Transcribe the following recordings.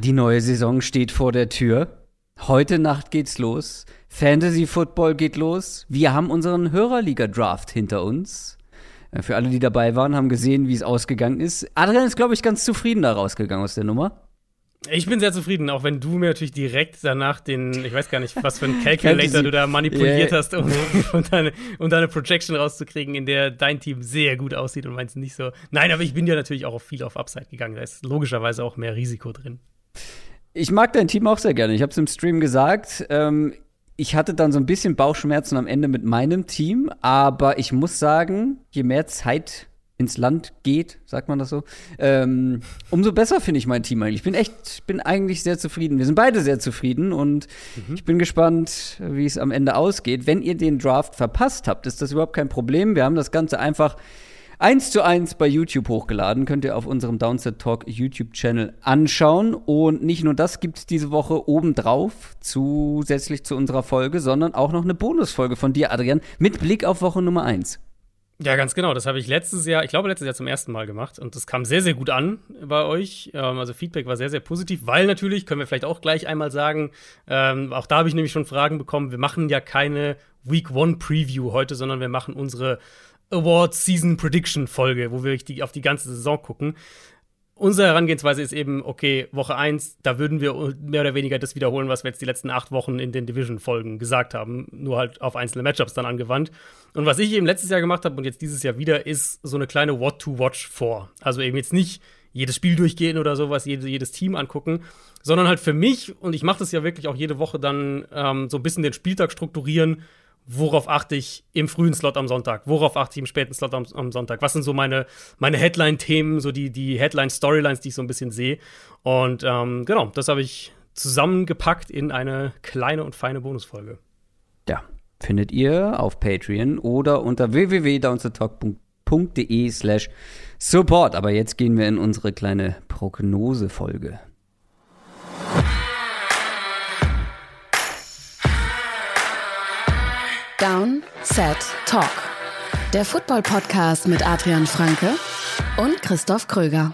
die neue Saison steht vor der Tür. Heute Nacht geht's los. Fantasy Football geht los. Wir haben unseren Hörerliga-Draft hinter uns. Äh, für alle, die dabei waren, haben gesehen, wie es ausgegangen ist. Adrian ist, glaube ich, ganz zufrieden da rausgegangen aus der Nummer. Ich bin sehr zufrieden, auch wenn du mir natürlich direkt danach den, ich weiß gar nicht, was für ein Calculator du da manipuliert yeah. hast, um, um, deine, um deine Projection rauszukriegen, in der dein Team sehr gut aussieht und meins nicht so. Nein, aber ich bin ja natürlich auch viel auf Upside gegangen. Da ist logischerweise auch mehr Risiko drin. Ich mag dein Team auch sehr gerne. Ich habe es im Stream gesagt. Ähm, ich hatte dann so ein bisschen Bauchschmerzen am Ende mit meinem Team, aber ich muss sagen, je mehr Zeit ins Land geht, sagt man das so, ähm, umso besser finde ich mein Team eigentlich. Ich bin echt, bin eigentlich sehr zufrieden. Wir sind beide sehr zufrieden und mhm. ich bin gespannt, wie es am Ende ausgeht. Wenn ihr den Draft verpasst habt, ist das überhaupt kein Problem. Wir haben das Ganze einfach eins zu eins bei YouTube hochgeladen. Könnt ihr auf unserem Downset Talk YouTube-Channel anschauen. Und nicht nur das gibt es diese Woche obendrauf, zusätzlich zu unserer Folge, sondern auch noch eine Bonusfolge von dir, Adrian, mit Blick auf Woche Nummer eins. Ja, ganz genau. Das habe ich letztes Jahr, ich glaube letztes Jahr zum ersten Mal gemacht und das kam sehr, sehr gut an bei euch. Ähm, also Feedback war sehr, sehr positiv, weil natürlich, können wir vielleicht auch gleich einmal sagen, ähm, auch da habe ich nämlich schon Fragen bekommen, wir machen ja keine Week One Preview heute, sondern wir machen unsere Awards Season Prediction Folge, wo wir auf die ganze Saison gucken. Unsere Herangehensweise ist eben, okay, Woche 1, da würden wir mehr oder weniger das wiederholen, was wir jetzt die letzten acht Wochen in den Division-Folgen gesagt haben, nur halt auf einzelne Matchups dann angewandt. Und was ich eben letztes Jahr gemacht habe und jetzt dieses Jahr wieder, ist so eine kleine What-to-Watch vor. Also eben jetzt nicht jedes Spiel durchgehen oder sowas, jedes, jedes Team angucken, sondern halt für mich, und ich mache das ja wirklich auch jede Woche dann ähm, so ein bisschen den Spieltag strukturieren, worauf achte ich im frühen Slot am Sonntag, worauf achte ich im späten Slot am, am Sonntag, was sind so meine, meine Headline-Themen, so die, die Headline-Storylines, die ich so ein bisschen sehe. Und ähm, genau, das habe ich zusammengepackt in eine kleine und feine Bonusfolge. Ja, findet ihr auf Patreon oder unter www.downtotalk.de slash support. Aber jetzt gehen wir in unsere kleine Prognosefolge. Down, Set, Talk. Der Football-Podcast mit Adrian Franke und Christoph Kröger.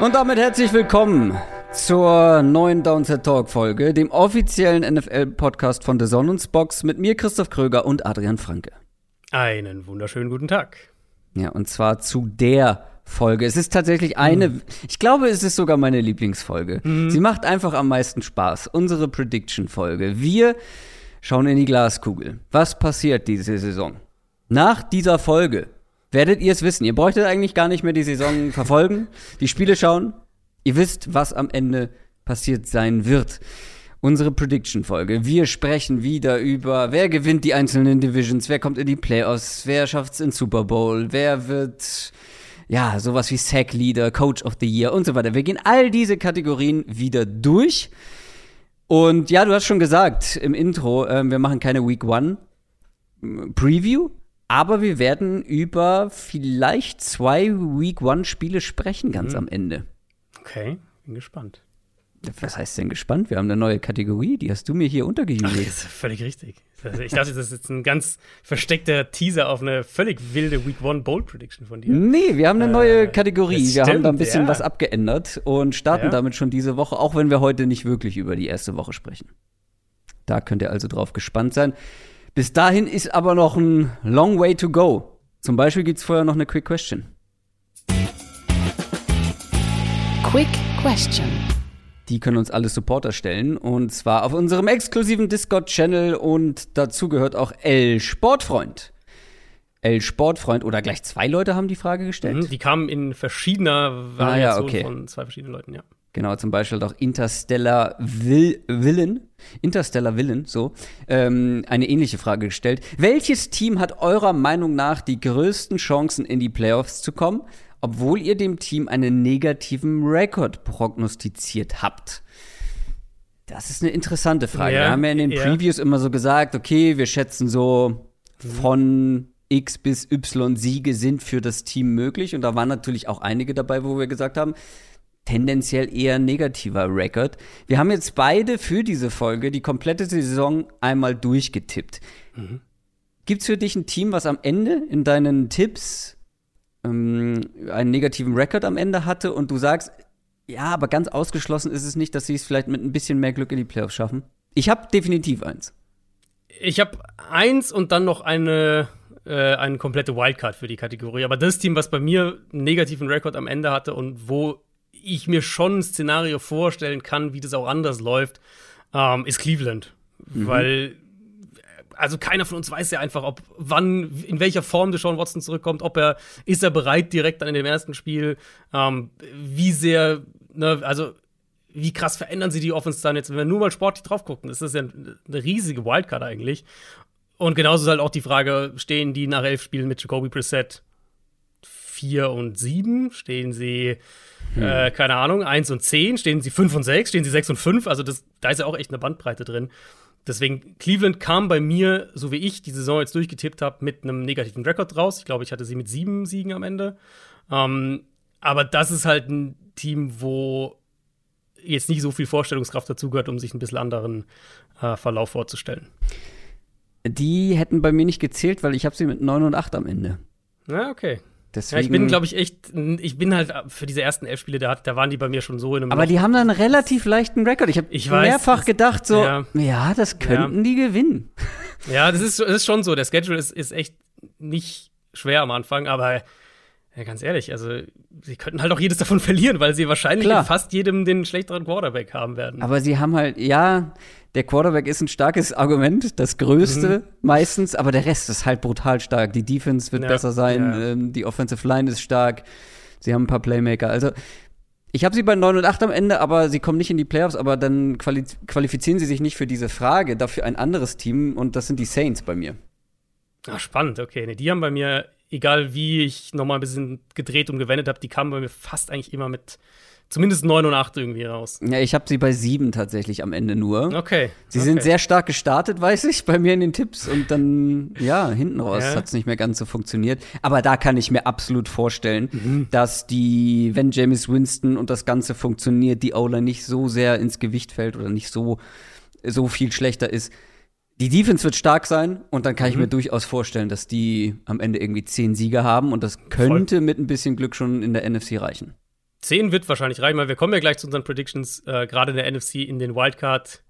Und damit herzlich willkommen zur neuen Downset Talk Folge, dem offiziellen NFL-Podcast von The Sonnensbox mit mir, Christoph Kröger und Adrian Franke. Einen wunderschönen guten Tag. Ja, und zwar zu der Folge. Es ist tatsächlich eine, mhm. ich glaube, es ist sogar meine Lieblingsfolge. Mhm. Sie macht einfach am meisten Spaß. Unsere Prediction-Folge. Wir schauen in die Glaskugel. Was passiert diese Saison? Nach dieser Folge werdet ihr es wissen. Ihr bräuchtet eigentlich gar nicht mehr die Saison verfolgen, die Spiele schauen. Ihr wisst, was am Ende passiert sein wird unsere Prediction-Folge. Wir sprechen wieder über, wer gewinnt die einzelnen Divisions, wer kommt in die Playoffs, wer schafft es in Super Bowl, wer wird, ja, sowas wie Sack Leader, Coach of the Year und so weiter. Wir gehen all diese Kategorien wieder durch. Und ja, du hast schon gesagt im Intro, äh, wir machen keine Week One Preview, aber wir werden über vielleicht zwei Week One Spiele sprechen ganz mhm. am Ende. Okay, bin gespannt. Was heißt denn gespannt? Wir haben eine neue Kategorie, die hast du mir hier untergejubelt. Ist völlig richtig. Ich dachte, das ist jetzt ein ganz versteckter Teaser auf eine völlig wilde Week One Bold Prediction von dir. Nee, wir haben eine neue äh, Kategorie. wir stimmt, haben da ein bisschen ja. was abgeändert und starten ja. damit schon diese Woche, auch wenn wir heute nicht wirklich über die erste Woche sprechen. Da könnt ihr also drauf gespannt sein. Bis dahin ist aber noch ein long way to go. Zum Beispiel gibt es vorher noch eine Quick Question. Quick Question. Die können uns alle Supporter stellen. Und zwar auf unserem exklusiven Discord-Channel. Und dazu gehört auch L Sportfreund. L Sportfreund oder gleich zwei Leute haben die Frage gestellt. Mhm, die kamen in verschiedener Variation ah, ja, okay. von zwei verschiedenen Leuten, ja. Genau, zum Beispiel auch Interstellar Will Villain, Interstellar Villain, so, ähm, eine ähnliche Frage gestellt. Welches Team hat eurer Meinung nach die größten Chancen, in die Playoffs zu kommen? Obwohl ihr dem Team einen negativen Rekord prognostiziert habt? Das ist eine interessante Frage. Ja, wir haben ja in den ja. Previews immer so gesagt, okay, wir schätzen so von X bis Y Siege sind für das Team möglich. Und da waren natürlich auch einige dabei, wo wir gesagt haben, tendenziell eher negativer Rekord. Wir haben jetzt beide für diese Folge die komplette Saison einmal durchgetippt. Mhm. Gibt es für dich ein Team, was am Ende in deinen Tipps ähm, einen negativen Rekord am Ende hatte und du sagst, ja, aber ganz ausgeschlossen ist es nicht, dass sie es vielleicht mit ein bisschen mehr Glück in die Playoffs schaffen? Ich habe definitiv eins. Ich habe eins und dann noch eine, äh, eine komplette Wildcard für die Kategorie. Aber das Team, was bei mir einen negativen Rekord am Ende hatte und wo ich mir schon ein Szenario vorstellen kann, wie das auch anders läuft, ähm, ist Cleveland. Mhm. Weil also keiner von uns weiß ja einfach, ob wann, in welcher Form Deshaun Watson zurückkommt, ob er, ist er bereit direkt dann in dem ersten Spiel, ähm, wie sehr, ne, also wie krass verändern sie die Offense dann jetzt, wenn wir nur mal sportlich drauf gucken, das ist ja eine riesige Wildcard eigentlich. Und genauso ist halt auch die Frage, stehen die nach elf Spielen mit Jacoby Preset 4 und 7? Stehen sie, hm. äh, keine Ahnung, 1 und 10? Stehen sie 5 und 6? Stehen sie 6 und 5? Also das, da ist ja auch echt eine Bandbreite drin. Deswegen, Cleveland kam bei mir, so wie ich die Saison jetzt durchgetippt habe, mit einem negativen Rekord raus. Ich glaube, ich hatte sie mit sieben Siegen am Ende. Ähm, aber das ist halt ein Team, wo jetzt nicht so viel Vorstellungskraft dazugehört, um sich ein bisschen anderen äh, Verlauf vorzustellen. Die hätten bei mir nicht gezählt, weil ich habe sie mit 9 und 8 am Ende. Na, okay. Deswegen, ja, ich bin, glaube ich, echt, ich bin halt für diese ersten elf Spiele, da, da waren die bei mir schon so in einem. Aber Loch. die haben dann einen relativ leichten Rekord. Ich habe mehrfach weiß, gedacht, so, ja, ja das könnten ja. die gewinnen. Ja, das ist, das ist schon so. Der Schedule ist, ist echt nicht schwer am Anfang, aber ja, ganz ehrlich, also sie könnten halt auch jedes davon verlieren, weil sie wahrscheinlich in fast jedem den schlechteren Quarterback haben werden. Aber sie haben halt, ja, der Quarterback ist ein starkes Argument, das größte mhm. meistens, aber der Rest ist halt brutal stark. Die Defense wird ja, besser sein, ja. ähm, die Offensive Line ist stark, sie haben ein paar Playmaker. Also ich habe sie bei 9 und 8 am Ende, aber sie kommen nicht in die Playoffs, aber dann quali qualifizieren sie sich nicht für diese Frage, dafür ein anderes Team und das sind die Saints bei mir. Ach, spannend, okay. Nee, die haben bei mir, egal wie ich nochmal ein bisschen gedreht und gewendet habe, die kamen bei mir fast eigentlich immer mit zumindest 9 und 8 irgendwie raus. Ja, ich habe sie bei 7 tatsächlich am Ende nur. Okay. Sie okay. sind sehr stark gestartet, weiß ich, bei mir in den Tipps und dann, ja, hinten raus ja. hat es nicht mehr ganz so funktioniert. Aber da kann ich mir absolut vorstellen, mhm. dass die, wenn James Winston und das Ganze funktioniert, die Ola nicht so sehr ins Gewicht fällt oder nicht so, so viel schlechter ist. Die Defense wird stark sein und dann kann ich mir mhm. durchaus vorstellen, dass die am Ende irgendwie zehn Sieger haben und das könnte Voll. mit ein bisschen Glück schon in der NFC reichen. 10 wird wahrscheinlich reichen, weil wir kommen ja gleich zu unseren Predictions, äh, gerade in der NFC, in den Wildcard.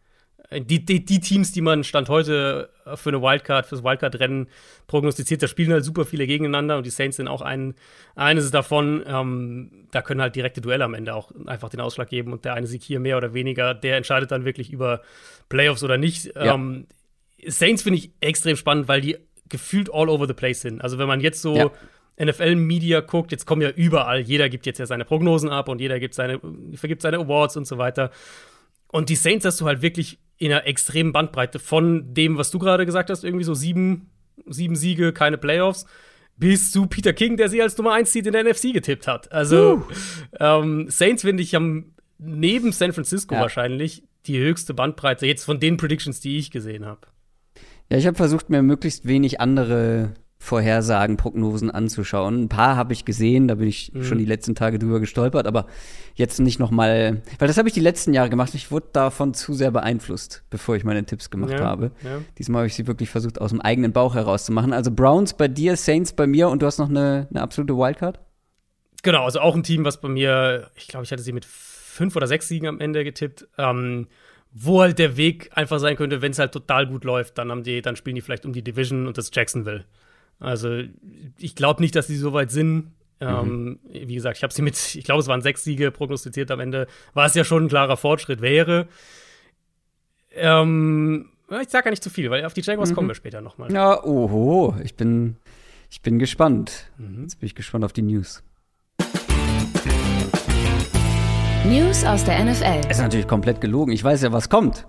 Äh, die, die, die, Teams, die man Stand heute äh, für eine Wildcard, fürs Wildcard-Rennen prognostiziert, da spielen halt super viele gegeneinander und die Saints sind auch ein, eines davon. Ähm, da können halt direkte Duelle am Ende auch einfach den Ausschlag geben und der eine Sieg hier mehr oder weniger, der entscheidet dann wirklich über Playoffs oder nicht. Ja. Ähm, Saints finde ich extrem spannend, weil die gefühlt all over the place sind. Also wenn man jetzt so ja NFL-Media guckt, jetzt kommen ja überall, jeder gibt jetzt ja seine Prognosen ab und jeder gibt seine, vergibt seine Awards und so weiter. Und die Saints hast du halt wirklich in einer extremen Bandbreite von dem, was du gerade gesagt hast, irgendwie so sieben, sieben Siege, keine Playoffs, bis zu Peter King, der sie als Nummer 1 Seed in der NFC getippt hat. Also uh. ähm, Saints, finde ich, haben neben San Francisco ja. wahrscheinlich die höchste Bandbreite jetzt von den Predictions, die ich gesehen habe. Ja, ich habe versucht, mir möglichst wenig andere Vorhersagen, Prognosen anzuschauen. Ein paar habe ich gesehen, da bin ich mhm. schon die letzten Tage drüber gestolpert, aber jetzt nicht noch mal, weil das habe ich die letzten Jahre gemacht. Ich wurde davon zu sehr beeinflusst, bevor ich meine Tipps gemacht ja, habe. Ja. Diesmal habe ich sie wirklich versucht, aus dem eigenen Bauch herauszumachen. Also Browns bei dir, Saints bei mir und du hast noch eine, eine absolute Wildcard? Genau, also auch ein Team, was bei mir, ich glaube, ich hatte sie mit fünf oder sechs Siegen am Ende getippt. Ähm, wo halt der Weg einfach sein könnte, wenn es halt total gut läuft, dann haben die, dann spielen die vielleicht um die Division und das Jacksonville. Also ich glaube nicht, dass sie so weit sind. Ähm, mhm. Wie gesagt, ich habe sie mit, ich glaube, es waren sechs Siege prognostiziert am Ende, was ja schon ein klarer Fortschritt wäre. Ähm, ich sage gar nicht zu viel, weil auf die Jaguars mhm. kommen wir später nochmal. Ja, oho, ich bin, ich bin gespannt. Mhm. Jetzt bin ich gespannt auf die News. News aus der NFL. Ist natürlich komplett gelogen. Ich weiß ja, was kommt.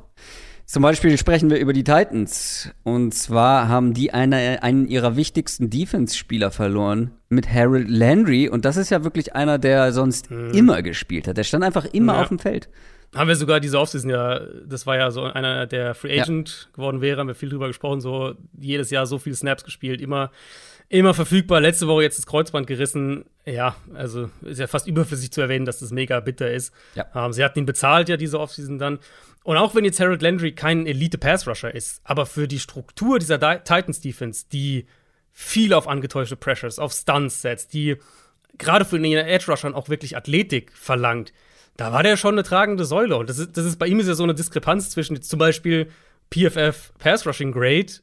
Zum Beispiel sprechen wir über die Titans. Und zwar haben die eine, einen ihrer wichtigsten Defense-Spieler verloren mit Harold Landry. Und das ist ja wirklich einer, der sonst mhm. immer gespielt hat. Der stand einfach immer ja. auf dem Feld. Haben wir sogar diese Offseason ja, das war ja so einer, der Free Agent ja. geworden wäre, haben wir viel drüber gesprochen, so jedes Jahr so viele Snaps gespielt, immer, immer verfügbar. Letzte Woche jetzt das Kreuzband gerissen. Ja, also ist ja fast überflüssig zu erwähnen, dass das mega bitter ist. Ja. Ähm, sie hatten ihn bezahlt ja diese Offseason dann. Und auch wenn jetzt Harold Landry kein Elite-Pass-Rusher ist, aber für die Struktur dieser Titans-Defense, die viel auf angetäuschte Pressures, auf Stunts setzt, die gerade für den Edge-Rushern auch wirklich Athletik verlangt, da war der schon eine tragende Säule. Und das ist, das ist bei ihm ist ja so eine Diskrepanz zwischen zum Beispiel PFF Pass Rushing Grade,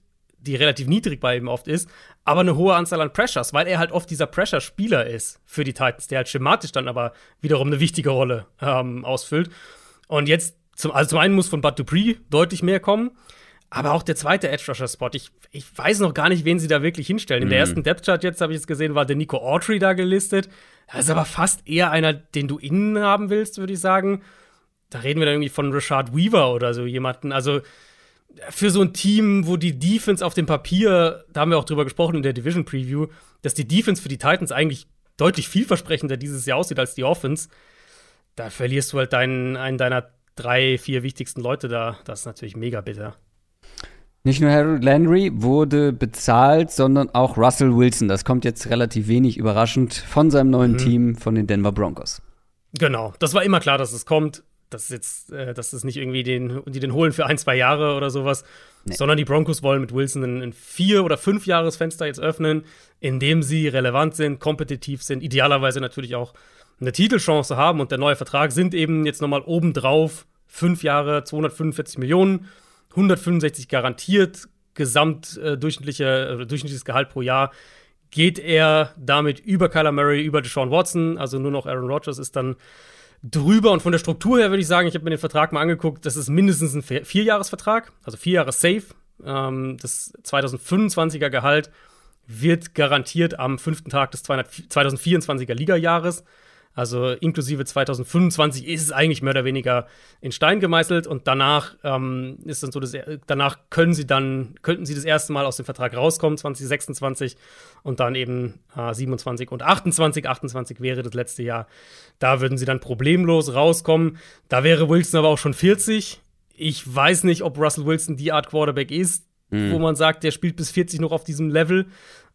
die relativ niedrig bei ihm oft ist, aber eine hohe Anzahl an Pressures, weil er halt oft dieser Pressure-Spieler ist für die Titans, der halt schematisch dann aber wiederum eine wichtige Rolle ähm, ausfüllt. Und jetzt, zum, also zum einen muss von Bud Dupree deutlich mehr kommen, aber auch der zweite Edge-Rusher-Spot, ich, ich weiß noch gar nicht, wen sie da wirklich hinstellen. In der mhm. ersten Depth-Chart jetzt, habe ich es gesehen, war der Nico Autry da gelistet. Das ist aber fast eher einer, den du innen haben willst, würde ich sagen. Da reden wir dann irgendwie von Rashad Weaver oder so jemanden. Also für so ein Team, wo die Defense auf dem Papier, da haben wir auch drüber gesprochen in der Division Preview, dass die Defense für die Titans eigentlich deutlich vielversprechender dieses Jahr aussieht als die Offense. Da verlierst du halt deinen, einen deiner drei, vier wichtigsten Leute da. Das ist natürlich mega bitter. Nicht nur Harold Landry wurde bezahlt, sondern auch Russell Wilson. Das kommt jetzt relativ wenig überraschend von seinem neuen mhm. Team, von den Denver Broncos. Genau, das war immer klar, dass es kommt. Das ist jetzt, äh, dass es nicht irgendwie den, die den holen für ein, zwei Jahre oder sowas, nee. sondern die Broncos wollen mit Wilson ein, ein vier- oder fünf Jahresfenster jetzt öffnen, in dem sie relevant sind, kompetitiv sind, idealerweise natürlich auch eine Titelchance haben. Und der neue Vertrag sind eben jetzt nochmal obendrauf fünf Jahre, 245 Millionen 165 garantiert, gesamt äh, durchschnittliche, äh, durchschnittliches Gehalt pro Jahr, geht er damit über Kyler Murray, über Deshaun Watson, also nur noch Aaron Rodgers ist dann drüber. Und von der Struktur her würde ich sagen, ich habe mir den Vertrag mal angeguckt, das ist mindestens ein Vierjahresvertrag, also vier Jahre safe. Ähm, das 2025er Gehalt wird garantiert am fünften Tag des 2024er Ligajahres. Also inklusive 2025 ist es eigentlich mehr oder weniger in Stein gemeißelt und danach ähm, ist dann so, dass danach können sie dann könnten sie das erste Mal aus dem Vertrag rauskommen 2026 und dann eben äh, 27 und 28. 28 wäre das letzte Jahr. Da würden sie dann problemlos rauskommen. Da wäre Wilson aber auch schon 40. Ich weiß nicht, ob Russell Wilson die Art Quarterback ist, mhm. wo man sagt, der spielt bis 40 noch auf diesem Level.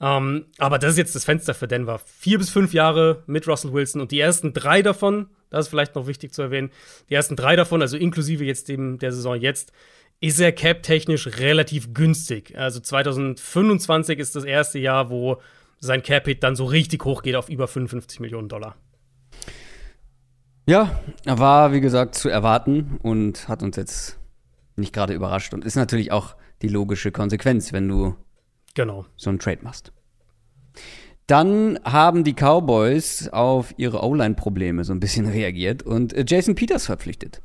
Ähm, aber das ist jetzt das Fenster für Denver. Vier bis fünf Jahre mit Russell Wilson und die ersten drei davon, das ist vielleicht noch wichtig zu erwähnen, die ersten drei davon, also inklusive jetzt dem, der Saison jetzt, ist er cap-technisch relativ günstig. Also 2025 ist das erste Jahr, wo sein Cap-Hit dann so richtig hoch geht auf über 55 Millionen Dollar. Ja, war wie gesagt zu erwarten und hat uns jetzt nicht gerade überrascht und ist natürlich auch die logische Konsequenz, wenn du Genau. So ein Trade machst. Dann haben die Cowboys auf ihre O-Line-Probleme so ein bisschen reagiert und äh, Jason Peters verpflichtet.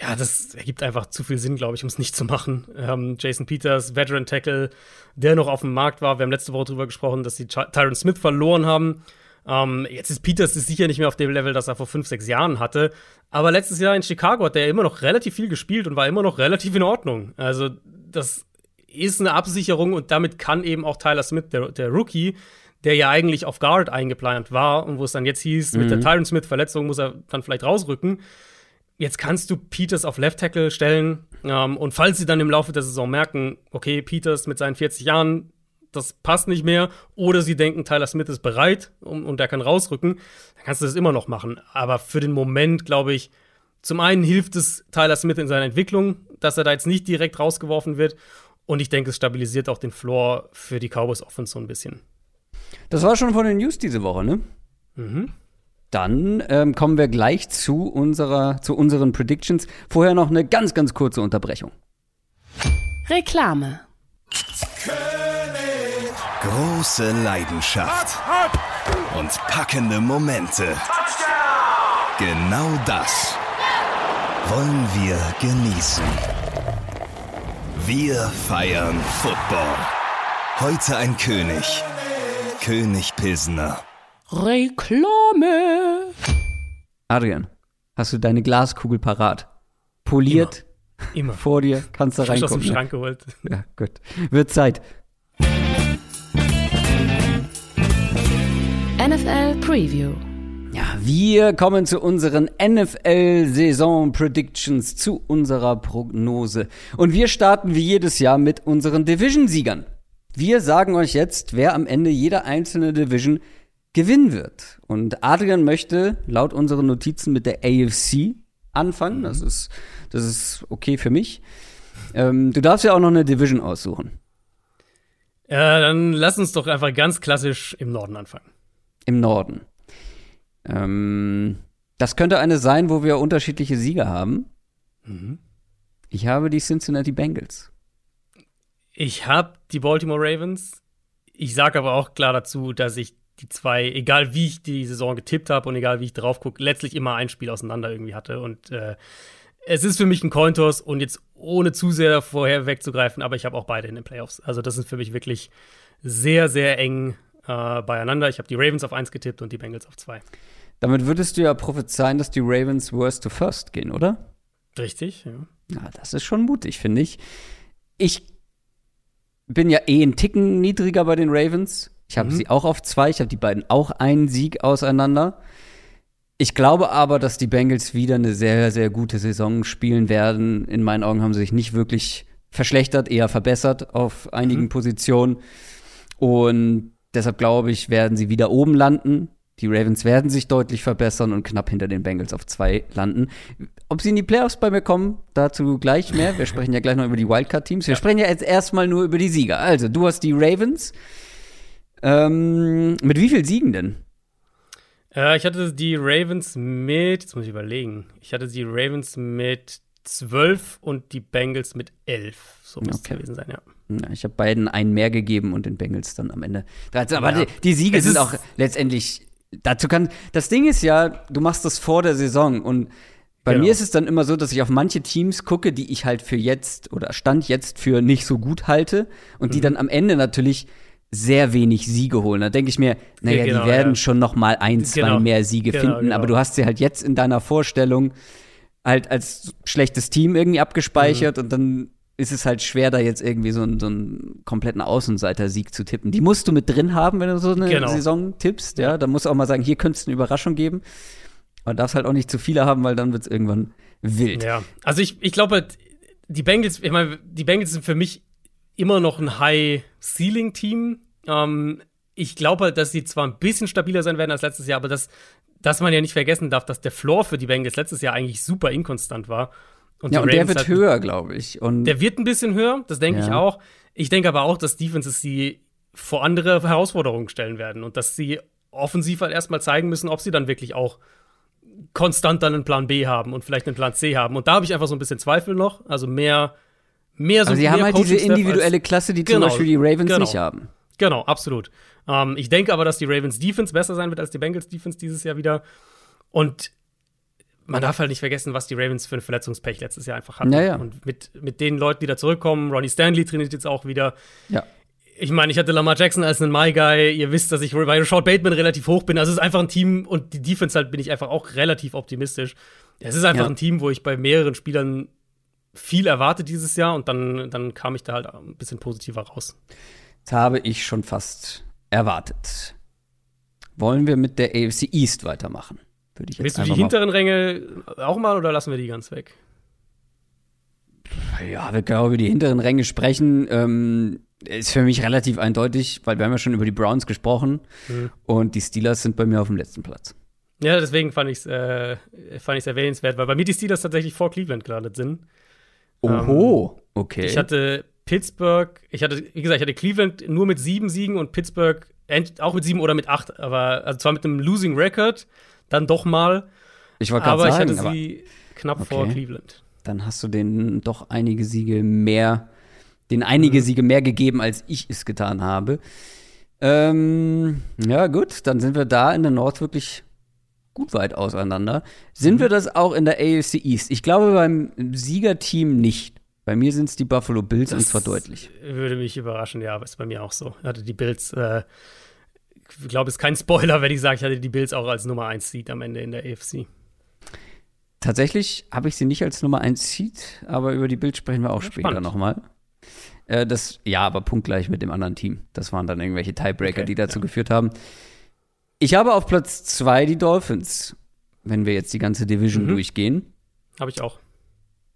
Ja, das ergibt einfach zu viel Sinn, glaube ich, um es nicht zu machen. Ähm, Jason Peters, Veteran Tackle, der noch auf dem Markt war. Wir haben letzte Woche darüber gesprochen, dass sie Tyron Smith verloren haben. Ähm, jetzt ist Peters ist sicher nicht mehr auf dem Level, das er vor fünf, sechs Jahren hatte. Aber letztes Jahr in Chicago hat er immer noch relativ viel gespielt und war immer noch relativ in Ordnung. Also, das ist eine Absicherung und damit kann eben auch Tyler Smith, der, der Rookie, der ja eigentlich auf Guard eingeplant war und wo es dann jetzt hieß, mhm. mit der mhm. Tyron Smith-Verletzung muss er dann vielleicht rausrücken. Jetzt kannst du Peters auf Left Tackle stellen ähm, und falls sie dann im Laufe der Saison merken, okay, Peters mit seinen 40 Jahren, das passt nicht mehr, oder sie denken, Tyler Smith ist bereit und, und der kann rausrücken, dann kannst du das immer noch machen. Aber für den Moment, glaube ich, zum einen hilft es Tyler Smith in seiner Entwicklung, dass er da jetzt nicht direkt rausgeworfen wird. Und ich denke, es stabilisiert auch den Floor für die Cowboys Offense so ein bisschen. Das war schon von den News diese Woche, ne? Mhm. Dann ähm, kommen wir gleich zu, unserer, zu unseren Predictions. Vorher noch eine ganz, ganz kurze Unterbrechung. Reklame. Große Leidenschaft. Und packende Momente. Genau das wollen wir genießen. Wir feiern Football. Heute ein König. König Pilsner. Reklame. Adrian, hast du deine Glaskugel parat? Poliert? Immer. Immer. Vor dir, kannst du reingucken. aus dem Schrank geholt. Ja, gut. Wird Zeit. NFL Preview. Ja, wir kommen zu unseren NFL-Saison-Predictions, zu unserer Prognose. Und wir starten wie jedes Jahr mit unseren Division-Siegern. Wir sagen euch jetzt, wer am Ende jeder einzelne Division gewinnen wird. Und Adrian möchte laut unseren Notizen mit der AFC anfangen. Das ist, das ist okay für mich. Ähm, du darfst ja auch noch eine Division aussuchen. Ja, dann lass uns doch einfach ganz klassisch im Norden anfangen. Im Norden. Ähm, das könnte eine sein, wo wir unterschiedliche Sieger haben. Mhm. Ich habe die Cincinnati Bengals. Ich habe die Baltimore Ravens. Ich sage aber auch klar dazu, dass ich die zwei, egal wie ich die Saison getippt habe und egal wie ich drauf gucke, letztlich immer ein Spiel auseinander irgendwie hatte. Und äh, es ist für mich ein Cointos und jetzt ohne zu sehr vorher wegzugreifen, aber ich habe auch beide in den Playoffs. Also das ist für mich wirklich sehr, sehr eng äh, beieinander. Ich habe die Ravens auf 1 getippt und die Bengals auf 2. Damit würdest du ja prophezeien, dass die Ravens worst to first gehen, oder? Richtig, ja. Na, das ist schon mutig, finde ich. Ich bin ja eh einen Ticken niedriger bei den Ravens. Ich habe Mhm. sie auch auf zwei. Ich habe die beiden auch einen Sieg auseinander. Ich glaube aber, dass die Bengals wieder eine sehr, sehr gute Saison spielen werden. In meinen Augen haben sie sich nicht wirklich verschlechtert, eher verbessert auf einigen Mhm. Positionen. Und deshalb glaube ich, werden sie wieder oben landen. Die Ravens werden sich deutlich verbessern und knapp hinter den Bengals auf zwei landen. Ob sie in die Playoffs bei mir kommen, dazu gleich mehr. Wir sprechen ja gleich noch über die Wildcard-Teams. Wir sprechen ja jetzt erstmal nur über die Sieger. Also, du hast die Ravens. Ähm, mit wie viel Siegen denn? Äh, ich hatte die Ravens mit, jetzt muss ich überlegen, ich hatte die Ravens mit 12 und die Bengals mit 11. So muss Okay. es gewesen sein, ja. Ja, ich habe beiden einen mehr gegeben und den Bengals dann am Ende 13. Aber Ja. die, die Siege Es sind auch letztendlich. Dazu kann. Das Ding ist ja, du machst das vor der Saison und bei Genau. mir ist es dann immer so, dass ich auf manche Teams gucke, die ich halt für jetzt oder Stand jetzt für nicht so gut halte und Mhm. die dann am Ende natürlich sehr wenig Siege holen. Da denke ich mir, naja, genau, die werden ja. schon noch mal ein, zwei Genau. mehr Siege Genau, finden, genau. aber du hast sie halt jetzt in deiner Vorstellung halt als schlechtes Team irgendwie abgespeichert Mhm. und dann ist es halt schwer, da jetzt irgendwie so einen, so einen kompletten Außenseiter-Sieg zu tippen. Die musst du mit drin haben, wenn du so eine Genau. Saison tippst, ja. Da musst du auch mal sagen, hier könnte es eine Überraschung geben. Aber darfst halt auch nicht zu viele haben, weil dann wird es irgendwann wild. Ja, also ich, ich glaube, die Bengals, ich meine, die Bengals sind für mich immer noch ein High-Ceiling-Team. Ähm, ich glaube halt, dass sie zwar ein bisschen stabiler sein werden als letztes Jahr, aber dass, dass man ja nicht vergessen darf, dass der Floor für die Bengals letztes Jahr eigentlich super inkonstant war. Und Ja, und der Ravens wird halt- höher, glaube ich. Und Der wird ein bisschen höher, das denke ich Ja. auch. Ich denke aber auch, dass Defenses sie vor andere Herausforderungen stellen werden und dass sie offensiv halt erstmal zeigen müssen, ob sie dann wirklich auch konstant dann einen Plan B haben und vielleicht einen Plan C haben. Und da habe ich einfach so ein bisschen Zweifel noch. Also mehr, mehr so also sie haben halt diese individuelle Klasse, die zum Genau, Beispiel die Ravens genau. nicht haben. Genau, absolut. Ähm, ich denke aber, dass die Ravens Defense besser sein wird als die Bengals Defense dieses Jahr wieder. Und man darf halt nicht vergessen, was die Ravens für ein Verletzungspech letztes Jahr einfach hatten. Ja, ja. Und mit, mit den Leuten, die da zurückkommen, Ronnie Stanley trainiert jetzt auch wieder. Ja. Ich meine, ich hatte Lamar Jackson als einen My Guy. Ihr wisst, dass ich bei Rashad Bateman relativ hoch bin. Also es ist einfach ein Team und die Defense halt bin ich einfach auch relativ optimistisch. Es ist einfach ein Team, wo ich bei mehreren Spielern viel erwarte dieses Jahr und dann, dann kam ich da halt ein bisschen positiver raus. Das habe ich schon fast erwartet. Wollen wir mit der AFC East weitermachen? Würde ich Willst du die hinteren Ränge auch mal oder lassen wir die ganz weg? Ja, wir können auch über die hinteren Ränge sprechen. Ähm, ist für mich relativ eindeutig, weil wir haben ja schon über die Browns gesprochen Mhm. und die Steelers sind bei mir auf dem letzten Platz. Ja, deswegen fand ich es äh, fand ich's erwähnenswert, weil bei mir die Steelers tatsächlich vor Cleveland gelandet sind. Oho, okay. Ich hatte Pittsburgh, ich hatte, wie gesagt, ich hatte Cleveland nur mit sieben Siegen und Pittsburgh auch mit sieben oder mit acht, aber also zwar mit einem Losing Record, dann doch mal, ich wollte gerade aber sagen, ich hatte sie knapp Okay. vor Cleveland. dann hast du denen doch einige Siege mehr, den einige Mhm. Siege mehr gegeben, als ich es getan habe. Ähm, ja, gut, dann sind wir da in der Nord wirklich gut weit auseinander. Sind Mhm. wir das auch in der AFC East? Ich glaube beim Siegerteam nicht. Bei mir sind es die Buffalo Bills und zwar deutlich. Würde mich überraschen, ja, aber ist bei mir auch so. Ich hatte die Bills, äh, glaube, es ist kein Spoiler, wenn ich sage, ich hatte die Bills auch als Nummer 1 Seed am Ende in der AFC. Tatsächlich habe ich sie nicht als Nummer 1 Seed, aber über die Bills sprechen wir auch Ja, später nochmal. Äh, das, ja, aber punktgleich mit dem anderen Team. Das waren dann irgendwelche Tiebreaker, Okay, die dazu ja. geführt haben. Ich habe auf Platz 2 die Dolphins, wenn wir jetzt die ganze Division Mhm. durchgehen. Habe ich auch.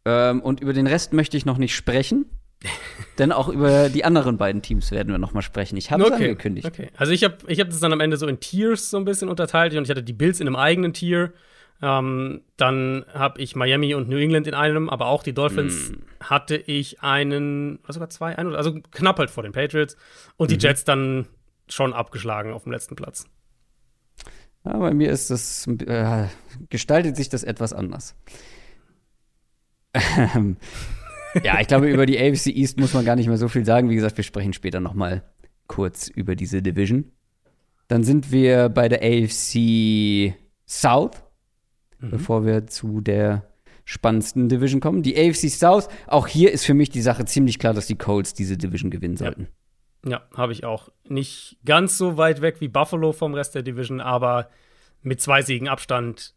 Ähm, und über den Rest möchte ich noch nicht sprechen. Denn auch über die anderen beiden Teams werden wir noch mal sprechen. Ich habe es angekündigt. Okay. Also ich habe ich hab das dann am Ende so in Tiers so ein bisschen unterteilt und ich hatte die Bills in einem eigenen Tier. Ähm, dann habe ich Miami und New England in einem, aber auch die Dolphins Hm. hatte ich einen, oder sogar zwei, oder- also knapp halt vor den Patriots und Mhm. die Jets dann schon abgeschlagen auf dem letzten Platz. Ja, bei mir ist das, äh, gestaltet sich das etwas anders. Ja, ich glaube, über die AFC East muss man gar nicht mehr so viel sagen. Wie gesagt, wir sprechen später noch mal kurz über diese Division. Dann sind wir bei der AFC South, bevor wir zu der spannendsten Division kommen. Die AFC South, auch hier ist für mich die Sache ziemlich klar, dass die Colts diese Division gewinnen sollten. Ja, habe ich auch. Nicht ganz so weit weg wie Buffalo vom Rest der Division, aber mit zwei Siegen Abstand,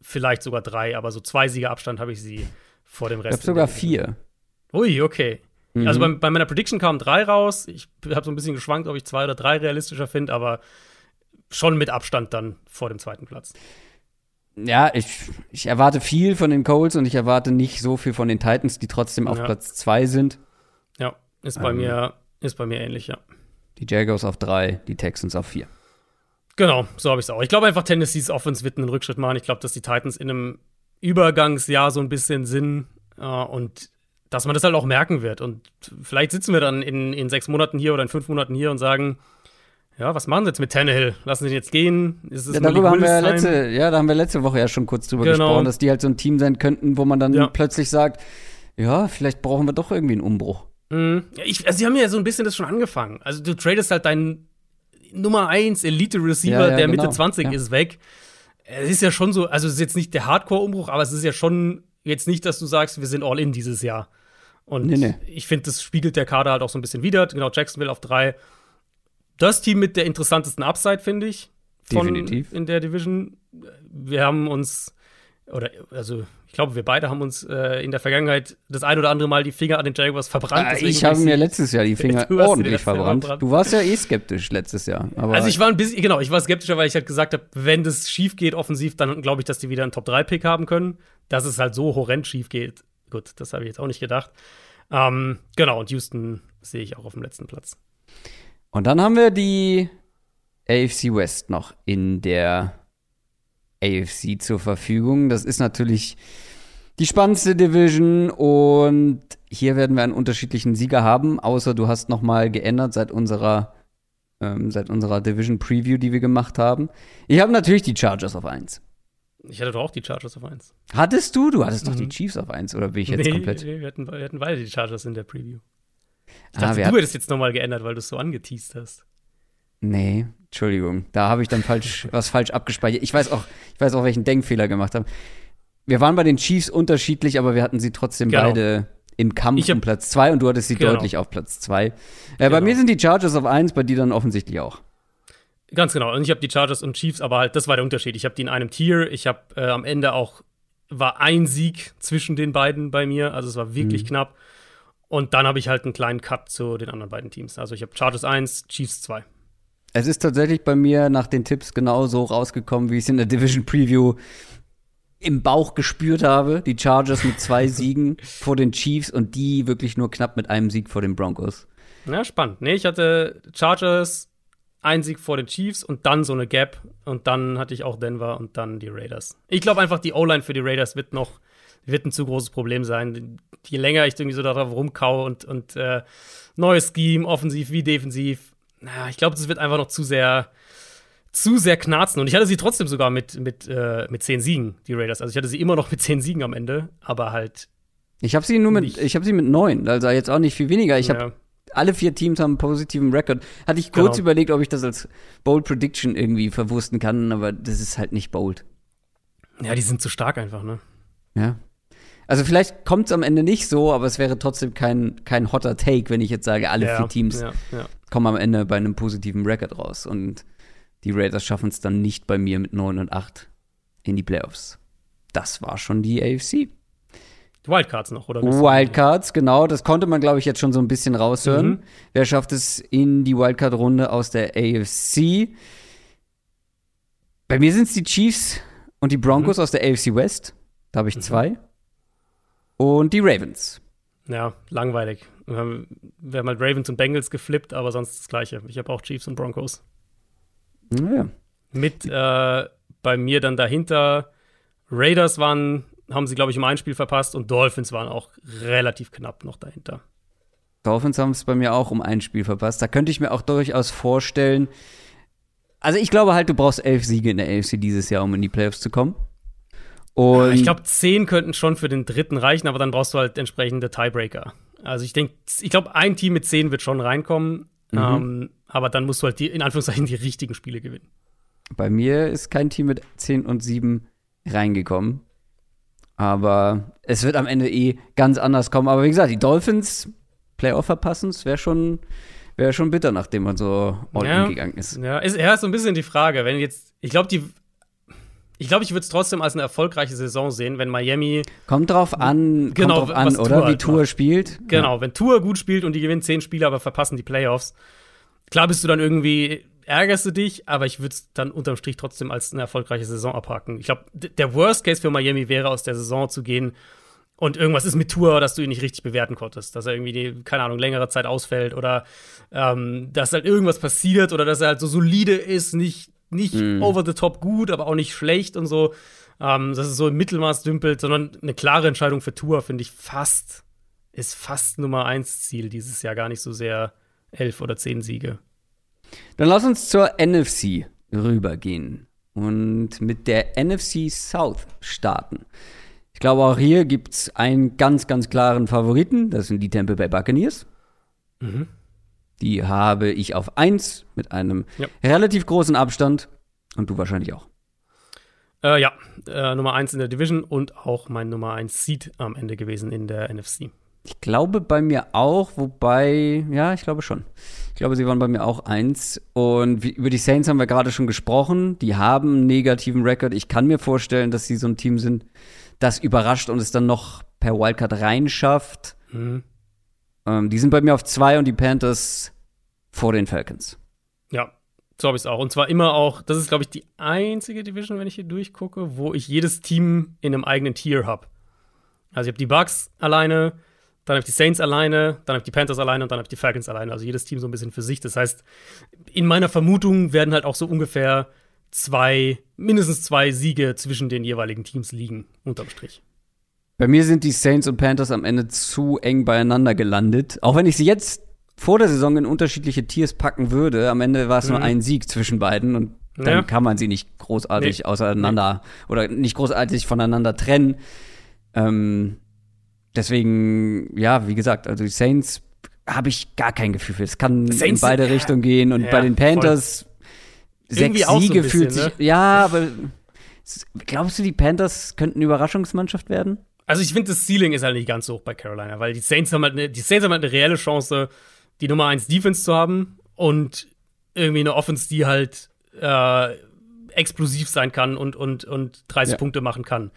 vielleicht sogar drei, aber so zwei Siege Abstand habe ich sie vor dem Ich Rest. glaube sogar der Division. vier. Ui, okay. Mhm. Also bei, bei meiner Prediction kamen drei raus. Ich habe so ein bisschen geschwankt, ob ich zwei oder drei realistischer finde, aber schon mit Abstand dann vor dem zweiten Platz. Ja, ich, ich erwarte viel von den Colts und ich erwarte nicht so viel von den Titans, die trotzdem auf Ja. Platz zwei sind. Ja, ist bei Ähm. mir ist bei mir ähnlich, ja. Die Jaguars auf drei, die Texans auf vier. Genau, so habe ich es auch. Ich glaube einfach, Tennessees Offense wird einen Rückschritt machen. Ich glaube, dass die Titans in einem Übergangsjahr so ein bisschen sind äh, und dass man das halt auch merken wird. Und vielleicht sitzen wir dann in, in sechs Monaten hier oder in fünf Monaten hier und sagen, ja, was machen sie jetzt mit Tannehill? Lassen sie ihn jetzt gehen? Ist es Ja, darüber haben wir letzte, ja, da haben wir letzte Woche ja schon kurz drüber Genau. gesprochen, dass die halt so ein Team sein könnten, wo man dann Ja. plötzlich sagt, ja, vielleicht brauchen wir doch irgendwie einen Umbruch. Mhm. Ja, ich, also sie haben ja so ein bisschen das schon angefangen. Also du tradest halt deinen Nummer 1 Elite-Receiver, Ja, der Mitte genau. 20 Ja. ist, weg. Es ist ja schon so, also es ist jetzt nicht der Hardcore-Umbruch, aber es ist ja schon jetzt nicht, dass du sagst, wir sind all in dieses Jahr. Und Nee, nee. ich finde, das spiegelt der Kader halt auch so ein bisschen wider. Genau, Jacksonville auf drei. Das Team mit der interessantesten Upside, finde ich. Von Definitiv. In der Division. Wir haben uns, oder also ich glaube, wir beide haben uns äh, in der Vergangenheit das ein oder andere Mal die Finger an den Jaguars verbrannt. Deswegen ich habe mir letztes Jahr die Finger ordentlich verbrannt. verbrannt. Du warst ja eh skeptisch letztes Jahr. Also ich war ein bisschen, genau, ich war skeptischer, weil ich halt gesagt habe, wenn das schief geht offensiv, dann glaube ich, dass die wieder einen Top-3-Pick haben können. Dass es halt so horrend schief geht, gut, das habe ich jetzt auch nicht gedacht. Ähm, genau, und Houston sehe ich auch auf dem letzten Platz. Und dann haben wir die AFC West noch in der AFC zur Verfügung. Das ist natürlich die spannendste Division und hier werden wir einen unterschiedlichen Sieger haben, außer du hast noch mal geändert seit unserer ähm, seit unserer Division Preview, die wir gemacht haben. Ich habe natürlich die Chargers auf 1. Ich hatte doch auch die Chargers auf 1. Hattest du? Du hattest doch Mhm. die Chiefs auf 1 oder bin ich jetzt nee, komplett? nee, wir hatten, wir hatten beide die Chargers in der Preview. Ich Ah, dachte, wir du hat- hättest jetzt nochmal geändert, weil du es so angeteased hast. Nee, Entschuldigung. Da habe ich dann falsch, was falsch abgespeichert. Ich weiß auch, ich weiß auch, welchen Denkfehler gemacht habe. Wir waren bei den Chiefs unterschiedlich, aber wir hatten sie trotzdem Genau. beide im Kampf Ich hab- um Platz 2 und du hattest sie Genau. deutlich auf Platz 2. Äh, Bei Genau. mir sind die Chargers auf 1, bei dir dann offensichtlich auch. Ganz genau. Und ich habe die Chargers und Chiefs, aber halt, das war der Unterschied. Ich habe die in einem Tier. Ich habe äh, am Ende auch, war ein Sieg zwischen den beiden bei mir. Also es war wirklich knapp. Und dann habe ich halt einen kleinen Cut zu den anderen beiden Teams. Also ich habe Chargers 1, Chiefs 2. Es ist tatsächlich bei mir nach den Tipps genau so rausgekommen, wie ich es in der Division Preview im Bauch gespürt habe. Die Chargers mit zwei Siegen vor den Chiefs und die wirklich nur knapp mit einem Sieg vor den Broncos. Ja, spannend. Nee, ich hatte Chargers, ein Sieg vor den Chiefs und dann so eine Gap. Und dann hatte ich auch Denver und dann die Raiders. Ich glaube einfach, die O-Line für die Raiders wird noch wird ein zu großes Problem sein. Je länger ich irgendwie so darauf rumkaue und, und äh, neues Scheme, offensiv wie defensiv, na, ich glaube, das wird einfach noch zu sehr zu sehr knarzen. Und ich hatte sie trotzdem sogar mit, mit, äh, mit zehn Siegen, die Raiders. Also ich hatte sie immer noch mit zehn Siegen am Ende, aber halt. Ich habe sie nur mit, Nicht. ich habe sie mit neun, also jetzt auch nicht viel weniger. Ich habe ja. alle vier Teams haben einen positiven Rekord. Hatte ich kurz Genau. überlegt, ob ich das als Bold Prediction irgendwie verwursten kann, aber das ist halt nicht bold. ja, die sind zu stark einfach, ne? Ja. Also vielleicht kommt es am Ende nicht so, aber es wäre trotzdem kein, kein hotter Take, wenn ich jetzt sage, alle ja, vier Teams Ja, ja. Kommen am Ende bei einem positiven Rekord raus. Und die Raiders schaffen es dann nicht bei mir mit 9 und 8 in die Playoffs. Das war schon die AFC. Wildcards noch, oder? Wildcards, genau, das konnte man, glaube ich, jetzt schon so ein bisschen raushören. Mhm. Wer schafft es in die Wildcard-Runde aus der AFC? Bei mir sind es die Chiefs und die Broncos mhm. aus der AFC West. Da habe ich mhm. zwei. Und die Ravens. Ja, langweilig. Wir haben, halt Ravens und Bengals geflippt, aber sonst das Gleiche. Ich habe auch Chiefs und Broncos. Naja. Mit äh, bei mir dann dahinter Raiders waren, haben sie, glaube ich, um ein Spiel verpasst und Dolphins waren auch relativ knapp noch dahinter. Dolphins haben es bei mir auch um ein Spiel verpasst. Da könnte ich mir auch durchaus vorstellen. Also ich glaube halt, du brauchst elf Siege in der AFC dieses Jahr, um in die Playoffs zu kommen. Und ich glaube, zehn könnten schon für den dritten reichen, aber dann brauchst du halt entsprechende Tiebreaker. Also ich denke, ich glaube, ein Team mit zehn wird schon reinkommen, mhm. ähm, aber dann musst du halt die, in Anführungszeichen die richtigen Spiele gewinnen. Bei mir ist kein Team mit zehn und sieben reingekommen. Aber es wird am Ende eh ganz anders kommen. Aber wie gesagt, die Dolphins Playoff verpassen, das wäre schon, wär schon bitter, nachdem man so all ja, gegangen ist. Ja, ist, ja, ist so ein bisschen die Frage. Wenn jetzt, ich glaube, die ich glaube, ich würde es trotzdem als eine erfolgreiche Saison sehen, wenn Miami. Kommt drauf an, genau, kommt drauf an oder? Tour wie Tour macht. spielt. Genau, ja. wenn Tour gut spielt und die gewinnen zehn Spiele, aber verpassen die Playoffs. Klar bist du dann irgendwie, ärgerst du dich, aber ich würde es dann unterm Strich trotzdem als eine erfolgreiche Saison abhaken. Ich glaube, der Worst Case für Miami wäre, aus der Saison zu gehen und irgendwas ist mit Tour, dass du ihn nicht richtig bewerten konntest. Dass er irgendwie, die, keine Ahnung, längere Zeit ausfällt oder ähm, dass halt irgendwas passiert oder dass er halt so solide ist, nicht nicht mm. over the top gut, aber auch nicht schlecht und so. Ähm, dass es so im Mittelmaß dümpelt, sondern eine klare Entscheidung für Tour, finde ich fast, ist fast Nummer 1 Ziel dieses Jahr gar nicht so sehr elf oder zehn Siege. Dann lass uns zur NFC rübergehen und mit der NFC South starten. Ich glaube, auch hier gibt es einen ganz, ganz klaren Favoriten. Das sind die Tampa Bay Buccaneers. Mhm. Die habe ich auf 1 mit einem ja. relativ großen Abstand. Und du wahrscheinlich auch. Äh, ja, äh, Nummer 1 in der Division und auch mein Nummer 1 Seed am Ende gewesen in der NFC. Ich glaube bei mir auch, wobei, ja, ich glaube schon. Ich glaube, sie waren bei mir auch eins. Und wie, über die Saints haben wir gerade schon gesprochen. Die haben einen negativen Rekord. Ich kann mir vorstellen, dass sie so ein Team sind, das überrascht und es dann noch per Wildcard reinschafft. Mhm. Ähm, die sind bei mir auf zwei und die Panthers vor den Falcons. Ja, so habe ich es auch. Und zwar immer auch, das ist, glaube ich, die einzige Division, wenn ich hier durchgucke, wo ich jedes Team in einem eigenen Tier habe. Also ich habe die Bucks alleine, dann habe ich die Saints alleine, dann habe ich die Panthers alleine und dann habe ich die Falcons alleine. Also jedes Team so ein bisschen für sich. Das heißt, in meiner Vermutung werden halt auch so ungefähr zwei, mindestens zwei Siege zwischen den jeweiligen Teams liegen, unterm Strich. Bei mir sind die Saints und Panthers am Ende zu eng beieinander gelandet. Auch wenn ich sie jetzt vor der Saison in unterschiedliche Tiers packen würde, am Ende war es mhm. nur ein Sieg zwischen beiden und dann ja. kann man sie nicht großartig nee. auseinander nee. oder nicht großartig voneinander trennen. Ähm, deswegen, ja, wie gesagt, also die Saints habe ich gar kein Gefühl für. Es kann Saints, in beide ja. Richtungen gehen und ja, bei den Panthers sechs Siege so fühlt sich. Ne? Ja, aber glaubst du, die Panthers könnten Überraschungsmannschaft werden? Also ich finde, das Ceiling ist halt nicht ganz so hoch bei Carolina, weil die Saints haben halt eine, die Saints haben halt eine reelle Chance, die Nummer 1 Defense zu haben und irgendwie eine Offense, die halt äh, explosiv sein kann und, und, und 30 ja. Punkte machen kann.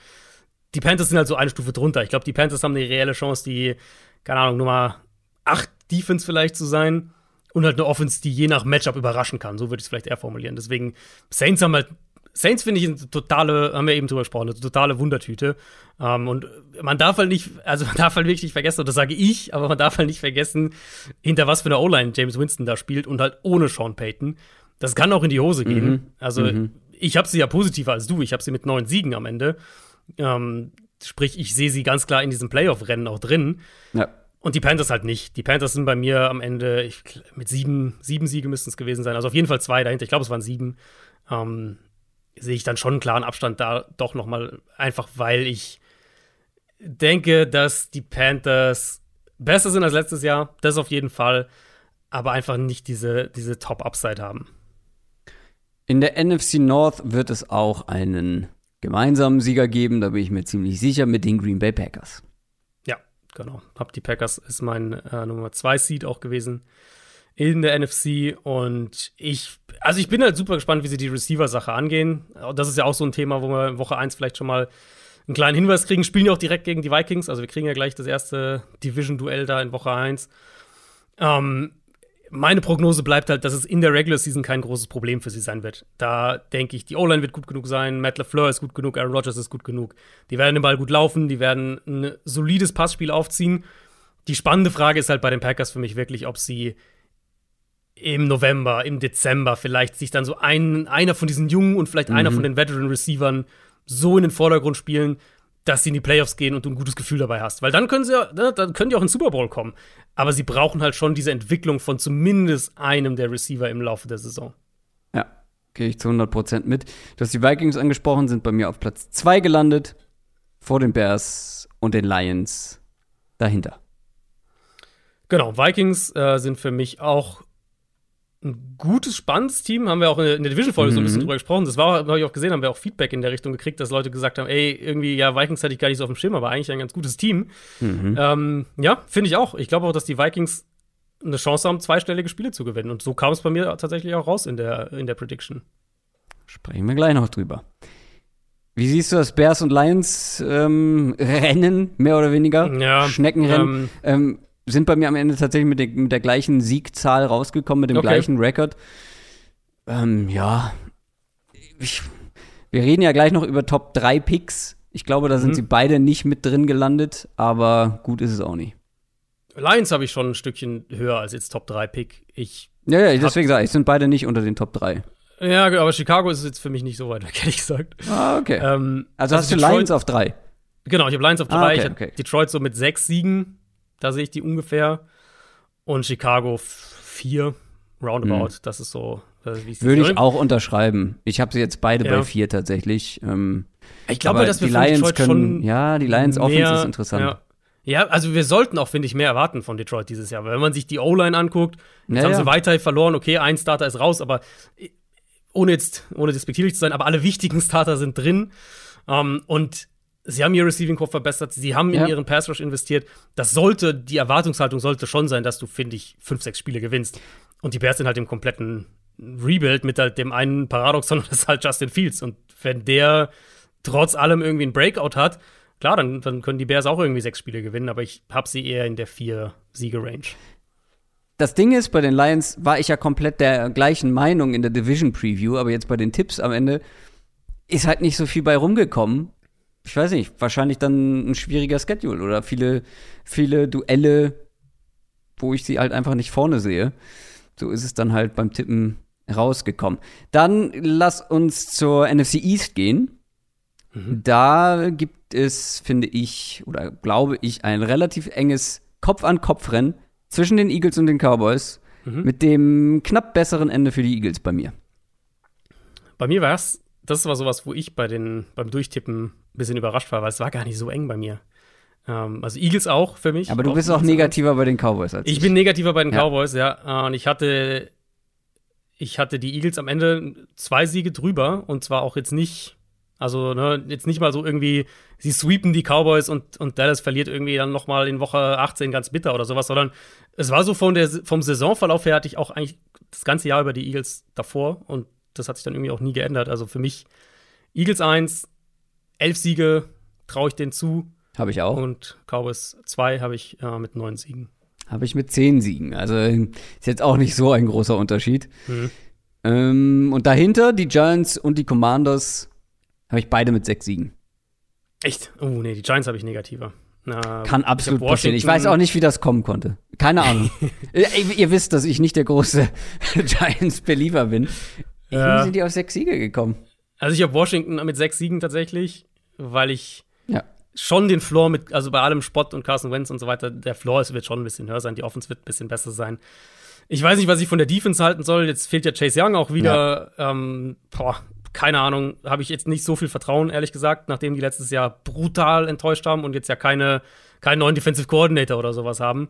Die Panthers sind halt so eine Stufe drunter. Ich glaube, die Panthers haben eine reelle Chance, die, keine Ahnung, Nummer 8 Defense vielleicht zu sein und halt eine Offense, die je nach Matchup überraschen kann. So würde ich es vielleicht eher formulieren. Deswegen, Saints haben halt Saints finde ich eine totale, haben wir eben drüber gesprochen, eine totale Wundertüte. Ähm, und man darf halt nicht, also man darf halt wirklich nicht vergessen, und das sage ich, aber man darf halt nicht vergessen, hinter was für einer O-Line James Winston da spielt und halt ohne Sean Payton. Das kann auch in die Hose gehen. Mhm. Also mhm. ich habe sie ja positiver als du. Ich habe sie mit neun Siegen am Ende. Ähm, sprich, ich sehe sie ganz klar in diesem Playoff-Rennen auch drin. Ja. Und die Panthers halt nicht. Die Panthers sind bei mir am Ende ich, mit sieben, sieben Siege müssten es gewesen sein. Also auf jeden Fall zwei dahinter. Ich glaube, es waren sieben. Ähm, sehe ich dann schon einen klaren Abstand da doch noch mal einfach, weil ich denke, dass die Panthers besser sind als letztes Jahr, das auf jeden Fall, aber einfach nicht diese, diese Top-Upside haben. In der NFC North wird es auch einen gemeinsamen Sieger geben, da bin ich mir ziemlich sicher, mit den Green Bay Packers. Ja, genau. Hab die Packers ist mein äh, Nummer 2 Seed auch gewesen in der NFC und ich, also ich bin halt super gespannt, wie sie die Receiver-Sache angehen. Das ist ja auch so ein Thema, wo wir in Woche 1 vielleicht schon mal einen kleinen Hinweis kriegen. Spielen ja auch direkt gegen die Vikings, also wir kriegen ja gleich das erste Division-Duell da in Woche 1. Ähm, meine Prognose bleibt halt, dass es in der Regular Season kein großes Problem für sie sein wird. Da denke ich, die O-Line wird gut genug sein, Matt LaFleur ist gut genug, Aaron Rodgers ist gut genug. Die werden den Ball gut laufen, die werden ein solides Passspiel aufziehen. Die spannende Frage ist halt bei den Packers für mich wirklich, ob sie im November, im Dezember vielleicht sich dann so ein, einer von diesen Jungen und vielleicht mhm. einer von den Veteran Receivern so in den Vordergrund spielen, dass sie in die Playoffs gehen und du ein gutes Gefühl dabei hast. Weil dann können sie ne, dann können die auch in den Super Bowl kommen. Aber sie brauchen halt schon diese Entwicklung von zumindest einem der Receiver im Laufe der Saison. Ja, gehe ich zu 100% mit. Du hast die Vikings angesprochen, sind bei mir auf Platz 2 gelandet, vor den Bears und den Lions dahinter. Genau, Vikings äh, sind für mich auch ein gutes, spannendes Team. Haben wir auch in der Division-Folge mhm. so ein bisschen mhm. drüber gesprochen. Das war, habe ich auch gesehen, haben wir auch Feedback in der Richtung gekriegt, dass Leute gesagt haben, ey, irgendwie, ja, Vikings hatte ich gar nicht so auf dem Schirm, aber eigentlich ein ganz gutes Team. Mhm. Ähm, ja, finde ich auch. Ich glaube auch, dass die Vikings eine Chance haben, zweistellige Spiele zu gewinnen. Und so kam es bei mir tatsächlich auch raus in der, in der Prediction. Sprechen wir gleich noch drüber. Wie siehst du das Bears und Lions ähm, Rennen, mehr oder weniger? Ja, Schneckenrennen. Ähm, ähm, sind bei mir am Ende tatsächlich mit, der, mit der gleichen Siegzahl rausgekommen, mit dem okay. gleichen Rekord. Ähm, ja. Ich, wir reden ja gleich noch über Top 3 Picks. Ich glaube, da sind mhm. sie beide nicht mit drin gelandet, aber gut ist es auch nicht. Lions habe ich schon ein Stückchen höher als jetzt Top 3 Pick. Ich ja, ja, deswegen sage ich, sind beide nicht unter den Top 3. Ja, aber Chicago ist jetzt für mich nicht so weit weg, ehrlich gesagt. Ah, okay. Ähm, also, also, hast Detroit, du Lions auf 3? Genau, ich habe Lions auf 3. Ah, okay, ich okay. Detroit so mit 6 Siegen. Da sehe ich die ungefähr. Und Chicago 4, roundabout. Mhm. Das ist so. Würde ich auch unterschreiben. Ich habe sie jetzt beide ja. bei 4 tatsächlich. Ähm, ich glaube, dass wir die Lions Detroit können, Ja, die Lions Offense ist interessant. Ja. Ja, also wir sollten auch, finde ich, mehr erwarten von Detroit dieses Jahr. Weil wenn man sich die O-Line anguckt, jetzt ja, haben sie weiter verloren, okay, ein Starter ist raus, aber ohne jetzt, ohne despektierlich zu sein, aber alle wichtigen Starter sind drin. Um, ähm, und Sie haben ihr Receiving Core verbessert, sie haben in ihren Pass Rush investiert. Das sollte, die Erwartungshaltung sollte schon sein, dass du, finde ich, fünf, sechs Spiele gewinnst. Und die Bears sind halt im kompletten Rebuild mit halt dem einen Paradoxon, das ist halt Justin Fields. Und wenn der trotz allem irgendwie einen Breakout hat, klar, dann, dann können die Bears auch irgendwie sechs Spiele gewinnen, aber ich habe sie eher in der vier Siege-Range. Das Ding ist, bei den Lions war ich ja komplett der gleichen Meinung in der Division Preview, aber jetzt bei den Tipps am Ende ist halt nicht so viel bei rumgekommen ich weiß nicht, wahrscheinlich dann ein schwieriger Schedule oder viele, viele Duelle, wo ich sie halt einfach nicht vorne sehe. So ist es dann halt beim Tippen rausgekommen. Dann lass uns zur NFC East gehen. Mhm. Da gibt es, finde ich, oder glaube ich, ein relativ enges Kopf-an-Kopf-Rennen zwischen den Eagles und den Cowboys mhm. mit dem knapp besseren Ende für die Eagles bei mir. Bei mir war es, das war sowas, wo ich bei den, beim Durchtippen bisschen überrascht war, weil es war gar nicht so eng bei mir. Ähm, also Eagles auch für mich. Aber du bist auch negativer bei den Cowboys als ich. Ich bin negativer bei den ja. Cowboys, ja. Und ich hatte, ich hatte die Eagles am Ende zwei Siege drüber und zwar auch jetzt nicht, also ne, jetzt nicht mal so irgendwie, sie sweepen die Cowboys und, und Dallas verliert irgendwie dann noch mal in Woche 18 ganz bitter oder sowas, sondern es war so von der, vom Saisonverlauf her hatte ich auch eigentlich das ganze Jahr über die Eagles davor und das hat sich dann irgendwie auch nie geändert. Also für mich Eagles 1, elf Siege traue ich denen zu. Habe ich auch. Und Cowboys 2 habe ich äh, mit neun Siegen. Habe ich mit zehn Siegen. Also ist jetzt auch nicht so ein großer Unterschied. Mhm. Ähm, und dahinter die Giants und die Commanders habe ich beide mit sechs Siegen. Echt? Oh, nee, die Giants habe ich negativer. Na, Kann absolut ich passieren. Ich weiß auch nicht, wie das kommen konnte. Keine Ahnung. ihr, ihr, wisst, dass ich nicht der große Giants-Believer bin. Ja. Wie sind die auf sechs Siege gekommen? Also ich habe Washington mit sechs Siegen tatsächlich, weil ich ja. schon den Floor mit, also bei allem Spott und Carson Wentz und so weiter, der Floor ist, wird schon ein bisschen höher sein, die Offense wird ein bisschen besser sein. Ich weiß nicht, was ich von der Defense halten soll. Jetzt fehlt ja Chase Young auch wieder. Ja. Ähm, boah, keine Ahnung, habe ich jetzt nicht so viel Vertrauen, ehrlich gesagt, nachdem die letztes Jahr brutal enttäuscht haben und jetzt ja keine, keinen neuen Defensive Coordinator oder sowas haben.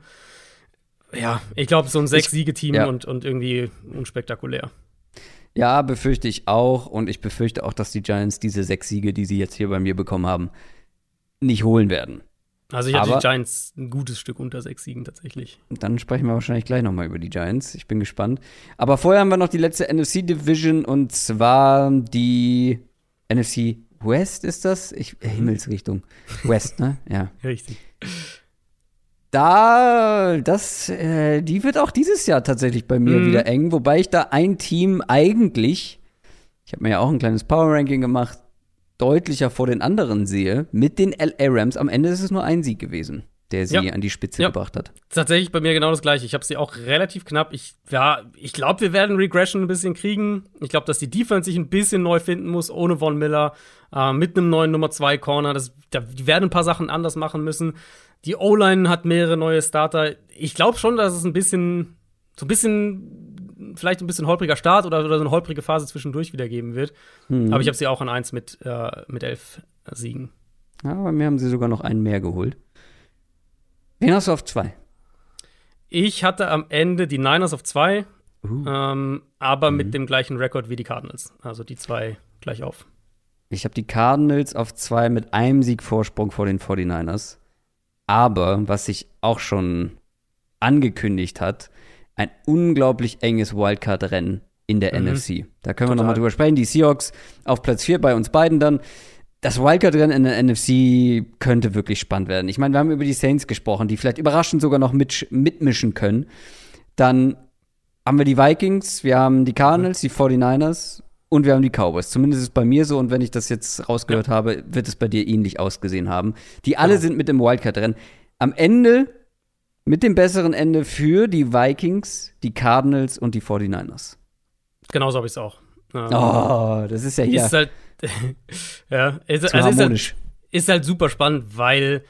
Ja, ich glaube, so ein Sechs-Siege-Team ja. und, und irgendwie unspektakulär. Ja, befürchte ich auch. Und ich befürchte auch, dass die Giants diese sechs Siege, die sie jetzt hier bei mir bekommen haben, nicht holen werden. Also ich hatte Aber, die Giants ein gutes Stück unter sechs Siegen tatsächlich. Dann sprechen wir wahrscheinlich gleich nochmal über die Giants. Ich bin gespannt. Aber vorher haben wir noch die letzte NFC Division und zwar die NFC West ist das? Ich, äh, Himmelsrichtung. West, ne? Ja. Richtig. Da, das, äh, die wird auch dieses Jahr tatsächlich bei mir Mhm. wieder eng, wobei ich da ein Team eigentlich, ich habe mir ja auch ein kleines Power Ranking gemacht, deutlicher vor den anderen sehe. Mit den LA Rams am Ende ist es nur ein Sieg gewesen, der sie Ja. an die Spitze Ja. gebracht hat. Tatsächlich bei mir genau das gleiche. Ich habe sie auch relativ knapp. Ich, ja, ich glaube, wir werden Regression ein bisschen kriegen. Ich glaube, dass die Defense sich ein bisschen neu finden muss, ohne Von Miller, äh, mit einem neuen Nummer 2 Corner. Das, da, die werden ein paar Sachen anders machen müssen. Die O-Line hat mehrere neue Starter. Ich glaube schon, dass es ein bisschen, so ein bisschen, vielleicht ein bisschen holpriger Start oder, oder so eine holprige Phase zwischendurch wieder geben wird. Aber ich habe sie auch an 1 mit, äh, mit elf Siegen. Ja, bei mir haben sie sogar noch einen mehr geholt. Wen hast du auf zwei? Ich hatte am Ende die Niners auf 2. Uh. Ähm, aber mit dem gleichen Rekord wie die Cardinals. Also die zwei gleich auf. Ich habe die Cardinals auf zwei mit einem Sieg Vorsprung vor den 49ers. Aber, was sich auch schon angekündigt hat, ein unglaublich enges Wildcard-Rennen in der Mhm. NFC. Da können wir nochmal drüber sprechen. Die Seahawks auf Platz 4 bei uns beiden dann. Das Wildcard-Rennen in der NFC könnte wirklich spannend werden. Ich meine, wir haben über die Saints gesprochen, die vielleicht überraschend sogar noch mit, mitmischen können. Dann haben wir die Vikings, wir haben die Cardinals, die 49ers und wir haben die Cowboys. Zumindest ist es bei mir so und wenn ich das jetzt rausgehört habe, wird es bei dir ähnlich ausgesehen haben. Die alle Genau. sind mit dem Wildcard-Rennen. Am Ende mit dem besseren Ende für die Vikings, die Cardinals und die 49ers. Genauso habe ich es auch. Ähm, Oh, das ist ja hier Ist halt, ja, ist, also ist, halt, harmonisch. ist halt super spannend, weil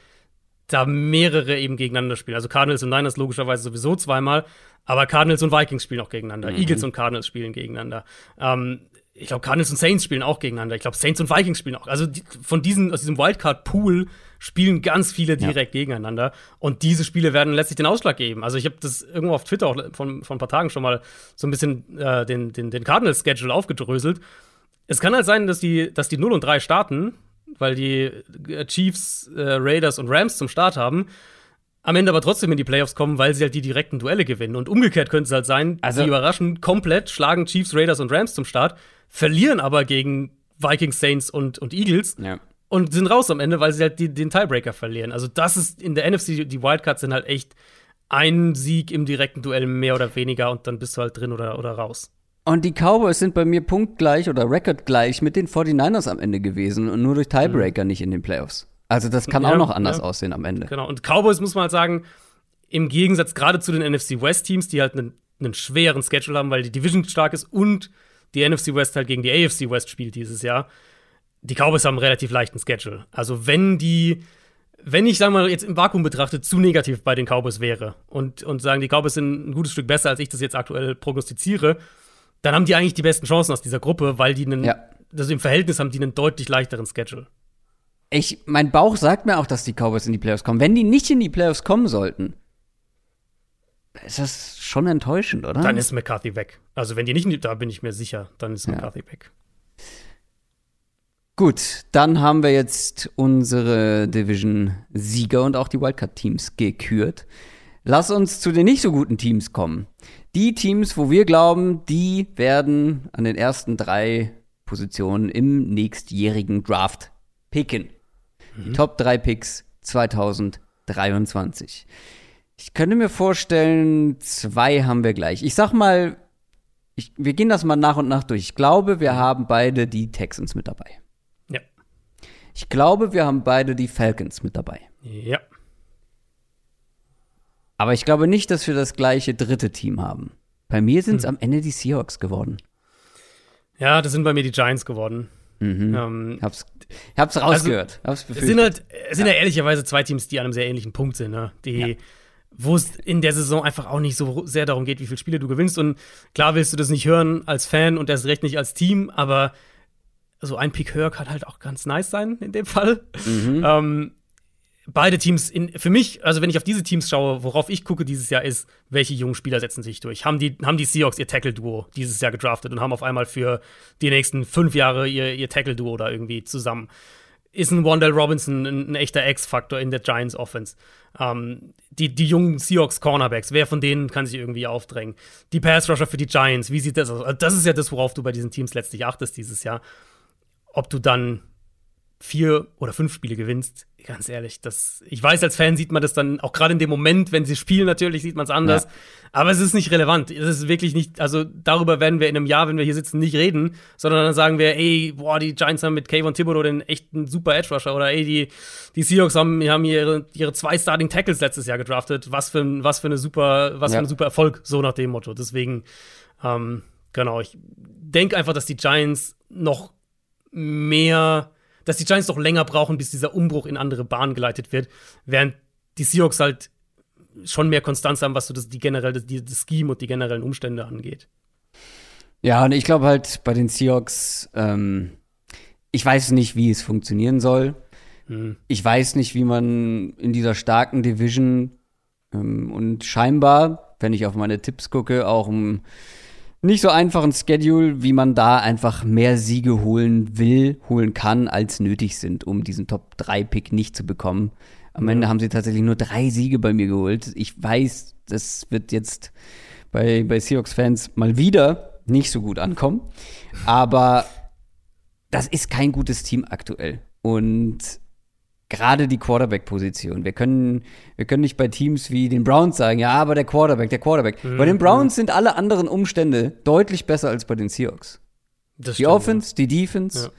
da mehrere eben gegeneinander spielen. Also Cardinals und Niners logischerweise sowieso zweimal, aber Cardinals und Vikings spielen auch gegeneinander. Mhm. Eagles und Cardinals spielen gegeneinander. Ähm, ich glaube, Cardinals und Saints spielen auch gegeneinander. Ich glaube, Saints und Vikings spielen auch. Also die, von diesen, aus diesem Wildcard-Pool spielen ganz viele direkt gegeneinander. Und diese Spiele werden letztlich den Ausschlag geben. Also ich habe das irgendwo auf Twitter auch von, von ein paar Tagen schon mal so ein bisschen äh, den, den, den Cardinals-Schedule aufgedröselt. Es kann halt sein, dass die, dass die 0 und 3 starten, weil die äh, Chiefs, äh, Raiders und Rams zum Start haben. Am Ende aber trotzdem in die Playoffs kommen, weil sie halt die direkten Duelle gewinnen. Und umgekehrt könnte es halt sein, Also- die überraschen komplett, schlagen Chiefs, Raiders und Rams zum Start, verlieren aber gegen Vikings, Saints und, und Eagles Ja. und sind raus am Ende, weil sie halt die, den Tiebreaker verlieren. Also das ist in der NFC, die Wildcards sind halt echt ein Sieg im direkten Duell mehr oder weniger und dann bist du halt drin oder, oder raus. Und die Cowboys sind bei mir punktgleich oder recordgleich mit den 49ers am Ende gewesen und nur durch Tiebreaker nicht in den Playoffs. Also das kann Ja, auch noch anders ja. aussehen am Ende. Genau. Und Cowboys muss man halt sagen, im Gegensatz gerade zu den NFC West Teams, die halt einen, einen schweren Schedule haben, weil die Division stark ist und die NFC West halt gegen die AFC West spielt dieses Jahr. Die Cowboys haben einen relativ leichten Schedule. Also wenn die, wenn ich, sag mal, jetzt im Vakuum betrachtet, zu negativ bei den Cowboys wäre und, und sagen, die Cowboys sind ein gutes Stück besser, als ich das jetzt aktuell prognostiziere, dann haben die eigentlich die besten Chancen aus dieser Gruppe, weil die einen, Ja. also im Verhältnis haben die einen deutlich leichteren Schedule. Ich, mein Bauch sagt mir auch, dass die Cowboys in die Playoffs kommen. Wenn die nicht in die Playoffs kommen sollten, ist das schon enttäuschend, oder? Dann ist McCarthy weg. Also wenn die nicht, in die- da bin ich mir sicher, dann ist McCarthy weg. Gut, dann haben wir jetzt unsere Division-Sieger und auch die Wildcard-Teams gekürt. Lass uns zu den nicht so guten Teams kommen. Die Teams, wo wir glauben, die werden an den ersten drei Positionen im nächstjährigen Draft picken. Die Top 3 Picks 2023. Ich könnte mir vorstellen, zwei haben wir gleich. Ich sag mal, ich, wir gehen das mal nach und nach durch. Ich glaube, wir haben beide die Texans mit dabei. Ja. Ich glaube, wir haben beide die Falcons mit dabei. Ja. Aber ich glaube nicht, dass wir das gleiche dritte Team haben. Bei mir sind es am Ende die Seahawks geworden. Ja, das sind bei mir die Giants geworden. Ähm, Hab's, hab's rausgehört. hab's es sind halt, es sind ja. ehrlicherweise zwei Teams, die an einem sehr ähnlichen Punkt sind, ne? Die, wo es in der Saison einfach auch nicht so sehr darum geht, wie viele Spiele du gewinnst. Und klar willst du das nicht hören als Fan und erst recht nicht als Team, aber so ein Pick höher kann halt auch ganz nice sein in dem Fall. Ähm, beide Teams, in, für mich, also wenn ich auf diese Teams schaue, worauf ich gucke dieses Jahr, ist, welche jungen Spieler setzen sich durch. Haben die, haben die Seahawks ihr Tackle-Duo dieses Jahr gedraftet und haben auf einmal für die nächsten fünf Jahre ihr, ihr Tackle-Duo da irgendwie zusammen. Ist ein Wandell Robinson ein, ein echter X-Faktor in der Giants Offense? Ähm, die, die jungen Seahawks Cornerbacks, wer von denen kann sich irgendwie aufdrängen? Die Pass-Rusher für die Giants, wie sieht das aus? Also das ist ja das, worauf du bei diesen Teams letztlich achtest dieses Jahr. Ob du dann vier oder fünf Spiele gewinnst, ganz ehrlich, das, ich weiß, als Fan sieht man das dann auch gerade in dem Moment, wenn sie spielen, natürlich sieht man es anders. Ja. Aber es ist nicht relevant. Es ist wirklich nicht, also darüber werden wir in einem Jahr, wenn wir hier sitzen, nicht reden, sondern dann sagen wir, ey, boah, die Giants haben mit Kayvon Thibodeau den echten super Edge Rusher oder ey, die, die Seahawks haben, haben ihre, ihre zwei Starting Tackles letztes Jahr gedraftet. Was für, was für eine super, was ja. für ein super Erfolg, so nach dem Motto. Deswegen, ähm, genau, ich denke einfach, dass die Giants noch mehr dass die Giants doch länger brauchen, bis dieser Umbruch in andere Bahnen geleitet wird, während die Seahawks halt schon mehr Konstanz haben, was so das, die generell, das, das Scheme und die generellen Umstände angeht. Ja, und ich glaube halt bei den Seahawks, ähm, ich weiß nicht, wie es funktionieren soll. Hm. Ich weiß nicht, wie man in dieser starken Division ähm, und scheinbar, wenn ich auf meine Tipps gucke, auch um nicht so einfachen Schedule, wie man da einfach mehr Siege holen will, holen kann, als nötig sind, um diesen Top-3-Pick nicht zu bekommen. Am ja. Ende haben sie tatsächlich nur drei Siege bei mir geholt. Ich weiß, das wird jetzt bei, bei Seahawks-Fans mal wieder nicht so gut ankommen. Aber das ist kein gutes Team aktuell. Und gerade die Quarterback-Position. Wir können, wir können nicht bei Teams wie den Browns sagen, ja, aber der Quarterback, der Quarterback. Mhm. Bei den Browns sind alle anderen Umstände deutlich besser als bei den Seahawks. Das die stimmt, Offense, ja. die Defense.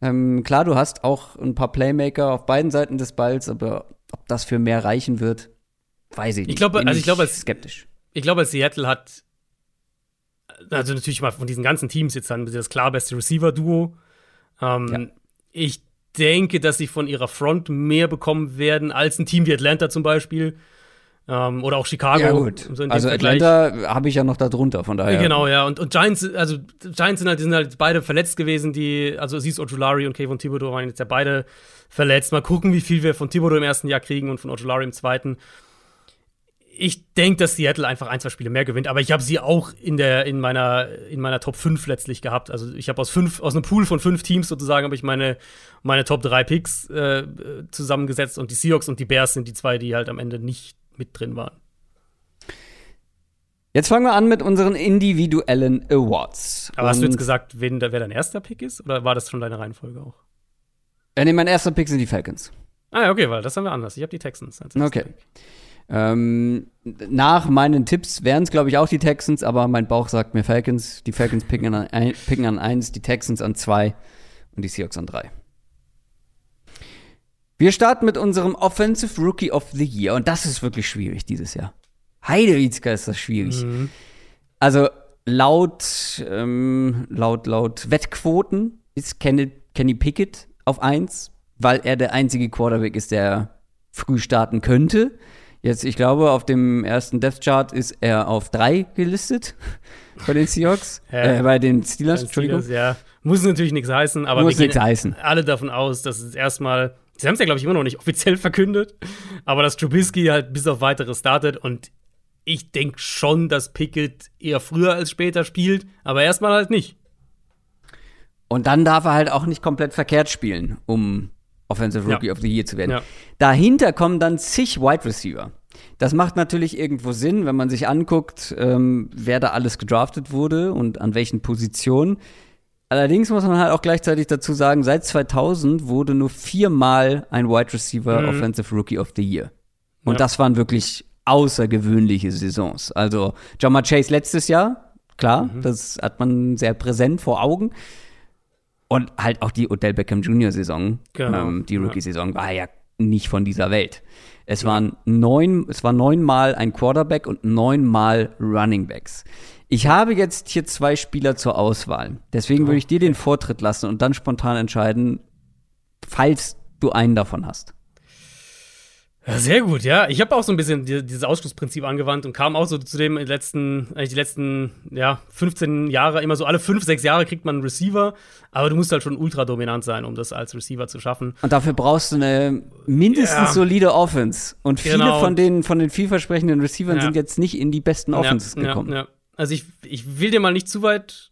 Ja. Ähm, klar, du hast auch ein paar Playmaker auf beiden Seiten des Balls, aber ob das für mehr reichen wird, weiß ich nicht. Ich glaube, also ich glaube, als, skeptisch. Ich glaube, Seattle hat also natürlich mal von diesen ganzen Teams jetzt dann das klar beste Receiver-Duo. Ähm, ja. Ich denke, dass sie von ihrer Front mehr bekommen werden als ein Team wie Atlanta zum Beispiel. Ähm, oder auch Chicago. Ja, gut. So also Atlanta habe ich ja noch da drunter, von daher. Genau, ja. Und, und Giants, also Giants sind halt, sind halt beide verletzt gewesen, die, also siehst Ojulari und Kevin Thibodeau waren jetzt ja beide verletzt. Mal gucken, wie viel wir von Thibodeau im ersten Jahr kriegen und von Ojulari im zweiten ich denke, dass Seattle einfach ein, zwei Spiele mehr gewinnt, aber ich habe sie auch in, der, in, meiner, in meiner Top 5 letztlich gehabt. Also ich habe aus fünf, aus einem Pool von fünf Teams sozusagen habe ich meine, meine Top 3 Picks äh, zusammengesetzt und die Seahawks und die Bears sind die zwei, die halt am Ende nicht mit drin waren. Jetzt fangen wir an mit unseren individuellen Awards. Aber und hast du jetzt gesagt, wen, wer dein erster Pick ist? Oder war das schon deine Reihenfolge auch? Äh, nee, mein erster Pick sind die Falcons. Ah, okay, weil das haben wir anders. Ich habe die Texans. okay. Pick. Ähm, nach meinen Tipps wären es, glaube ich, auch die Texans, aber mein Bauch sagt mir Falcons. Die Falcons picken an, ein, picken an eins, die Texans an zwei und die Seahawks an drei. Wir starten mit unserem Offensive Rookie of the Year und das ist wirklich schwierig dieses Jahr. Heidewitzka ist das schwierig. Mhm. Also laut, ähm, laut, laut Wettquoten ist Kenny, Kenny Pickett auf eins, weil er der einzige Quarterback ist, der früh starten könnte. Jetzt, ich glaube, auf dem ersten Death Chart ist er auf drei gelistet bei den Seahawks, äh, bei den Steelers, Entschuldigung. Steelers, ja. Muss natürlich nichts heißen, aber Muss wir gehen heißen. alle davon aus, dass es erstmal, sie haben es ja, glaube ich, immer noch nicht offiziell verkündet, aber dass Trubisky halt bis auf weiteres startet und ich denke schon, dass Pickett eher früher als später spielt, aber erstmal halt nicht. Und dann darf er halt auch nicht komplett verkehrt spielen, um Offensive Rookie ja. of the Year zu werden. Ja. Dahinter kommen dann zig Wide Receiver. Das macht natürlich irgendwo Sinn, wenn man sich anguckt, ähm, wer da alles gedraftet wurde und an welchen Positionen. Allerdings muss man halt auch gleichzeitig dazu sagen, seit 2000 wurde nur viermal ein Wide Receiver mhm. Offensive Rookie of the Year. Und ja. das waren wirklich außergewöhnliche Saisons. Also John Chase letztes Jahr, klar, mhm. das hat man sehr präsent vor Augen. Und halt auch die Odell Beckham Jr. Saison, genau. ähm, die Rookie-Saison, war ja nicht von dieser Welt. Es ja. waren neun, es war neunmal ein Quarterback und neunmal Running Backs. Ich habe jetzt hier zwei Spieler zur Auswahl. Deswegen oh. würde ich dir den Vortritt lassen und dann spontan entscheiden, falls du einen davon hast. Ja, sehr gut, ja. Ich habe auch so ein bisschen die, dieses Ausschlussprinzip angewandt und kam auch so zu dem letzten, eigentlich die letzten, ja, 15 Jahre, immer so alle fünf, sechs Jahre kriegt man einen Receiver, aber du musst halt schon ultra dominant sein, um das als Receiver zu schaffen. Und dafür brauchst du eine mindestens ja. solide Offense. Und viele genau. von den, von den vielversprechenden Receivern ja. sind jetzt nicht in die besten Offenses gekommen. Also ich, ich will dir mal nicht zu weit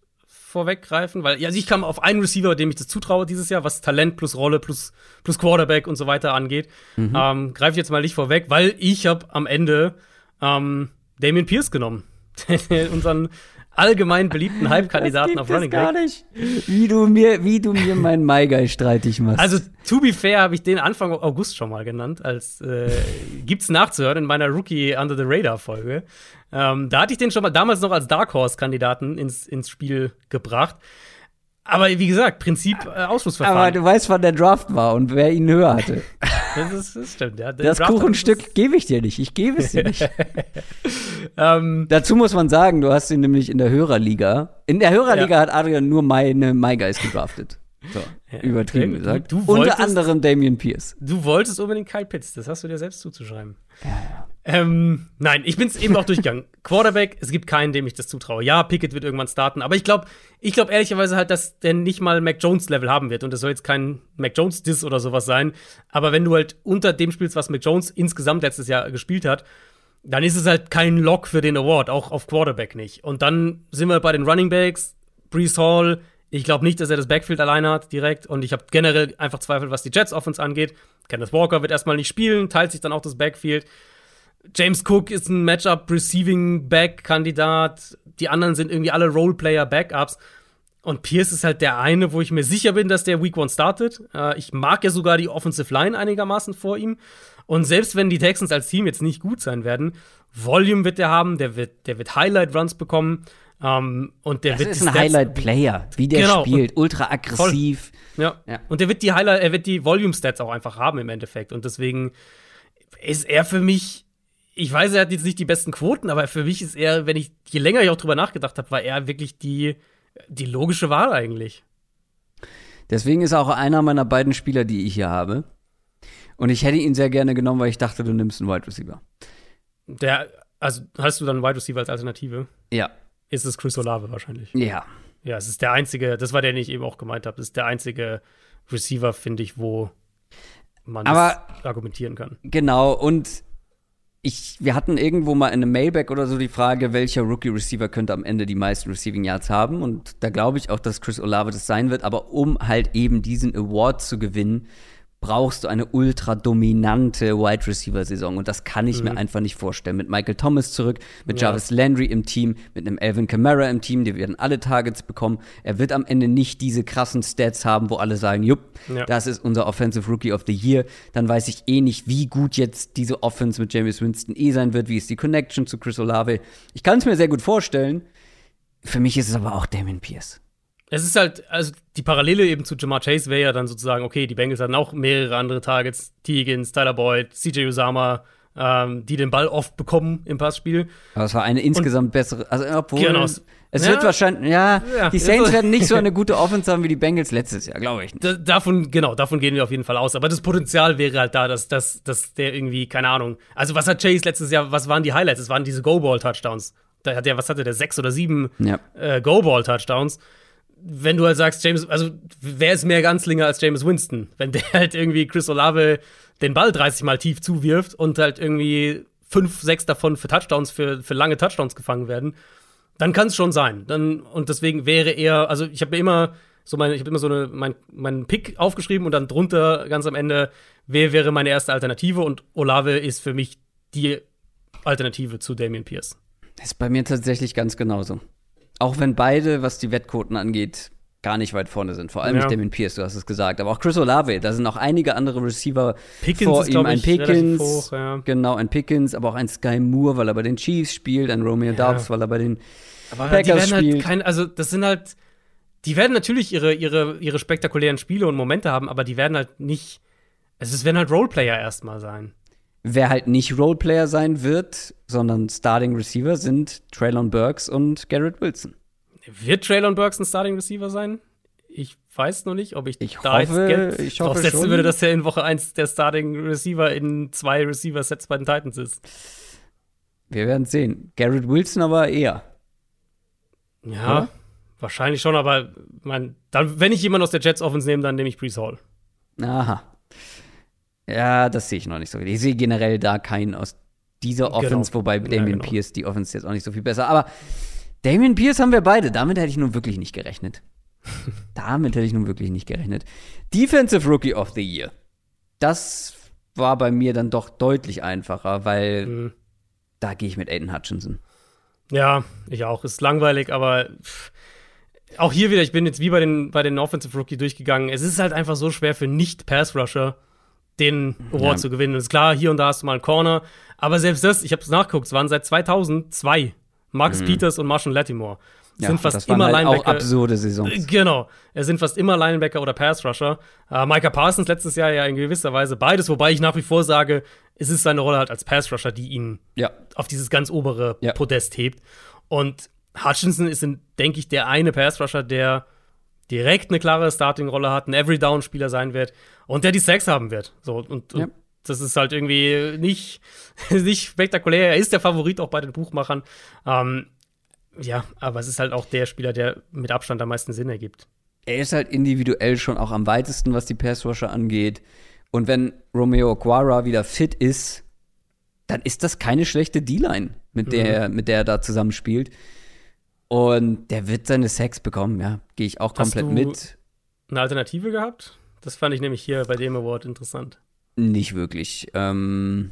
vorweggreifen, weil also ich kam auf einen Receiver, dem ich das zutraue dieses Jahr, was Talent plus Rolle plus, plus Quarterback und so weiter angeht. Mhm. Ähm, Greife ich jetzt mal nicht vorweg, weil ich habe am Ende ähm, Damien Pierce genommen unseren allgemein beliebten Hype-Kandidaten auf Running Back. gar nicht. Wie du mir, wie du mir meinen MyGuy streitig machst. Also, to be fair, habe ich den Anfang August schon mal genannt, als äh, gibt's nachzuhören in meiner Rookie Under the Radar Folge. Ähm, da hatte ich den schon mal damals noch als Dark Horse-Kandidaten ins, ins Spiel gebracht. Aber wie gesagt, Prinzip äh, Ausschlussverfahren. Aber du weißt, wann der Draft war und wer ihn höher hatte. das, ist, das stimmt, ja. Das Draft Kuchenstück gebe ich dir nicht. Ich gebe es dir nicht. Ähm, Dazu muss man sagen, du hast ihn nämlich in der Hörerliga. In der Hörerliga Ja. hat Adrian nur meine MyGuys gedraftet. So, Ja, übertrieben okay. gesagt. Du- du wolltest- Unter anderem Damian Pierce. Du wolltest unbedingt Kyle Pitts, das hast du dir selbst zuzuschreiben. Ähm, nein, ich bin's eben auch durchgegangen. Quarterback, es gibt keinen, dem ich das zutraue. Ja, Pickett wird irgendwann starten, aber ich glaube, ich glaube ehrlicherweise halt, dass der nicht mal Mac Jones Level haben wird und das soll jetzt kein Mac Jones Diss oder sowas sein, aber wenn du halt unter dem spielst, was Mac Jones insgesamt letztes Jahr gespielt hat, dann ist es halt kein Lock für den Award, auch auf Quarterback nicht. Und dann sind wir bei den Running Backs, Brees Hall. Ich glaube nicht, dass er das Backfield alleine hat direkt. Und ich habe generell einfach Zweifel, was die Jets Offense angeht. Kenneth Walker wird erstmal nicht spielen, teilt sich dann auch das Backfield. James Cook ist ein Matchup Receiving Back Kandidat. Die anderen sind irgendwie alle Roleplayer Backups. Und Pierce ist halt der eine, wo ich mir sicher bin, dass der Week One startet. Äh, ich mag ja sogar die Offensive Line einigermaßen vor ihm. Und selbst wenn die Texans als Team jetzt nicht gut sein werden, Volume wird der haben, der wird, der wird Highlight Runs bekommen. Ähm, und der Das wird ist ein Highlight-Player, wie der Genau. spielt. Ultra aggressiv. Ja. Ja. Und der wird die Highlight, er wird die Volume Stats auch einfach haben im Endeffekt. Und deswegen ist er für mich, ich weiß, er hat jetzt nicht die besten Quoten, aber für mich ist er, wenn ich, je länger ich auch drüber nachgedacht habe, war er wirklich die, die logische Wahl eigentlich. Deswegen ist er auch einer meiner beiden Spieler, die ich hier habe. Und ich hätte ihn sehr gerne genommen, weil ich dachte, du nimmst einen Wide Receiver. Der, also hast du dann Wide Receiver als Alternative? Ja. Ist es Chris Olave wahrscheinlich? Ja. Ja, es ist der einzige, das war der, den ich eben auch gemeint habe, das ist der einzige Receiver, finde ich, wo man Aber- argumentieren kann. Genau, und ich, wir hatten irgendwo mal in einem Mailback oder so die Frage, welcher Rookie-Receiver könnte am Ende die meisten Receiving Yards haben. Und da glaube ich auch, dass Chris Olave das sein wird. Aber um halt eben diesen Award zu gewinnen, brauchst du eine ultra dominante Wide Receiver Saison und das kann ich mir einfach nicht vorstellen. Mit Michael Thomas zurück, mit Ja. Jarvis Landry im Team, mit einem Alvin Kamara im Team, die werden alle Targets bekommen. Er wird am Ende nicht diese krassen Stats haben, wo alle sagen, jupp, Ja. das ist unser Offensive Rookie of the Year. Dann weiß ich eh nicht, wie gut jetzt diese Offense mit James Winston eh sein wird, wie ist die Connection zu Chris Olave. Ich kann es mir sehr gut vorstellen. Für mich ist es aber auch Damon Pierce. Es ist halt, also die Parallele eben zu Jamar Chase wäre ja dann sozusagen, okay, die Bengals hatten auch mehrere andere Targets, T. Higgins, Tyler Boyd, CJ Usama, ähm, die den Ball oft bekommen im Passspiel. Aber es war eine insgesamt bessere, also obwohl Genau. es Ja. wird wahrscheinlich, ja, Ja. die Saints werden nicht so eine gute Offense haben wie die Bengals letztes Jahr, glaube ich. Da, davon, genau, davon gehen wir auf jeden Fall aus. Aber das Potenzial wäre halt da, dass, dass, dass der irgendwie, keine Ahnung. Also, was hat Chase letztes Jahr, was waren die Highlights? Es waren diese Go-Ball-Touchdowns. Da hat er, was hatte der, sechs oder sieben Ja. äh, Go-Ball-Touchdowns. Wenn du halt sagst, James, also wer ist mehr Ganzlinger als James Winston? Wenn der halt irgendwie Chris Olave den Ball 30 Mal tief zuwirft und halt irgendwie fünf, sechs davon für Touchdowns, für, für lange Touchdowns gefangen werden, dann kann es schon sein. Dann, und deswegen wäre er, also ich habe mir immer so meine, ich habe immer so eine, mein, meinen Pick aufgeschrieben und dann drunter ganz am Ende, wer wäre meine erste Alternative und Olave ist für mich die Alternative zu Damian Pierce. Das ist bei mir tatsächlich ganz genauso. Auch wenn beide, was die Wettquoten angeht, gar nicht weit vorne sind. Vor allem Ja. nicht Damon Pierce, du hast es gesagt. Aber auch Chris Olave, da sind noch einige andere Receiver Pickens vor ist, ihm. glaub Ein ich, Pickens, hoch, ja. genau, ein Pickens, aber auch ein Sky Moore, weil er bei den Chiefs spielt, ein Romeo Dobbs, weil er bei den Aber Packers die werden halt spielt. kein, also das sind halt, die werden natürlich ihre, ihre, ihre spektakulären Spiele und Momente haben, aber die werden halt nicht, also es werden halt Roleplayer erstmal sein. Wer halt nicht Roleplayer sein wird, sondern Starting Receiver sind Traylon Burks und Garrett Wilson. Wird Traylon Burks ein Starting Receiver sein? Ich weiß noch nicht, ob ich, Ich da hoffe- jetzt ich hoffe draufsetzen schon. würde, dass er in Woche 1 der Starting Receiver in zwei Receiver-Sets bei den Titans ist. Wir werden sehen. Garrett Wilson aber eher. Ja, Oder? wahrscheinlich schon, aber mein, dann, wenn ich jemanden aus der Jets Offense nehme, dann nehme ich Brees Hall. Aha. Ja, das sehe ich noch nicht so. Ich sehe generell da keinen aus dieser Genau. Offense, wobei Ja, Damian genau. Pierce, die Offense jetzt auch nicht so viel besser. Aber Damian Pierce haben wir beide. Damit hätte ich nun wirklich nicht gerechnet. Damit hätte ich nun wirklich nicht gerechnet. Defensive Rookie of the Year. Das war bei mir dann doch deutlich einfacher, weil Mhm. da gehe ich mit Aiden Hutchinson. Ja, ich auch. Ist langweilig, aber pff, auch hier wieder, ich bin jetzt wie bei den, bei den Offensive Rookie durchgegangen. Es ist halt einfach so schwer für Nicht-Pass-Rusher den Award ja. zu gewinnen. ist klar, hier und da hast du mal einen Corner, aber selbst das, ich habe es nachgeguckt, es waren seit 2002 Marcus mhm. Peters und Marshall Latimore. Ja, sind fast immer halt Linebacker. Auch absurde Saisons. Äh, genau. Es sind fast immer Linebacker oder Pass-Rusher. Äh, Micah Parsons letztes Jahr ja in gewisser Weise beides, wobei ich nach wie vor sage, es ist seine Rolle halt als Pass-Rusher, die ihn ja. auf dieses ganz obere. Podest hebt. Und Hutchinson ist, denke ich, der eine Pass-Rusher, der direkt eine klare Starting-Rolle hat, ein Every-Down-Spieler sein wird und der die Sex haben wird. So, und, und das ist halt irgendwie nicht, nicht spektakulär. Er ist der Favorit auch bei den Buchmachern. Ähm, ja, aber es ist halt auch der Spieler, der mit Abstand am meisten Sinn ergibt. Er ist halt individuell schon auch am weitesten, was die Passrusher angeht. Und wenn Romeo Guara wieder fit ist, dann ist das keine schlechte D-Line, mit, der, mhm. mit der er da zusammenspielt. Und der wird seine Sex bekommen, ja. Gehe ich auch komplett Hast du mit. Eine Alternative gehabt? Das fand ich nämlich hier bei dem Award interessant. Nicht wirklich. Ähm,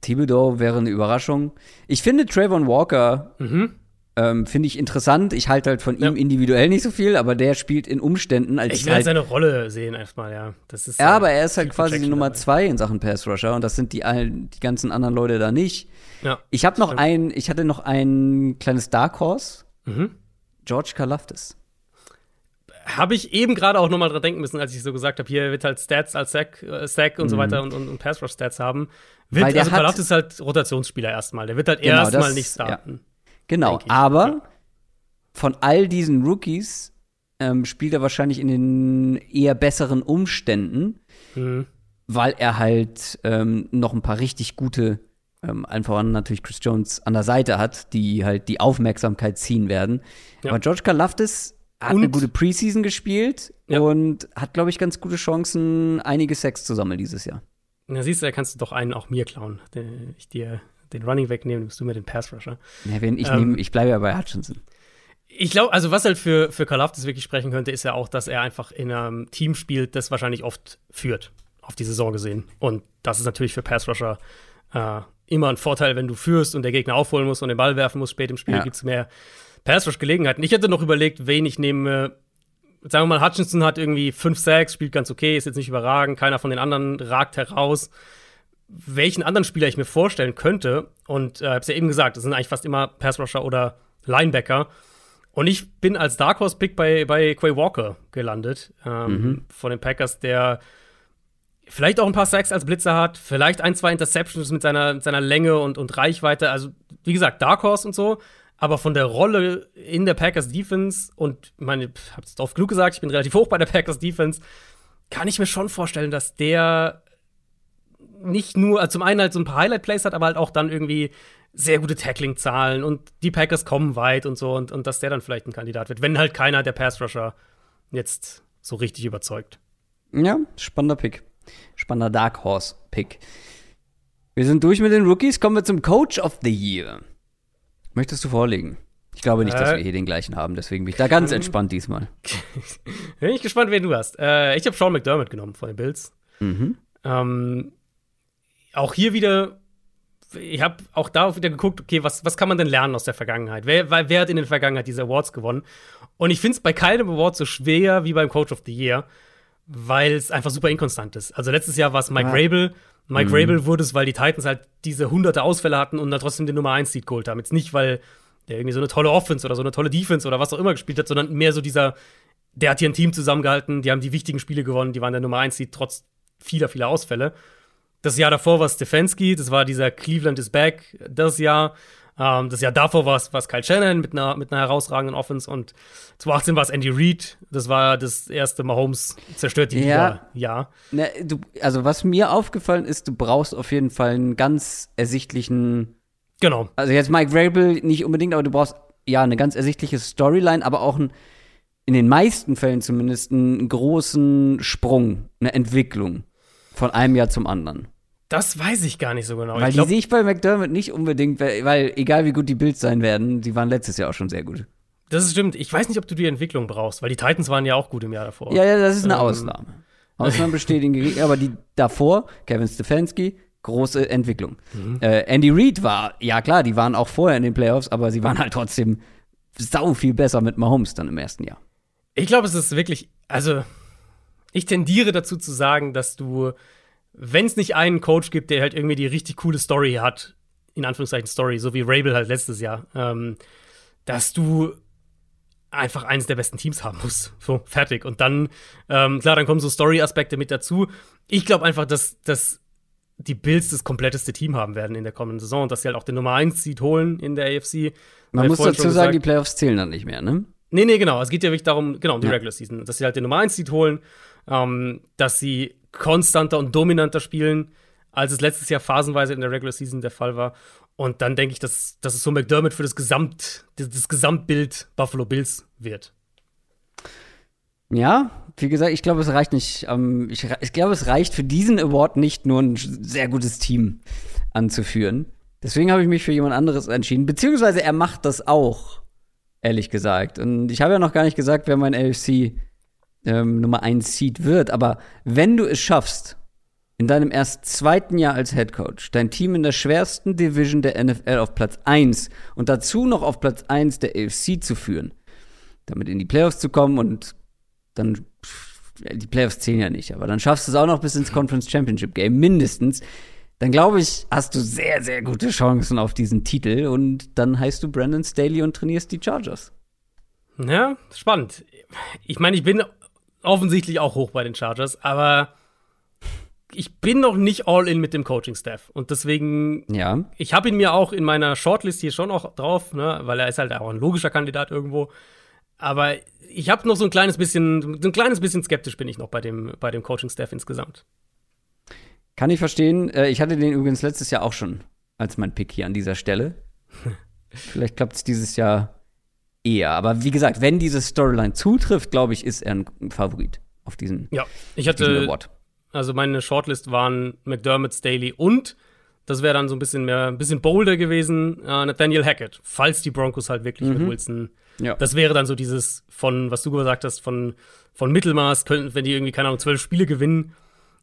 Thibodeau wäre eine Überraschung. Ich finde Trayvon Walker mhm. ähm, finde ich interessant. Ich halte halt von ja. ihm individuell nicht so viel, aber der spielt in Umständen als ich will halt seine Rolle sehen erstmal, ja. Das ist ja, aber er ist halt quasi die Nummer zwei in Sachen Pass Rusher und das sind die die ganzen anderen Leute da nicht. Ja, ich habe noch ein, ich hatte noch ein kleines Dark Horse. Mhm. George Kalafdis habe ich eben gerade auch nochmal dran denken müssen, als ich so gesagt habe, hier wird halt Stats als Sack, äh, Sack und mhm. so weiter und, und, und Pass Rush Stats haben. Wird, Weil der also hat, ist halt Rotationsspieler erstmal. Der wird halt genau, erstmal nicht starten. Ja. Genau, aber ja. von all diesen Rookies ähm, spielt er wahrscheinlich in den eher besseren Umständen, mhm. weil er halt ähm, noch ein paar richtig gute, ähm, allen voran natürlich Chris Jones an der Seite hat, die halt die Aufmerksamkeit ziehen werden. Ja. Aber George Kalafdis hat und, eine gute Preseason gespielt ja. und hat, glaube ich, ganz gute Chancen, einige Sex zu sammeln dieses Jahr. Na, siehst du, da kannst du doch einen auch mir klauen. Ich dir den Running wegnehmen, nimmst du mir den Pass Rusher. Ja, wenn ich, ähm, ich bleibe ja bei Hutchinson. Ich glaube, also was halt für, für Kalafdis wirklich sprechen könnte, ist ja auch, dass er einfach in einem Team spielt, das wahrscheinlich oft führt, auf die Saison gesehen. Und das ist natürlich für Pass Rusher äh, immer ein Vorteil, wenn du führst und der Gegner aufholen muss und den Ball werfen muss spät im Spiel, ja. gibt es mehr Pass-Rush-Gelegenheiten. Ich hätte noch überlegt, wen ich nehme. Sagen wir mal, Hutchinson hat irgendwie 5 Sacks, spielt ganz okay, ist jetzt nicht überragend, keiner von den anderen ragt heraus. Welchen anderen Spieler ich mir vorstellen könnte, und äh, hab's ja eben gesagt, das sind eigentlich fast immer Pass-Rusher oder Linebacker. Und ich bin als Dark Horse-Pick bei, bei Quay Walker gelandet, ähm, mhm. von den Packers, der vielleicht auch ein paar Sacks als Blitzer hat, vielleicht ein, zwei Interceptions mit seiner, mit seiner Länge und, und Reichweite. Also, wie gesagt, Dark Horse und so. Aber von der Rolle in der Packers Defense und meine, hab's drauf genug gesagt, ich bin relativ hoch bei der Packers Defense, kann ich mir schon vorstellen, dass der nicht nur, also zum einen halt so ein paar Highlight-Plays hat, aber halt auch dann irgendwie sehr gute Tackling-Zahlen und die Packers kommen weit und so und, und dass der dann vielleicht ein Kandidat wird, wenn halt keiner der Pass-Rusher jetzt so richtig überzeugt. Ja, spannender Pick. Spannender Dark Horse-Pick. Wir sind durch mit den Rookies, kommen wir zum Coach of the Year. Möchtest du vorlegen? Ich glaube nicht, äh, dass wir hier den gleichen haben, deswegen bin ich da ganz entspannt diesmal. bin ich gespannt, wen du hast. Äh, ich habe Sean McDermott genommen von den Bills. Mhm. Ähm, auch hier wieder, ich habe auch da wieder geguckt, okay, was, was kann man denn lernen aus der Vergangenheit? Wer, wer hat in der Vergangenheit diese Awards gewonnen? Und ich finde es bei keinem Award so schwer wie beim Coach of the Year, weil es einfach super inkonstant ist. Also letztes Jahr war es Mike ja. Rabel, Mike mhm. Rabel wurde es, weil die Titans halt diese hunderte Ausfälle hatten und dann trotzdem den Nummer 1 Seed geholt haben. Jetzt nicht, weil der irgendwie so eine tolle Offense oder so eine tolle Defense oder was auch immer gespielt hat, sondern mehr so dieser, der hat hier ein Team zusammengehalten, die haben die wichtigen Spiele gewonnen, die waren der Nummer 1 Seed trotz vieler, vieler Ausfälle. Das Jahr davor war Stefanski, das war dieser Cleveland is back das Jahr. Ähm, das Jahr davor war es Kyle Shannon mit einer, mit einer herausragenden Offense und 2018 war es Andy Reid. Das war das erste Mahomes zerstört die ja. Ja. Ne, du, also was mir aufgefallen ist, du brauchst auf jeden Fall einen ganz ersichtlichen Genau. Also jetzt Mike Vrabel nicht unbedingt, aber du brauchst ja eine ganz ersichtliche Storyline, aber auch ein, in den meisten Fällen zumindest einen großen Sprung, eine Entwicklung von einem Jahr zum anderen. Das weiß ich gar nicht so genau. Weil glaub, die sehe ich bei McDermott nicht unbedingt, weil, egal wie gut die Bills sein werden, die waren letztes Jahr auch schon sehr gut. Das stimmt. Ich weiß nicht, ob du die Entwicklung brauchst, weil die Titans waren ja auch gut im Jahr davor. Ja, ja, das ist eine ähm, Ausnahme. Ausnahmen bestätigen, aber die davor, Kevin Stefanski, große Entwicklung. Mhm. Äh, Andy Reid war, ja klar, die waren auch vorher in den Playoffs, aber sie waren halt trotzdem sau viel besser mit Mahomes dann im ersten Jahr. Ich glaube, es ist wirklich, also ich tendiere dazu zu sagen, dass du, wenn es nicht einen Coach gibt, der halt irgendwie die richtig coole Story hat, in Anführungszeichen Story, so wie Rabel halt letztes Jahr, ähm, dass du einfach eines der besten Teams haben musst. So, fertig. Und dann, ähm, klar, dann kommen so Story-Aspekte mit dazu. Ich glaube einfach, dass, dass die Bills das kompletteste Team haben werden in der kommenden Saison und dass sie halt auch den Nummer 1 Seed holen in der AFC. Man muss dazu sagen, die Playoffs zählen dann nicht mehr, ne? Nee, nee, genau. Es geht ja wirklich darum, genau, um die ja. Regular Season, dass sie halt den Nummer 1 Seed holen, ähm, dass sie konstanter und dominanter spielen, als es letztes Jahr phasenweise in der Regular Season der Fall war. Und dann denke ich, dass, dass es so McDermott für das, Gesamt, das, das Gesamtbild Buffalo Bills wird. Ja, wie gesagt, ich glaube, es reicht nicht. Ähm, ich, ich glaube, es reicht für diesen Award nicht nur ein sehr gutes Team anzuführen. Deswegen habe ich mich für jemand anderes entschieden. Beziehungsweise er macht das auch, ehrlich gesagt. Und ich habe ja noch gar nicht gesagt, wer mein LFC ähm, Nummer 1 Seed wird. Aber wenn du es schaffst, in deinem erst zweiten Jahr als Head Coach dein Team in der schwersten Division der NFL auf Platz 1 und dazu noch auf Platz 1 der AFC zu führen, damit in die Playoffs zu kommen und dann die Playoffs zählen ja nicht, aber dann schaffst du es auch noch bis ins Conference Championship Game mindestens. Dann glaube ich, hast du sehr, sehr gute Chancen auf diesen Titel und dann heißt du Brandon Staley und trainierst die Chargers. Ja, spannend. Ich meine, ich bin offensichtlich auch hoch bei den Chargers, aber ich bin noch nicht all in mit dem Coaching-Staff. Und deswegen, ja. ich habe ihn mir auch in meiner Shortlist hier schon noch drauf, ne, weil er ist halt auch ein logischer Kandidat irgendwo. Aber ich habe noch so ein kleines bisschen, so ein kleines bisschen skeptisch bin ich noch bei dem, bei dem Coaching-Staff insgesamt. Kann ich verstehen. Äh, ich hatte den übrigens letztes Jahr auch schon als mein Pick hier an dieser Stelle. Vielleicht klappt es dieses Jahr eher. Aber wie gesagt, wenn diese Storyline zutrifft, glaube ich, ist er ein Favorit auf diesen, ja, ich hatte, Award. Also meine Shortlist waren McDermott, Staley und das wäre dann so ein bisschen mehr, ein bisschen bolder gewesen, äh, Nathaniel Hackett, falls die Broncos halt wirklich mhm. mit Wilson. Ja. Das wäre dann so dieses von, was du gesagt hast, von, von Mittelmaß, könnten, wenn die irgendwie, keine Ahnung, zwölf Spiele gewinnen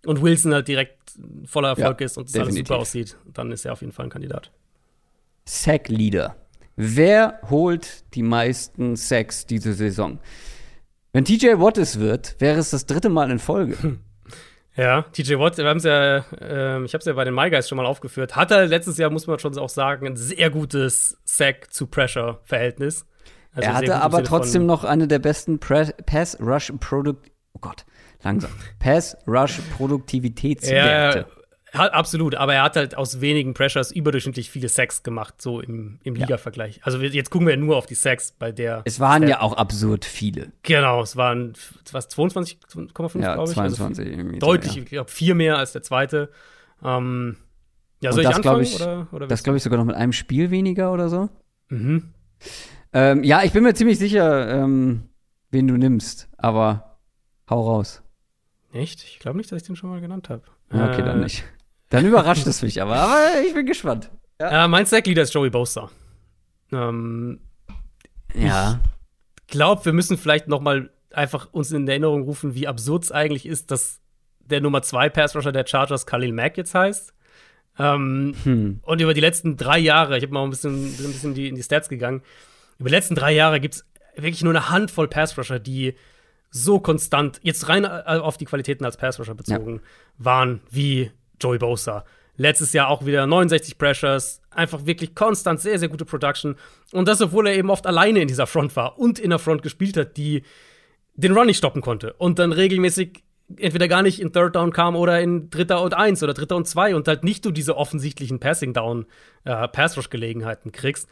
und Wilson halt direkt voller Erfolg ja, ist und es alles super aussieht, dann ist er auf jeden Fall ein Kandidat. Sack Leader. Wer holt die meisten Sacks diese Saison? Wenn TJ Watt es wird, wäre es das dritte Mal in Folge. Ja, TJ Watt, wir haben es ja, äh, ich habe es ja bei den My Guys schon mal aufgeführt, hat er letztes Jahr, muss man schon auch sagen, ein sehr gutes Sack-to-Pressure-Verhältnis. Also er hatte aber trotzdem noch eine der besten Pass-Rush-Produkt, oh Gott, langsam, Pass-Rush-Produktivitätswerte. Ja, absolut, aber er hat halt aus wenigen Pressures überdurchschnittlich viele Sacks gemacht, so im, im Liga-Vergleich. Also jetzt gucken wir nur auf die Sacks bei der. Es waren Stat. ja auch absurd viele. Genau, es waren was 22,5 ja, glaube ich. 22 also deutlich, ja. ich glaube vier mehr als der zweite. Ähm, ja, soll Und ich anfangen? Ich, oder, oder das glaube ich sogar noch mit einem Spiel weniger oder so. Mhm. Ähm, ja, ich bin mir ziemlich sicher, ähm, wen du nimmst, aber hau raus. Echt? Ich glaube nicht, dass ich den schon mal genannt habe. Okay, äh, dann nicht. Dann überrascht es mich aber, aber ich bin gespannt. Ja. Äh, mein Sackleader ist Joey Bosa. Ähm, ja. Ich glaube, wir müssen vielleicht noch mal einfach uns in Erinnerung rufen, wie absurd es eigentlich ist, dass der Nummer 2 Pass-Rusher der Chargers Khalil Mack jetzt heißt. Ähm, hm. Und über die letzten drei Jahre, ich habe mal ein bisschen, ein bisschen die, in die Stats gegangen, über die letzten drei Jahre gibt es wirklich nur eine Handvoll Pass-Rusher, die so konstant, jetzt rein äh, auf die Qualitäten als Pass-Rusher bezogen, ja. waren wie Joey Bosa. Letztes Jahr auch wieder 69 Pressures, einfach wirklich konstant sehr, sehr gute Production. Und das, obwohl er eben oft alleine in dieser Front war und in der Front gespielt hat, die den Run nicht stoppen konnte. Und dann regelmäßig entweder gar nicht in Third Down kam oder in Dritter und Eins oder Dritter und Zwei und halt nicht du diese offensichtlichen Passing Down, äh, Pass Rush Gelegenheiten kriegst.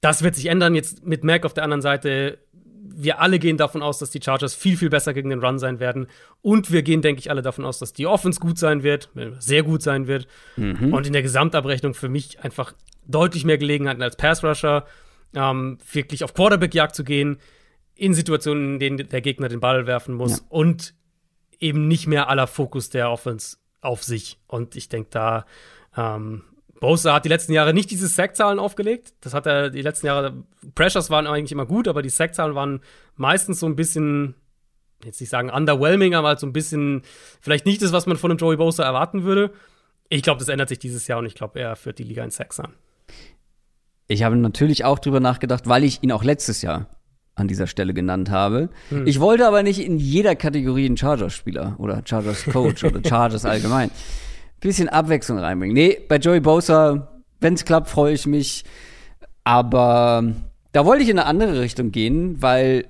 Das wird sich ändern jetzt mit Mac auf der anderen Seite wir alle gehen davon aus, dass die Chargers viel, viel besser gegen den Run sein werden. Und wir gehen, denke ich, alle davon aus, dass die Offense gut sein wird, sehr gut sein wird. Mhm. Und in der Gesamtabrechnung für mich einfach deutlich mehr Gelegenheiten als Pass-Rusher, ähm, wirklich auf Quarterback-Jagd zu gehen, in Situationen, in denen der Gegner den Ball werfen muss ja. und eben nicht mehr aller Fokus der Offense auf sich. Und ich denke, da ähm, Bosa hat die letzten Jahre nicht diese Sackzahlen aufgelegt. Das hat er die letzten Jahre. Pressures waren eigentlich immer gut, aber die Sackzahlen waren meistens so ein bisschen, jetzt nicht sagen underwhelming, aber halt so ein bisschen, vielleicht nicht das, was man von einem Joey Bosa erwarten würde. Ich glaube, das ändert sich dieses Jahr und ich glaube, er führt die Liga in Sacks an. Ich habe natürlich auch drüber nachgedacht, weil ich ihn auch letztes Jahr an dieser Stelle genannt habe. Hm. Ich wollte aber nicht in jeder Kategorie einen Chargers-Spieler oder Chargers-Coach oder Chargers allgemein. Bisschen Abwechslung reinbringen. Nee, bei Joey Bosa, wenn es klappt, freue ich mich. Aber da wollte ich in eine andere Richtung gehen, weil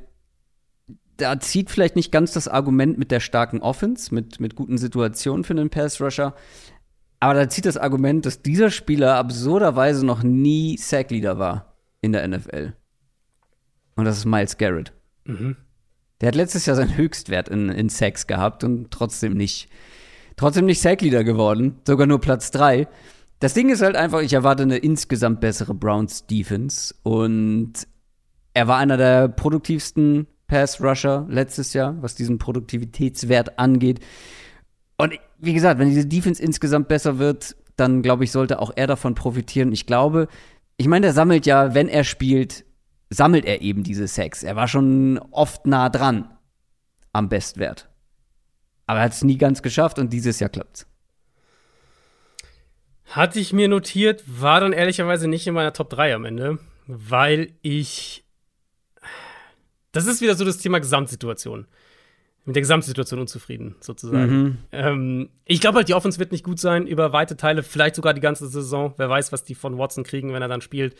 da zieht vielleicht nicht ganz das Argument mit der starken Offense, mit, mit guten Situationen für einen Pass-Rusher. Aber da zieht das Argument, dass dieser Spieler absurderweise noch nie Sackleader war in der NFL. Und das ist Miles Garrett. Mhm. Der hat letztes Jahr seinen Höchstwert in, in Sacks gehabt und trotzdem nicht, trotzdem nicht Sackleader geworden. Sogar nur Platz 3. Das Ding ist halt einfach, ich erwarte eine insgesamt bessere Browns Defense und er war einer der produktivsten Pass Rusher letztes Jahr, was diesen Produktivitätswert angeht. Und wie gesagt, wenn diese Defense insgesamt besser wird, dann glaube ich, sollte auch er davon profitieren. Ich glaube, ich meine, der sammelt ja, wenn er spielt, sammelt er eben diese Sex. Er war schon oft nah dran am Bestwert. Aber er hat es nie ganz geschafft und dieses Jahr klappt's. Hatte ich mir notiert, war dann ehrlicherweise nicht in meiner Top 3 am Ende, weil ich. Das ist wieder so das Thema Gesamtsituation. Mit der Gesamtsituation unzufrieden, sozusagen. Mhm. Ähm, ich glaube halt, die Offense wird nicht gut sein über weite Teile, vielleicht sogar die ganze Saison. Wer weiß, was die von Watson kriegen, wenn er dann spielt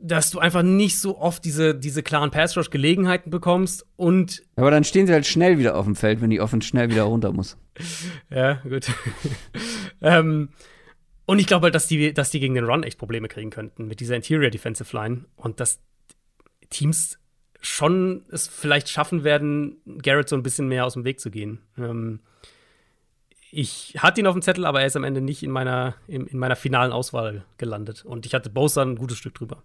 dass du einfach nicht so oft diese, diese klaren Pass-Rush-Gelegenheiten bekommst und. Aber dann stehen sie halt schnell wieder auf dem Feld, wenn die Offense schnell wieder runter muss. ja, gut. ähm, und ich glaube halt, dass die, dass die gegen den Run echt Probleme kriegen könnten mit dieser Interior Defensive Line und dass Teams schon es vielleicht schaffen werden, Garrett so ein bisschen mehr aus dem Weg zu gehen. Ähm, ich hatte ihn auf dem Zettel, aber er ist am Ende nicht in meiner, in, in meiner finalen Auswahl gelandet. Und ich hatte Bosa ein gutes Stück drüber.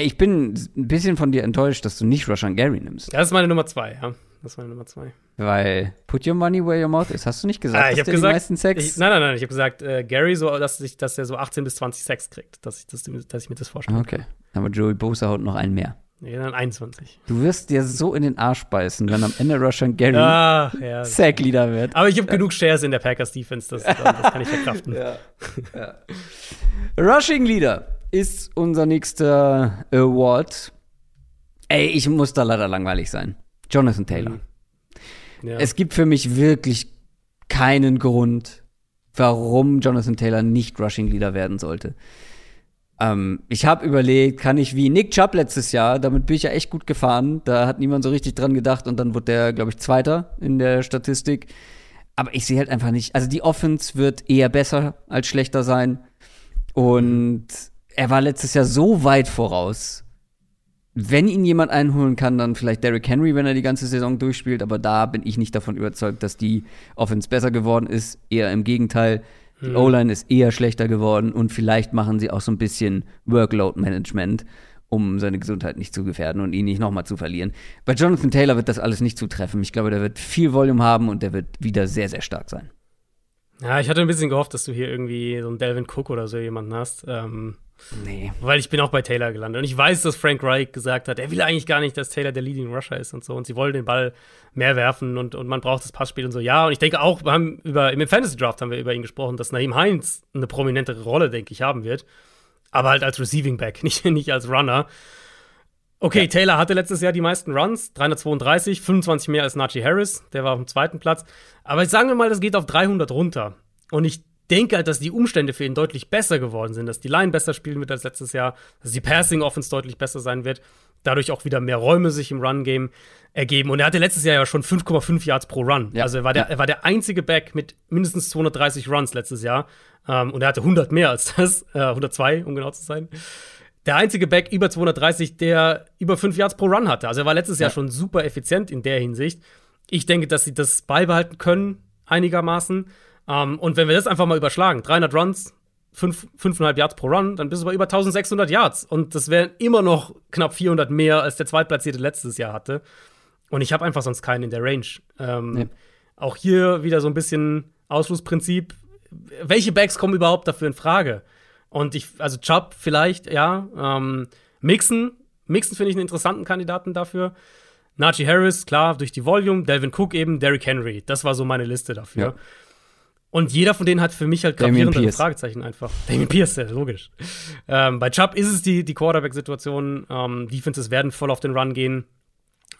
Ich bin ein bisschen von dir enttäuscht, dass du nicht Rashan Gary nimmst. Das ist meine Nummer zwei, ja. Das ist meine Nummer zwei. Weil put your money where your mouth is. Hast du nicht gesagt, ah, ich dass der gesagt, die meisten Sex? Ich, nein, nein, nein. Ich habe gesagt, äh, Gary so, dass, ich, dass er so 18 bis 20 Sex kriegt. Dass ich, das, dass ich mir das vorstelle. Okay. Aber Joey Bosa haut noch einen mehr. Ja, dann 21. Du wirst dir so in den Arsch beißen, wenn am Ende Rashan Gary ah, ja. Sackleader wird. Aber ich habe ja. genug Shares in der Packers Defense, das, das kann ich verkraften. ja. ja. Rushing Leader ist unser nächster Award. Ey, ich muss da leider langweilig sein. Jonathan Taylor. Mhm. Ja. Es gibt für mich wirklich keinen Grund, warum Jonathan Taylor nicht Rushing Leader werden sollte. Ähm, ich habe überlegt, kann ich wie Nick Chubb letztes Jahr, damit bin ich ja echt gut gefahren. Da hat niemand so richtig dran gedacht und dann wurde der, glaube ich, Zweiter in der Statistik. Aber ich sehe halt einfach nicht. Also die Offense wird eher besser als schlechter sein. Und er war letztes Jahr so weit voraus. Wenn ihn jemand einholen kann, dann vielleicht Derrick Henry, wenn er die ganze Saison durchspielt. Aber da bin ich nicht davon überzeugt, dass die Offense besser geworden ist. Eher im Gegenteil. Die hm. O-Line ist eher schlechter geworden und vielleicht machen sie auch so ein bisschen Workload-Management, um seine Gesundheit nicht zu gefährden und ihn nicht nochmal zu verlieren. Bei Jonathan Taylor wird das alles nicht zutreffen. Ich glaube, der wird viel Volume haben und der wird wieder sehr, sehr stark sein. Ja, ich hatte ein bisschen gehofft, dass du hier irgendwie so einen Delvin Cook oder so jemanden hast. Ähm, nee. Weil ich bin auch bei Taylor gelandet. Und ich weiß, dass Frank Reich gesagt hat, er will eigentlich gar nicht, dass Taylor der Leading Rusher ist und so. Und sie wollen den Ball mehr werfen und, und man braucht das Passspiel und so. Ja, und ich denke auch, wir haben über, im Fantasy Draft haben wir über ihn gesprochen, dass Naim Heinz eine prominentere Rolle, denke ich, haben wird. Aber halt als Receiving Back, nicht, nicht als Runner. Okay, ja. Taylor hatte letztes Jahr die meisten Runs, 332, 25 mehr als Najee Harris, der war auf dem zweiten Platz. Aber sagen wir mal, das geht auf 300 runter. Und ich denke halt, dass die Umstände für ihn deutlich besser geworden sind, dass die Line besser spielen wird als letztes Jahr, dass die Passing Offense deutlich besser sein wird, dadurch auch wieder mehr Räume sich im Run Game ergeben. Und er hatte letztes Jahr ja schon 5,5 Yards pro Run. Ja. Also er war, der, er war der einzige Back mit mindestens 230 Runs letztes Jahr. Ähm, und er hatte 100 mehr als das, äh, 102, um genau zu sein der einzige Back über 230, der über 5 Yards pro Run hatte. Also er war letztes ja. Jahr schon super effizient in der Hinsicht. Ich denke, dass sie das beibehalten können, einigermaßen. Um, ähm, und wenn wir das einfach mal überschlagen, 300 Runs, 5,5 Yards pro Run, dann bist du bei über 1600 Yards. Und das wären immer noch knapp 400 mehr, als der Zweitplatzierte letztes Jahr hatte. Und ich habe einfach sonst keinen in der Range. Ähm, nee. Auch hier wieder so ein bisschen Ausschlussprinzip. Welche Backs kommen überhaupt dafür in Frage? Und ich, also Chubb vielleicht, ja. Ähm, Mixon, Mixon finde ich einen interessanten Kandidaten dafür. Najee Harris, klar, durch die Volume. Delvin Cook eben, Derrick Henry. Das war so meine Liste dafür. Ja. Und jeder von denen hat für mich halt gravierende. Fragezeichen einfach. Damien Pierce, ja, logisch. Ähm, bei Chubb ist es die, die Quarterback-Situation. Ähm, Defenses werden voll auf den Run gehen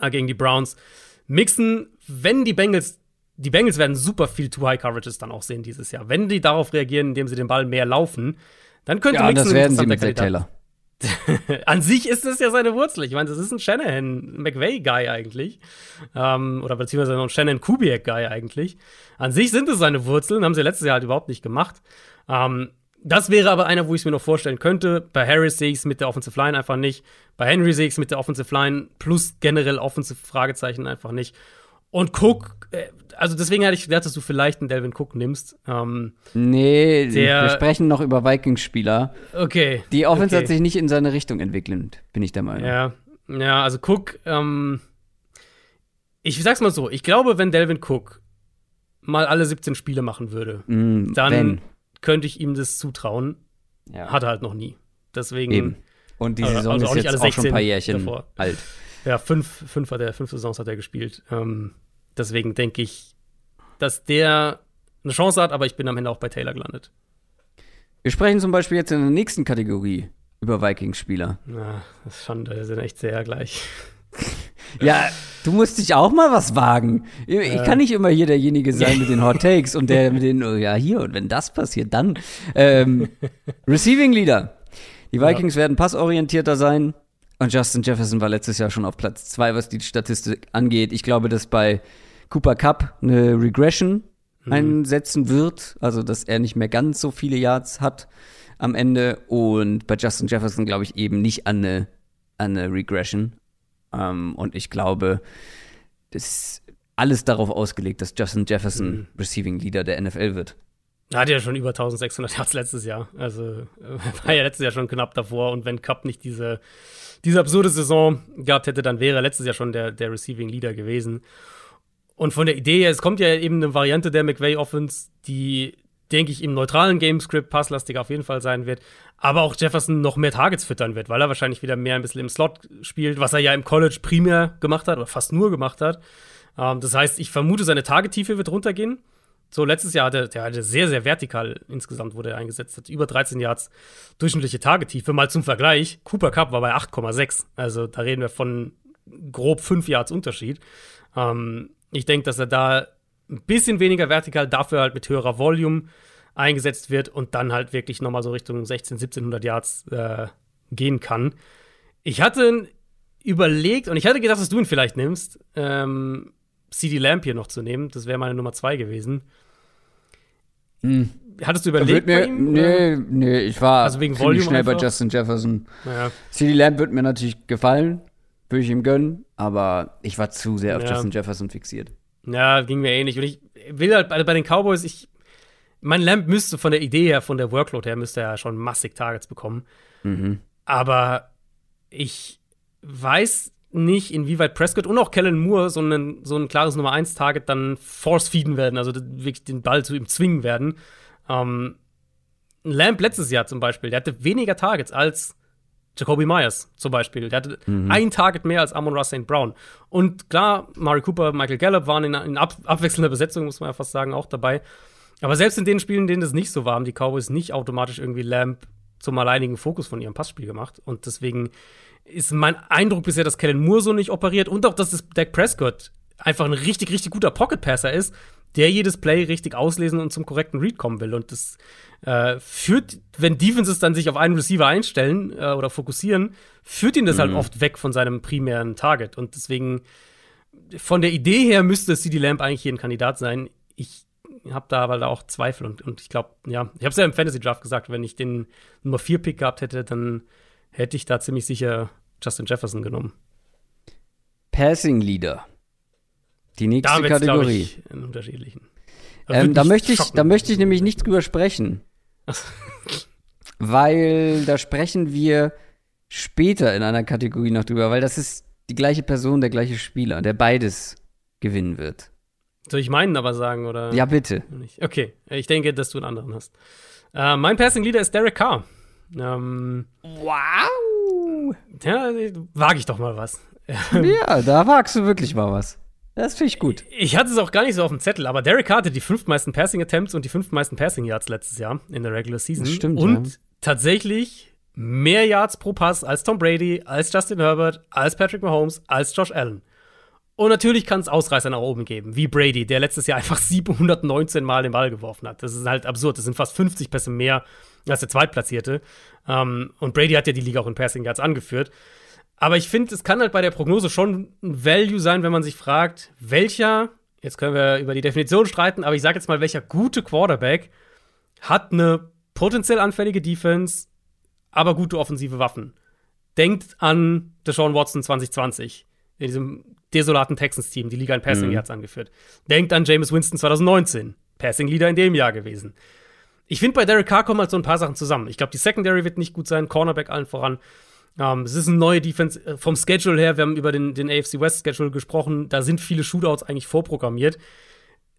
äh, gegen die Browns. Mixen, wenn die Bengals, die Bengals werden super viel Too-High-Coverages dann auch sehen dieses Jahr. Wenn die darauf reagieren, indem sie den Ball mehr laufen, dann könnte Ja, Mixon das werden sie mit Kandidat Taylor. an sich ist das ja seine Wurzel. Ich meine, das ist ein Shanahan-McVay-Guy eigentlich. Ähm, oder beziehungsweise noch ein Shannon-Kubiak-Guy eigentlich. An sich sind es seine Wurzeln, haben sie letztes Jahr halt überhaupt nicht gemacht. Ähm, das wäre aber einer, wo ich es mir noch vorstellen könnte. Bei Harris sehe ich es mit der Offensive Line einfach nicht. Bei Henry sehe ich es mit der Offensive Line plus generell Offensive Fragezeichen einfach nicht. Und Cook, äh, also deswegen hätte ich gedacht, dass du vielleicht einen Delvin Cook nimmst. Ähm, Nee, Der- wir sprechen noch über Vikings-Spieler. okay. Die Offense okay. hat sich nicht in seine Richtung entwickelt, bin ich der Meinung. Ja, ja, also Cook, ähm, ich sag's mal so, ich glaube, wenn Delvin Cook mal alle 17 Spiele machen würde, Mm, dann wenn. könnte ich ihm das zutrauen. Ja. Hat er halt noch nie. Deswegen, Eben. Und die Also- Saison also auch ist jetzt alle auch schon ein paar 16 Jährchen davor. alt. Ja, fünf, fünf, hat er, fünf Saisons hat er gespielt. Ähm, deswegen denke ich, dass der eine Chance hat, aber ich bin am Ende auch bei Taylor gelandet. Wir sprechen zum Beispiel jetzt in der nächsten Kategorie über Vikings-Spieler. Na, das ist schon, die sind echt sehr gleich. Ja, du musst dich auch mal was wagen. Ich ich kann nicht immer hier derjenige sein mit den Hot Takes und der mit den, oh ja, hier, und wenn das passiert, dann. Ähm, Receiving Leader. Die Vikings werden passorientierter sein. Und Justin Jefferson war letztes Jahr schon auf Platz zwei, was die Statistik angeht. Ich glaube, dass bei Cooper Cup eine Regression einsetzen wird. Also, dass er nicht mehr ganz so viele Yards hat am Ende. Und bei Justin Jefferson glaube ich eben nicht an eine, an eine Regression. Ähm, und ich glaube, das ist alles darauf ausgelegt, dass Justin Jefferson Receiving Leader der NFL wird. Er hat ja schon über 1600 Yards letztes Jahr. Also äh, war ja letztes Jahr schon knapp davor. Und wenn Cup nicht diese, diese absurde Saison gehabt hätte, dann wäre er letztes Jahr schon der, der Receiving Leader gewesen. Und von der Idee her, es kommt ja eben eine Variante der McVay Offense, die, denke ich, im neutralen Gamescript passlastiger auf jeden Fall sein wird. Aber auch Jefferson noch mehr Targets füttern wird, weil er wahrscheinlich wieder mehr ein bisschen im Slot spielt, was er ja im College primär gemacht hat oder fast nur gemacht hat. Ähm, das heißt, ich vermute, seine Targettiefe wird runtergehen. So, letztes Jahr hatte der hatte sehr, sehr vertikal insgesamt wurde er eingesetzt, hat über 13 Yards durchschnittliche Tagetiefe. Mal zum Vergleich, Cooper Cup war bei 8,6. Also da reden wir von grob 5 Yards Unterschied. Ähm, ich denke, dass er da ein bisschen weniger vertikal, dafür halt mit höherer Volume eingesetzt wird und dann halt wirklich nochmal so Richtung 16, 1700 Yards äh, gehen kann. Ich hatte überlegt und ich hatte gedacht, dass du ihn vielleicht nimmst, ähm, CD Lamp hier noch zu nehmen. Das wäre meine Nummer zwei gewesen. Hattest du überlegt mir, bei ihm? nee, nee, ich war Also wegen Volume schnell bei einfach? Justin Jefferson. Ja. CD Lamb wird mir natürlich gefallen, würde ich ihm gönnen, aber ich war zu sehr auf Ja. Justin Jefferson fixiert. Ja, ging mir ähnlich. Und ich will halt bei, bei den Cowboys, ich, mein Lamp müsste von der Idee her, von der Workload her, müsste er ja schon massig Targets bekommen. Aber ich weiß nicht, inwieweit Prescott und auch Kellen Moore so ein, so ein klares Nummer 1 Target dann force-feeden werden, also wirklich den Ball zu ihm zwingen werden. Ähm, Lamp letztes Jahr zum Beispiel, der hatte weniger Targets als Jacoby Myers zum Beispiel. Der hatte ein Target mehr als Amon Ross St. Brown. Und klar, Mari Cooper, Michael Gallup waren in, in ab, abwechselnder Besetzung, muss man ja fast sagen, auch dabei. Aber selbst in den Spielen, in denen das nicht so war, haben die Cowboys nicht automatisch irgendwie Lamp zum alleinigen Fokus von ihrem Passspiel gemacht. Und deswegen ist mein Eindruck bisher, dass Kellen Moore so nicht operiert und auch, dass das Dak Prescott einfach ein richtig, richtig guter Pocket-Passer ist, der jedes Play richtig auslesen und zum korrekten Read kommen will. Und das äh, führt, wenn Defenses dann sich auf einen Receiver einstellen äh, oder fokussieren, führt ihn das halt oft weg von seinem primären Target. Und deswegen, von der Idee her müsste CD Lamp eigentlich hier ein Kandidat sein. Ich habe da aber auch Zweifel und, und ich glaube, ja, ich habe es ja im Fantasy Draft gesagt, wenn ich den Nummer 4 Pick gehabt hätte, dann hätte ich da ziemlich sicher Justin Jefferson genommen. Passing Leader. Die nächste Da Kategorie. ich, in unterschiedlichen. Ähm, da, möchte ich, da möchte ich nämlich nicht drüber sprechen. weil da sprechen wir später in einer Kategorie noch drüber, weil das ist die gleiche Person, der gleiche Spieler, der beides gewinnen wird. Soll ich meinen aber sagen, oder? Ja, bitte. Okay, ich denke, dass du einen anderen hast. Äh, mein Passing Leader ist Derek Carr. Ähm, Wow! ja, wage ich doch mal was. Ja, da wagst du wirklich mal was. Das finde ich gut. Ich hatte es auch gar nicht so auf dem Zettel, aber Derek hatte die fünf meisten Passing Attempts und die fünf meisten Passing Yards letztes Jahr in der Regular Season. Das stimmt, und ja. tatsächlich mehr Yards pro Pass als Tom Brady, als Justin Herbert, als Patrick Mahomes, als Josh Allen. Und natürlich kann es Ausreißer nach oben geben, wie Brady, der letztes Jahr einfach 719 Mal den Ball geworfen hat. Das ist halt absurd. Das sind fast 50 Pässe mehr als der Zweitplatzierte. Um, und Brady hat ja die Liga auch in Passing Yards angeführt. Aber ich finde, es kann halt bei der Prognose schon ein Value sein, wenn man sich fragt, welcher, jetzt können wir über die Definition streiten, aber ich sage jetzt mal, welcher gute Quarterback hat eine potenziell anfällige Defense, aber gute offensive Waffen. Denkt an Deshaun Watson 2020 in diesem desolaten Texans-Team, die Liga in Passing Yards angeführt. Denkt an James Winston 2019, Passing Leader in dem Jahr gewesen. Ich finde, bei Derek Carr kommen halt so ein paar Sachen zusammen. Ich glaube, die Secondary wird nicht gut sein, Cornerback allen voran. Um, es ist eine neue Defense äh, vom Schedule her. Wir haben über den, den AFC West Schedule gesprochen. Da sind viele Shootouts eigentlich vorprogrammiert.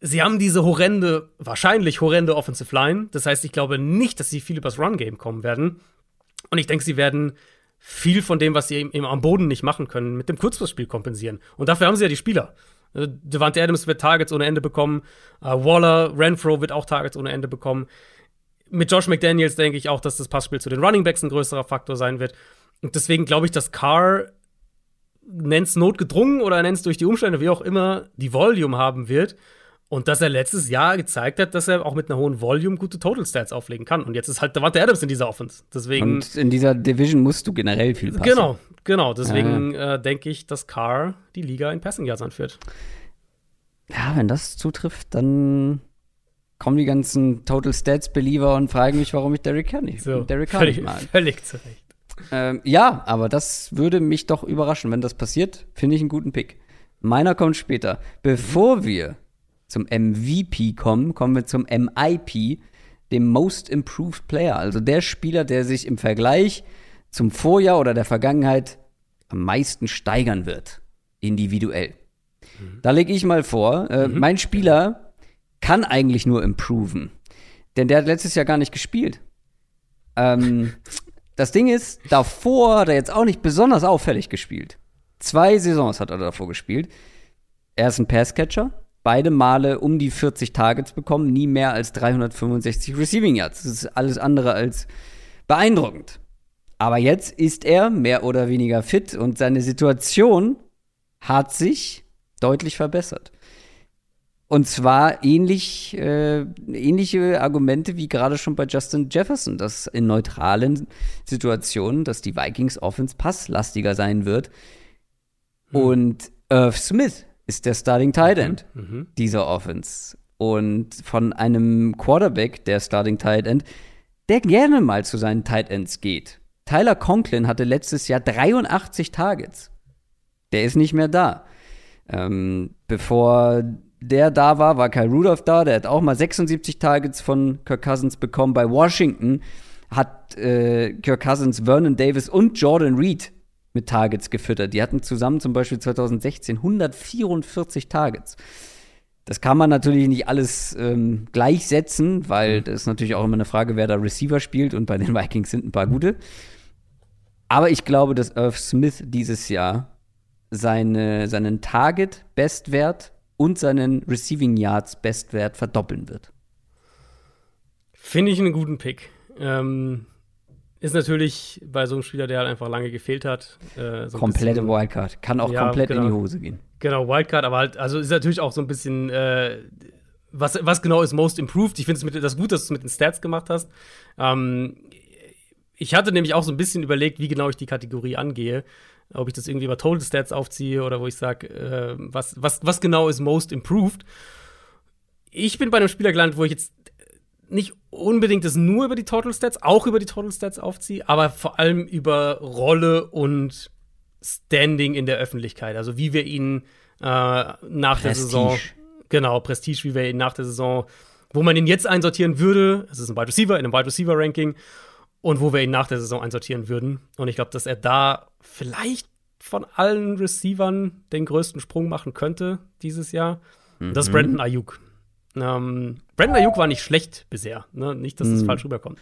Sie haben diese horrende, wahrscheinlich horrende Offensive Line. Das heißt, ich glaube nicht, dass sie viel übers Run-Game kommen werden. Und ich denke, sie werden viel von dem, was sie eben am Boden nicht machen können, mit dem Kurzpassspiel kompensieren. Und dafür haben sie ja die Spieler. Äh, Devante Adams wird Targets ohne Ende bekommen. Uh, Waller, Renfro wird auch Targets ohne Ende bekommen. Mit Josh McDaniels denke ich auch, dass das Passspiel zu den Running Backs ein größerer Faktor sein wird. Und deswegen glaube ich, dass Carr, nennt's notgedrungen oder nennt's durch die Umstände, wie auch immer, die Volume haben wird. Und dass er letztes Jahr gezeigt hat, dass er auch mit einer hohen Volume gute Total Stats auflegen kann. Und jetzt ist halt Devante Adams in dieser Offense. Deswegen. Und in dieser Division musst du generell viel passen. Genau, genau. Deswegen ja. äh, denke ich, dass Carr die Liga in Passing Yards anführt. Ja, wenn das zutrifft, dann kommen die ganzen Total Stats Believer und fragen mich, warum ich Derrick Carr nicht, so, Derrick Carr völlig, nicht mag. Völlig zu Recht. Ähm, ja, aber das würde mich doch überraschen. Wenn das passiert, finde ich einen guten Pick. Meiner kommt später. Bevor wir zum MVP kommen, kommen wir zum MIP, dem Most Improved Player. Also der Spieler, der sich im Vergleich zum Vorjahr oder der Vergangenheit am meisten steigern wird. Individuell. Mhm. Da lege ich mal vor, äh, mhm. mein Spieler kann eigentlich nur improven. Denn der hat letztes Jahr gar nicht gespielt. Ähm, das Ding ist, davor hat er jetzt auch nicht besonders auffällig gespielt. Zwei Saisons hat er davor gespielt. Er ist ein Passcatcher, beide Male um die 40 Targets bekommen, nie mehr als 365 Receiving Yards. Das ist alles andere als beeindruckend. Aber jetzt ist er mehr oder weniger fit und seine Situation hat sich deutlich verbessert. Und zwar ähnlich, äh, ähnliche Argumente wie gerade schon bei Justin Jefferson, dass in neutralen Situationen, dass die Vikings Offense passlastiger sein wird. Mhm. Und Irv Smith ist der Starting Tight End mhm. mhm. dieser Offense. Und von einem Quarterback, der Starting Tight End, der gerne mal zu seinen Tight Ends geht. Tyler Conklin hatte letztes Jahr 83 Targets. Der ist nicht mehr da. Ähm, bevor der da war, war Kyle Rudolph da. Der hat auch mal 76 Targets von Kirk Cousins bekommen. Bei Washington hat äh, Kirk Cousins Vernon Davis und Jordan Reed mit Targets gefüttert. Die hatten zusammen zum Beispiel 2016 144 Targets. Das kann man natürlich nicht alles ähm, gleichsetzen, weil das ist natürlich auch immer eine Frage, wer da Receiver spielt und bei den Vikings sind ein paar gute. Aber ich glaube, dass Irv Smith dieses Jahr seine, seinen Target-Bestwert und seinen Receiving Yards Bestwert verdoppeln wird. Finde ich einen guten Pick. Ähm, ist natürlich bei so einem Spieler, der halt einfach lange gefehlt hat. Äh, so Komplette bisschen, Wildcard. Kann auch ja, komplett genau, in die Hose gehen. Genau, Wildcard, aber halt, also ist natürlich auch so ein bisschen, äh, was, was genau ist Most Improved? Ich finde es das gut, dass du es mit den Stats gemacht hast. Ähm, ich hatte nämlich auch so ein bisschen überlegt, wie genau ich die Kategorie angehe ob ich das irgendwie über Total Stats aufziehe oder wo ich sage, äh, was, was, was genau ist most improved. Ich bin bei einem Spieler gelandet, wo ich jetzt nicht unbedingt das nur über die Total Stats, auch über die Total Stats aufziehe, aber vor allem über Rolle und Standing in der Öffentlichkeit. Also wie wir ihn äh, nach Prestige. der Saison, genau, Prestige, wie wir ihn nach der Saison, wo man ihn jetzt einsortieren würde, es ist ein Wide Receiver in einem Wide Receiver Ranking und wo wir ihn nach der Saison einsortieren würden. Und ich glaube, dass er da vielleicht von allen Receivern den größten Sprung machen könnte dieses Jahr. Mhm. Das ist Brandon Ayuk. Ähm, Brandon Ayuk war nicht schlecht bisher. Ne? Nicht, dass das mhm. falsch rüberkommt.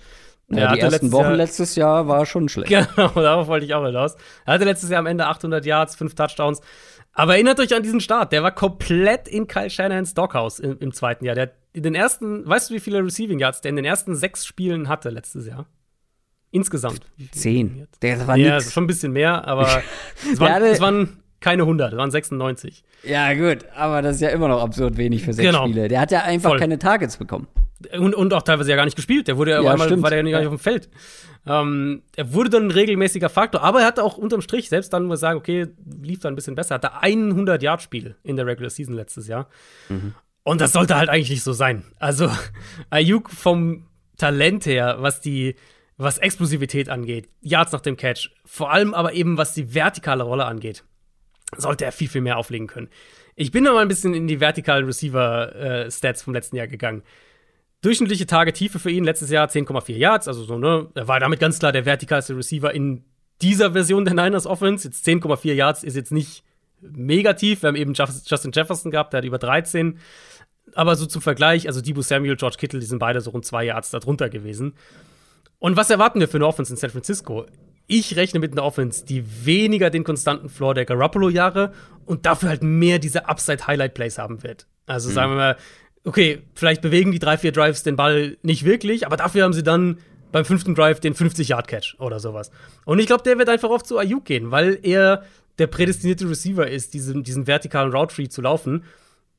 Ja, die ersten Wochen Jahr, letztes Jahr war schon schlecht. Genau, darauf wollte ich auch hinaus. Er hatte letztes Jahr am Ende 800 Yards, 5 Touchdowns. Aber erinnert euch an diesen Start. Der war komplett in Kyle Shanahans Doghouse im, im zweiten Jahr. Der in den ersten, weißt du, wie viele Receiving Yards der in den ersten sechs Spielen hatte letztes Jahr? Insgesamt. Zehn. Der war ja, nix. schon ein bisschen mehr, aber es, waren, es waren keine 100, es waren 96. Ja, gut, aber das ist ja immer noch absurd wenig für sechs genau. Spiele. Der hat ja einfach Voll. keine Targets bekommen. Und, und auch teilweise ja gar nicht gespielt. Der wurde ja, einmal, stimmt. war der ja nicht ja. auf dem Feld. Ähm, er wurde dann ein regelmäßiger Faktor, aber er hatte auch unterm Strich, selbst dann, wo wir sagen, okay, lief da ein bisschen besser, hatte 100 Yard Spiel in der Regular Season letztes Jahr. Mhm. Und das sollte halt eigentlich nicht so sein. Also Ayuk vom Talent her, was die was Explosivität angeht, Yards nach dem Catch, vor allem aber eben was die vertikale Rolle angeht, sollte er viel, viel mehr auflegen können. Ich bin noch mal ein bisschen in die vertikalen Receiver-Stats äh, vom letzten Jahr gegangen. Durchschnittliche Tagetiefe für ihn letztes Jahr 10,4 Yards, also so, ne, er war damit ganz klar der vertikalste Receiver in dieser Version der Niners Offense. Jetzt 10,4 Yards ist jetzt nicht negativ. Wir haben eben Justin Jefferson gehabt, der hat über 13. Aber so zum Vergleich, also Debo Samuel, George Kittle, die sind beide so rund zwei Yards darunter gewesen. Und was erwarten wir für eine Offense in San Francisco? Ich rechne mit einer Offense, die weniger den konstanten Floor der Garoppolo-Jahre und dafür halt mehr diese Upside-Highlight-Plays haben wird. Also mhm. sagen wir mal, okay, vielleicht bewegen die drei, vier Drives den Ball nicht wirklich, aber dafür haben sie dann beim fünften Drive den 50-Yard-Catch oder sowas. Und ich glaube, der wird einfach oft zu Ayuk gehen, weil er der prädestinierte Receiver ist, diesen, diesen vertikalen Route-Tree zu laufen,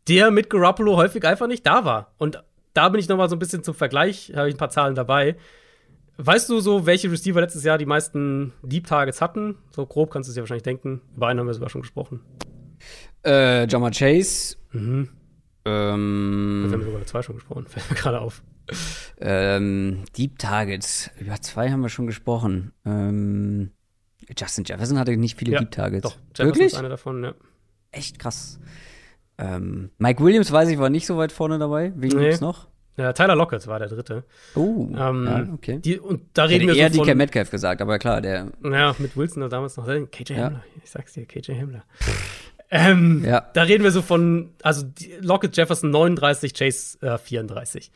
der mit Garoppolo häufig einfach nicht da war. Und da bin ich noch mal so ein bisschen zum Vergleich, habe ich ein paar Zahlen dabei. Weißt du so, welche Receiver letztes Jahr die meisten Deep Targets hatten? So grob kannst du es ja wahrscheinlich denken. Über einen haben wir sogar schon gesprochen. Äh, Jama Chase. Mhm. Ähm, wir haben sogar über zwei schon gesprochen. Fällt mir gerade auf. Ähm, Deep Targets. Über zwei haben wir schon gesprochen. Ähm, Justin Jefferson hatte nicht viele ja, Deep Targets. Doch, Jefferson Wirklich? ist einer davon, ja. Echt krass. Ähm, Mike Williams, weiß ich, war nicht so weit vorne dabei. Wen nee. gibt's noch? Ja, Tyler Lockett war der dritte. Oh, ähm, ja, okay. Die, und da reden wir eher so von, DK Metcalf gesagt, aber klar, der. Ja, mit Wilson damals noch. KJ ja. Hamler. Ich sag's dir, KJ Hamler. ähm, ja. Da reden wir so von, also Lockett Jefferson 39, Chase äh, 34.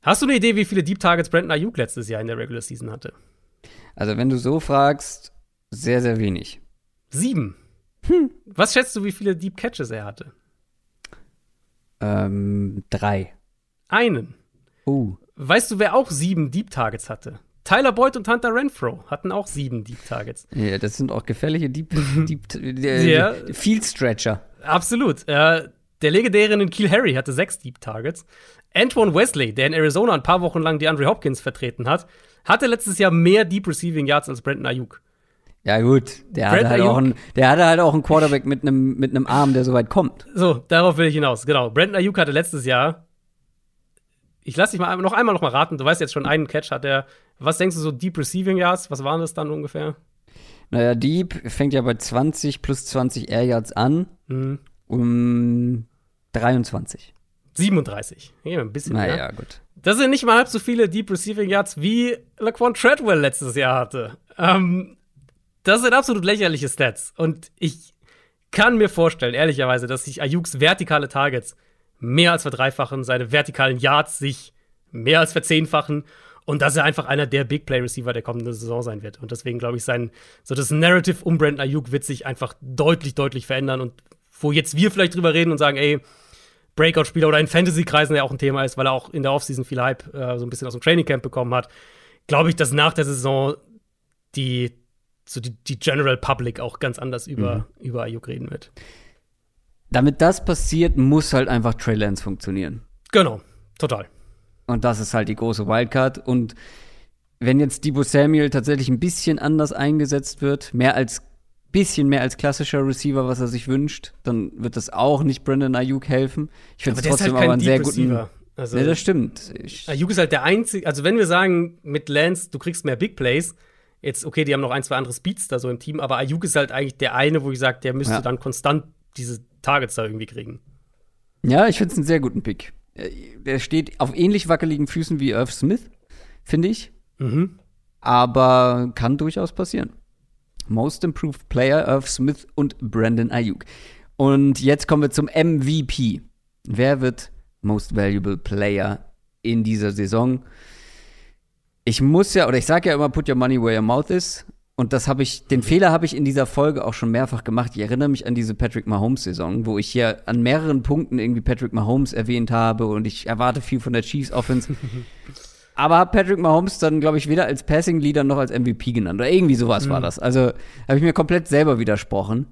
Hast du eine Idee, wie viele Deep Targets Brandon Ayuk letztes Jahr in der Regular Season hatte? Also, wenn du so fragst, sehr, sehr wenig. Sieben. Hm. Was schätzt du, wie viele Deep Catches er hatte? Ähm, drei. Einen. Uh. Weißt du, wer auch sieben Deep Targets hatte? Tyler Boyd und Hunter Renfro hatten auch sieben Deep Targets. Ja, das sind auch gefährliche Deep, Deep äh, ja. Field Stretcher. Absolut. Äh, der legendäre Kiel Harry hatte sechs Deep Targets. Antoine Wesley, der in Arizona ein paar Wochen lang die Andre Hopkins vertreten hat, hatte letztes Jahr mehr Deep Receiving Yards als Brandon Ayuk. Ja, gut, der hatte, halt auch einen, der hatte halt auch einen Quarterback mit einem mit Arm, der so weit kommt. So, darauf will ich hinaus. Genau. Brandon Ayuk hatte letztes Jahr ich lasse dich mal noch einmal noch mal raten. Du weißt jetzt schon, einen Catch hat er. Was denkst du so Deep Receiving Yards? Was waren das dann ungefähr? Naja, Deep fängt ja bei 20 plus 20 Air Yards an. Mhm. Um 23. 37. Ja, ein bisschen naja, mehr. gut. Das sind nicht mal halb so viele Deep Receiving Yards wie Laquan Treadwell letztes Jahr hatte. Ähm, das sind absolut lächerliche Stats. Und ich kann mir vorstellen, ehrlicherweise, dass sich Ayuks vertikale Targets mehr als verdreifachen, seine vertikalen Yards sich mehr als verzehnfachen und dass er einfach einer der Big Play Receiver der kommenden Saison sein wird. Und deswegen glaube ich, sein so das Narrative um Brandon Ayuk wird sich einfach deutlich, deutlich verändern und wo jetzt wir vielleicht drüber reden und sagen, ey, Breakout-Spieler oder in Fantasy-Kreisen ja auch ein Thema ist, weil er auch in der Offseason viel Hype äh, so ein bisschen aus dem Training Camp bekommen hat, glaube ich, dass nach der Saison die so die, die General Public auch ganz anders über, mhm. über Ayuk reden wird damit das passiert, muss halt einfach Trey Lance funktionieren. Genau, total. Und das ist halt die große Wildcard. Und wenn jetzt Debo Samuel tatsächlich ein bisschen anders eingesetzt wird, mehr als bisschen mehr als klassischer Receiver, was er sich wünscht, dann wird das auch nicht Brandon Ayuk helfen. Ich finde es trotzdem halt aber einen sehr guten. Also, nee, das stimmt. Ich Ayuk ist halt der einzige, also wenn wir sagen, mit Lance, du kriegst mehr Big Plays, jetzt, okay, die haben noch ein, zwei andere Speeds da so im Team, aber Ayuk ist halt eigentlich der eine, wo ich sage, der müsste ja. dann konstant diese Targets da irgendwie kriegen. Ja, ich finde es einen sehr guten Pick. Äh, der steht auf ähnlich wackeligen Füßen wie Irv Smith, finde ich. Mhm. Aber kann durchaus passieren. Most Improved Player, Irv Smith und Brandon Ayuk. Und jetzt kommen wir zum MVP. Wer wird Most Valuable Player in dieser Saison? ich muss ja, oder ich sage ja immer, put your money where your mouth is. Und das habe ich, den Fehler habe ich in dieser Folge auch schon mehrfach gemacht. Ich erinnere mich an diese Patrick Mahomes-Saison, wo ich hier an mehreren Punkten irgendwie Patrick Mahomes erwähnt habe und ich erwarte viel von der Chiefs Offense. Aber habe Patrick Mahomes dann, glaube ich, weder als Passing Leader noch als MVP genannt. Oder irgendwie sowas mhm. war das. Also habe ich mir komplett selber widersprochen.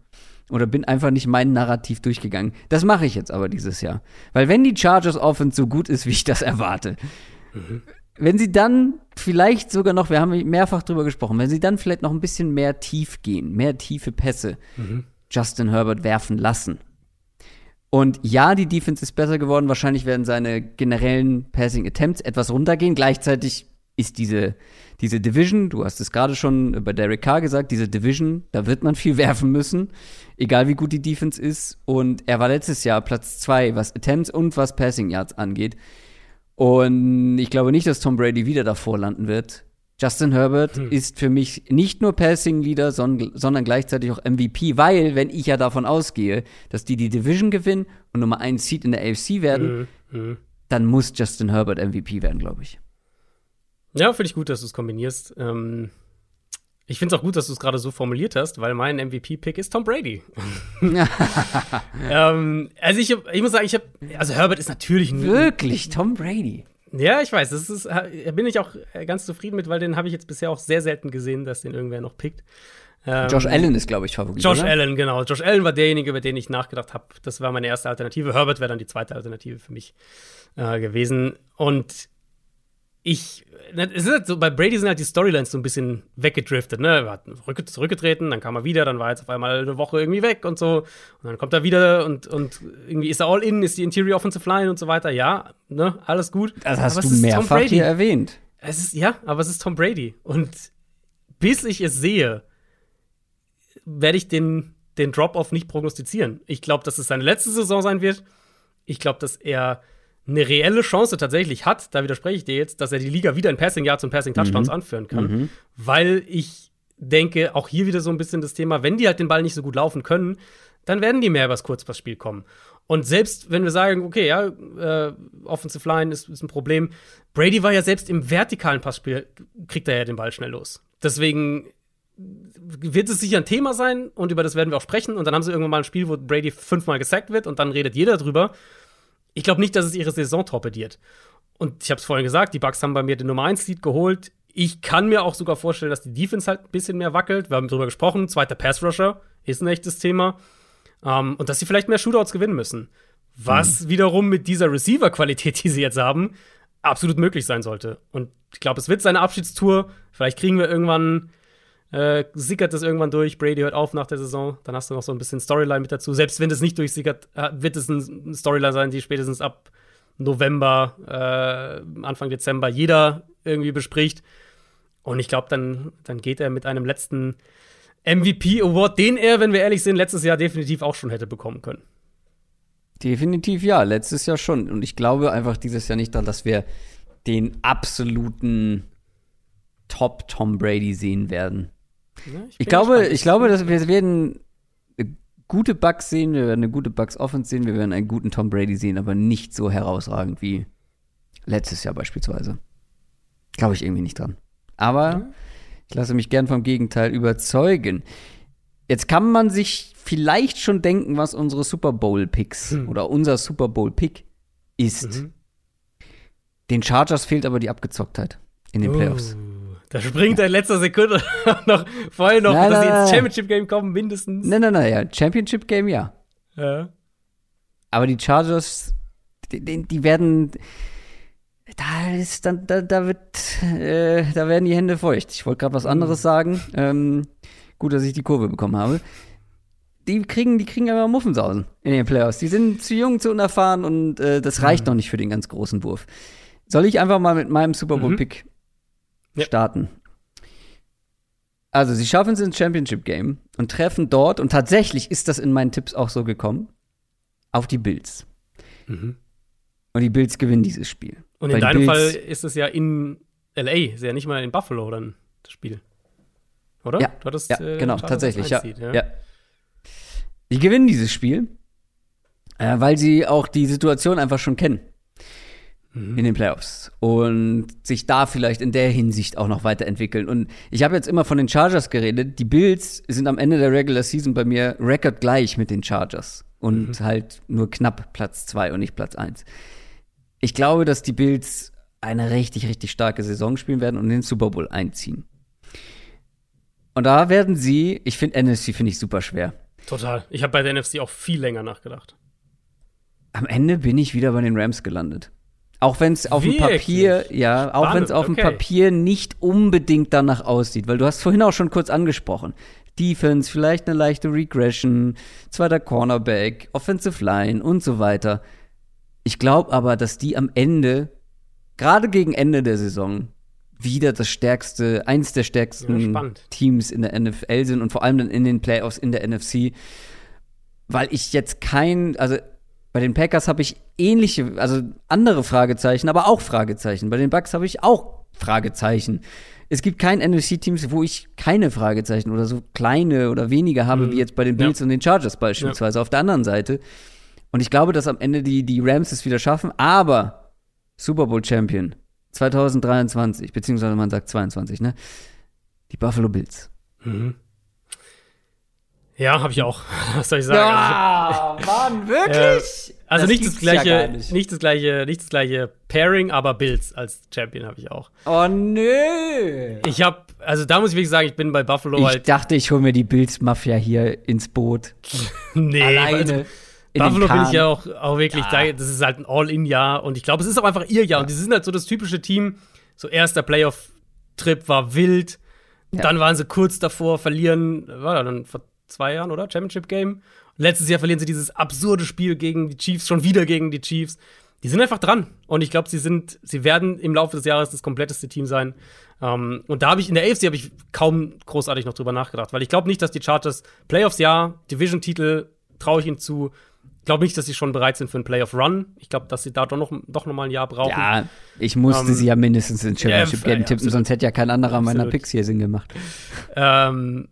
Oder bin einfach nicht mein Narrativ durchgegangen. Das mache ich jetzt aber dieses Jahr. Weil wenn die Chargers Offense so gut ist, wie ich das erwarte, mhm wenn sie dann vielleicht sogar noch, wir haben mehrfach drüber gesprochen, wenn sie dann vielleicht noch ein bisschen mehr tief gehen, mehr tiefe Pässe mhm. Justin Herbert werfen lassen. Und ja, die Defense ist besser geworden. Wahrscheinlich werden seine generellen Passing Attempts etwas runtergehen. Gleichzeitig ist diese, diese Division, du hast es gerade schon bei Derek Carr gesagt, diese Division, da wird man viel werfen müssen, egal wie gut die Defense ist. Und er war letztes Jahr Platz zwei, was Attempts und was Passing Yards angeht. Und ich glaube nicht, dass Tom Brady wieder davor landen wird. Justin Herbert hm. ist für mich nicht nur Passing Leader, sondern gleichzeitig auch MVP, weil, wenn ich ja davon ausgehe, dass die die Division gewinnen und Nummer 1 Seed in der AFC werden, hm. Hm. dann muss Justin Herbert MVP werden, glaube ich. Ja, finde ich gut, dass du es kombinierst. Ähm, ich finde es auch gut, dass du es gerade so formuliert hast, weil mein MVP-Pick ist Tom Brady. ähm, also ich, ich muss sagen, ich habe, also Herbert ist natürlich ein wirklich Tom Brady. Ja, ich weiß, das ist, bin ich auch ganz zufrieden mit, weil den habe ich jetzt bisher auch sehr selten gesehen, dass den irgendwer noch pickt. Ähm, Josh Allen ist, glaube ich, Favorit. Josh oder? Allen, genau. Josh Allen war derjenige, über den ich nachgedacht habe. Das war meine erste Alternative. Herbert wäre dann die zweite Alternative für mich äh, gewesen. Und ich, ne, es ist halt so, bei Brady sind halt die Storylines so ein bisschen weggedriftet, ne? Er hat zurückgetreten, dann kam er wieder, dann war er jetzt auf einmal eine Woche irgendwie weg und so. Und dann kommt er wieder und, und irgendwie ist er all in, ist die Interior Offensive Line und so weiter. Ja, ne, alles gut. Das hast aber du mehrfach hier erwähnt. Es ist, ja, aber es ist Tom Brady. Und bis ich es sehe, werde ich den, den Drop-Off nicht prognostizieren. Ich glaube, dass es seine letzte Saison sein wird. Ich glaube, dass er eine reelle Chance tatsächlich hat, da widerspreche ich dir jetzt, dass er die Liga wieder in Passing Yards und Passing Touchdowns mhm. anführen kann, mhm. weil ich denke, auch hier wieder so ein bisschen das Thema, wenn die halt den Ball nicht so gut laufen können, dann werden die mehr übers Kurzpassspiel kommen. Und selbst wenn wir sagen, okay, ja, äh, Offensive Line ist, ist ein Problem, Brady war ja selbst im vertikalen Passspiel, kriegt er ja den Ball schnell los. Deswegen wird es sicher ein Thema sein und über das werden wir auch sprechen. Und dann haben sie irgendwann mal ein Spiel, wo Brady fünfmal gesackt wird und dann redet jeder drüber ich glaube nicht, dass es ihre Saison torpediert. Und ich habe es vorhin gesagt, die Bucks haben bei mir den Nummer 1 Seed geholt. Ich kann mir auch sogar vorstellen, dass die Defense halt ein bisschen mehr wackelt. Wir haben darüber gesprochen. Zweiter Pass Rusher ist ein echtes Thema. Um, ähm, und dass sie vielleicht mehr Shootouts gewinnen müssen. Was mhm. wiederum mit dieser Receiver-Qualität, die sie jetzt haben, absolut möglich sein sollte. Und ich glaube, es wird seine Abschiedstour. Vielleicht kriegen wir irgendwann äh, sickert das irgendwann durch, Brady hört auf nach der Saison, dann hast du noch so ein bisschen Storyline mit dazu. Selbst wenn das nicht durchsickert, äh, wird es eine Storyline sein, die spätestens ab November, äh, Anfang Dezember jeder irgendwie bespricht. Und ich glaube, dann, dann geht er mit einem letzten MVP-Award, den er, wenn wir ehrlich sind, letztes Jahr definitiv auch schon hätte bekommen können. Definitiv ja, letztes Jahr schon. Und ich glaube einfach dieses Jahr nicht daran, dass wir den absoluten Top Tom Brady sehen werden. Ja, ich, ich glaube, ich glaube, dass wir werden gute Bugs sehen, wir werden eine gute Bugs Offense sehen, wir werden einen guten Tom Brady sehen, aber nicht so herausragend wie letztes Jahr beispielsweise. Glaube ich irgendwie nicht dran. Aber ja. ich lasse mich gern vom Gegenteil überzeugen. Jetzt kann man sich vielleicht schon denken, was unsere Super Bowl Picks hm. oder unser Super Bowl Pick ist. Mhm. Den Chargers fehlt aber die Abgezocktheit in den Playoffs. Da springt er in letzter Sekunde noch vorher noch, nein, dass sie ins Championship Game kommen, mindestens. Nein, nein, nein, ja. Championship Game, ja. Ja. Aber die Chargers, die, die werden. Da ist dann, da, da wird, äh, da werden die Hände feucht. Ich wollte gerade was anderes mhm. sagen. Ähm, gut, dass ich die Kurve bekommen habe. Die kriegen, die kriegen aber Muffensausen in den Playoffs. Die sind zu jung, zu unerfahren und äh, das reicht mhm. noch nicht für den ganz großen Wurf. Soll ich einfach mal mit meinem Super Bowl-Pick mhm ja. starten. Also, sie schaffen es ins Championship Game und treffen dort, und tatsächlich ist das in meinen Tipps auch so gekommen, auf die Bills. Mhm. Und die Bills gewinnen dieses Spiel. Und in deinem Fall ist es ja in LA, ist ja nicht mal in Buffalo dann das Spiel. Oder? Ja, du hattest, ja äh, genau, tatsächlich, ja, ja. ja. Die gewinnen dieses Spiel, äh, weil sie auch die Situation einfach schon kennen. Mhm. in den Playoffs und sich da vielleicht in der Hinsicht auch noch weiterentwickeln. Und ich habe jetzt immer von den Chargers geredet. Die Bills sind am Ende der Regular Season bei mir rekordgleich mit den Chargers und mhm. halt nur knapp Platz zwei und nicht Platz eins. Ich glaube, dass die Bills eine richtig, richtig starke Saison spielen werden und den Super Bowl einziehen. Und da werden sie, ich finde NFC finde ich super schwer. Total. Ich habe bei der NFC auch viel länger nachgedacht. Am Ende bin ich wieder bei den Rams gelandet. Auch wenn es auf dem Papier, ja, auch wenn es auf dem okay. Papier nicht unbedingt danach aussieht, weil du hast vorhin auch schon kurz angesprochen. Defense, vielleicht eine leichte Regression, zweiter Cornerback, Offensive Line und so weiter. Ich glaube aber, dass die am Ende, gerade gegen Ende der Saison, wieder das stärkste, eins der stärksten ja, Teams in der NFL sind und vor allem dann in den Playoffs in der NFC. Weil ich jetzt kein, also bei den Packers habe ich ähnliche, also andere Fragezeichen, aber auch Fragezeichen. Bei den Bucks habe ich auch Fragezeichen. Es gibt kein NFC-Team, wo ich keine Fragezeichen oder so kleine oder weniger habe, mhm. wie jetzt bei den Bills ja. und den Chargers beispielsweise. Ja. Auf der anderen Seite. Und ich glaube, dass am Ende die, die Rams es wieder schaffen, aber Super Bowl Champion 2023, beziehungsweise man sagt 22, ne? Die Buffalo Bills. Mhm. Ja, habe ich auch. Was soll ich sagen? Ja, also, Mann, wirklich? Äh, also das nicht das gleiche, ja nicht. nicht. das gleiche, nicht das gleiche Pairing, aber Bills als Champion habe ich auch. Oh nö. Ich habe, also da muss ich wirklich sagen, ich bin bei Buffalo ich halt. Ich dachte, ich hole mir die Bills Mafia hier ins Boot. nee, Alleine. Also, Buffalo bin ich ja auch, auch wirklich, ja. das ist halt ein All-In-Jahr und ich glaube, es ist auch einfach ihr Jahr ja. und die sind halt so das typische Team. So erster Playoff-Trip war wild, ja. dann waren sie kurz davor, verlieren, war dann zwei Jahren, oder? Championship Game. Letztes Jahr verlieren sie dieses absurde Spiel gegen die Chiefs, schon wieder gegen die Chiefs. Die sind einfach dran. Und ich glaube, sie sind, sie werden im Laufe des Jahres das kompletteste Team sein. Um, ähm, und da habe ich in der AFC habe ich kaum großartig noch drüber nachgedacht, weil ich glaube nicht, dass die Chargers Playoffs ja, Division-Titel traue ich ihnen zu. Ich glaube nicht, dass sie schon bereit sind für einen Playoff-Run. Ich glaube, dass sie da doch noch, doch noch mal ein Jahr brauchen. Ja, ich musste um, ähm, sie ja mindestens in Championship ja, Game tippen, sonst hätte ja kein anderer meiner Picks hier Sinn gemacht. Ähm,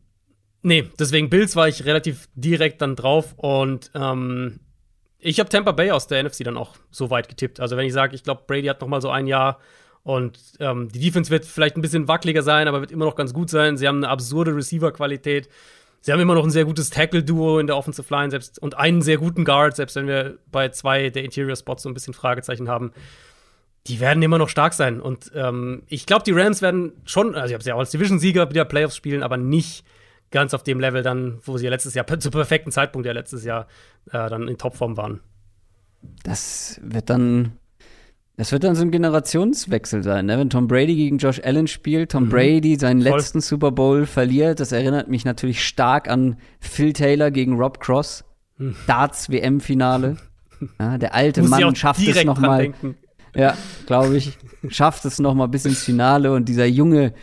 Nee, deswegen Bills war ich relativ direkt dann drauf und ähm, ich habe Tampa Bay aus der NFC dann auch so weit getippt. Also wenn ich sage, ich glaube, Brady hat noch mal so ein Jahr und ähm, die Defense wird vielleicht ein bisschen wackeliger sein, aber wird immer noch ganz gut sein. Sie haben eine absurde Receiver-Qualität. Sie haben immer noch ein sehr gutes Tackle-Duo in der Offensive Line selbst und einen sehr guten Guard, selbst wenn wir bei zwei der Interior-Spots so ein bisschen Fragezeichen haben. Die werden immer noch stark sein. Und ähm, ich glaube, die Rams werden schon, also ich habe sie ja auch als Division-Sieger wieder Playoffs spielen, aber nicht ganz auf dem Level dann, wo sie ja letztes Jahr, zu perfekten Zeitpunkt ja letztes Jahr äh, dann in Topform waren. Das wird dann, das wird dann so ein Generationswechsel sein, ne? Wenn Tom Brady gegen Josh Allen spielt, Tom mhm. Brady seinen Voll. letzten Super Bowl verliert, das erinnert mich natürlich stark an Phil Taylor gegen Rob Cross, mhm. Darts WM-Finale. Ja, der alte Mann schafft es noch mal. Ja, glaube ich, schafft es noch mal bis ins Finale und dieser junge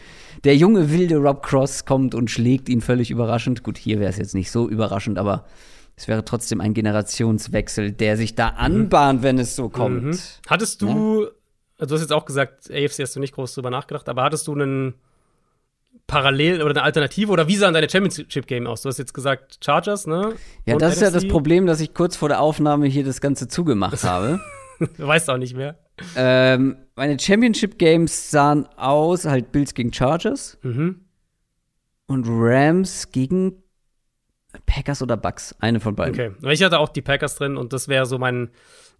der junge wilde Rob Cross kommt und schlägt ihn völlig überraschend. Gut, hier wäre es jetzt nicht so überraschend, aber es wäre trotzdem ein Generationswechsel, der sich da mhm. anbahnt, wenn es so kommt. Mhm. Hattest du, ja? du hast jetzt auch gesagt, AFC hast du nicht groß drüber nachgedacht, aber hattest du einen Parallel oder eine Alternative oder wie sah deine Championship Game aus? Du hast jetzt gesagt Chargers, ne? Ja, Und das NFC? ist ja das Problem, dass ich kurz vor der Aufnahme hier das Ganze zugemacht habe. du weißt auch nicht mehr. Ähm, meine Championship Games sahen aus, halt Bills gegen Chargers mhm. und Rams gegen Packers oder Bucks, eine von beiden. Okay, ich hatte auch die Packers drin und das wäre so mein,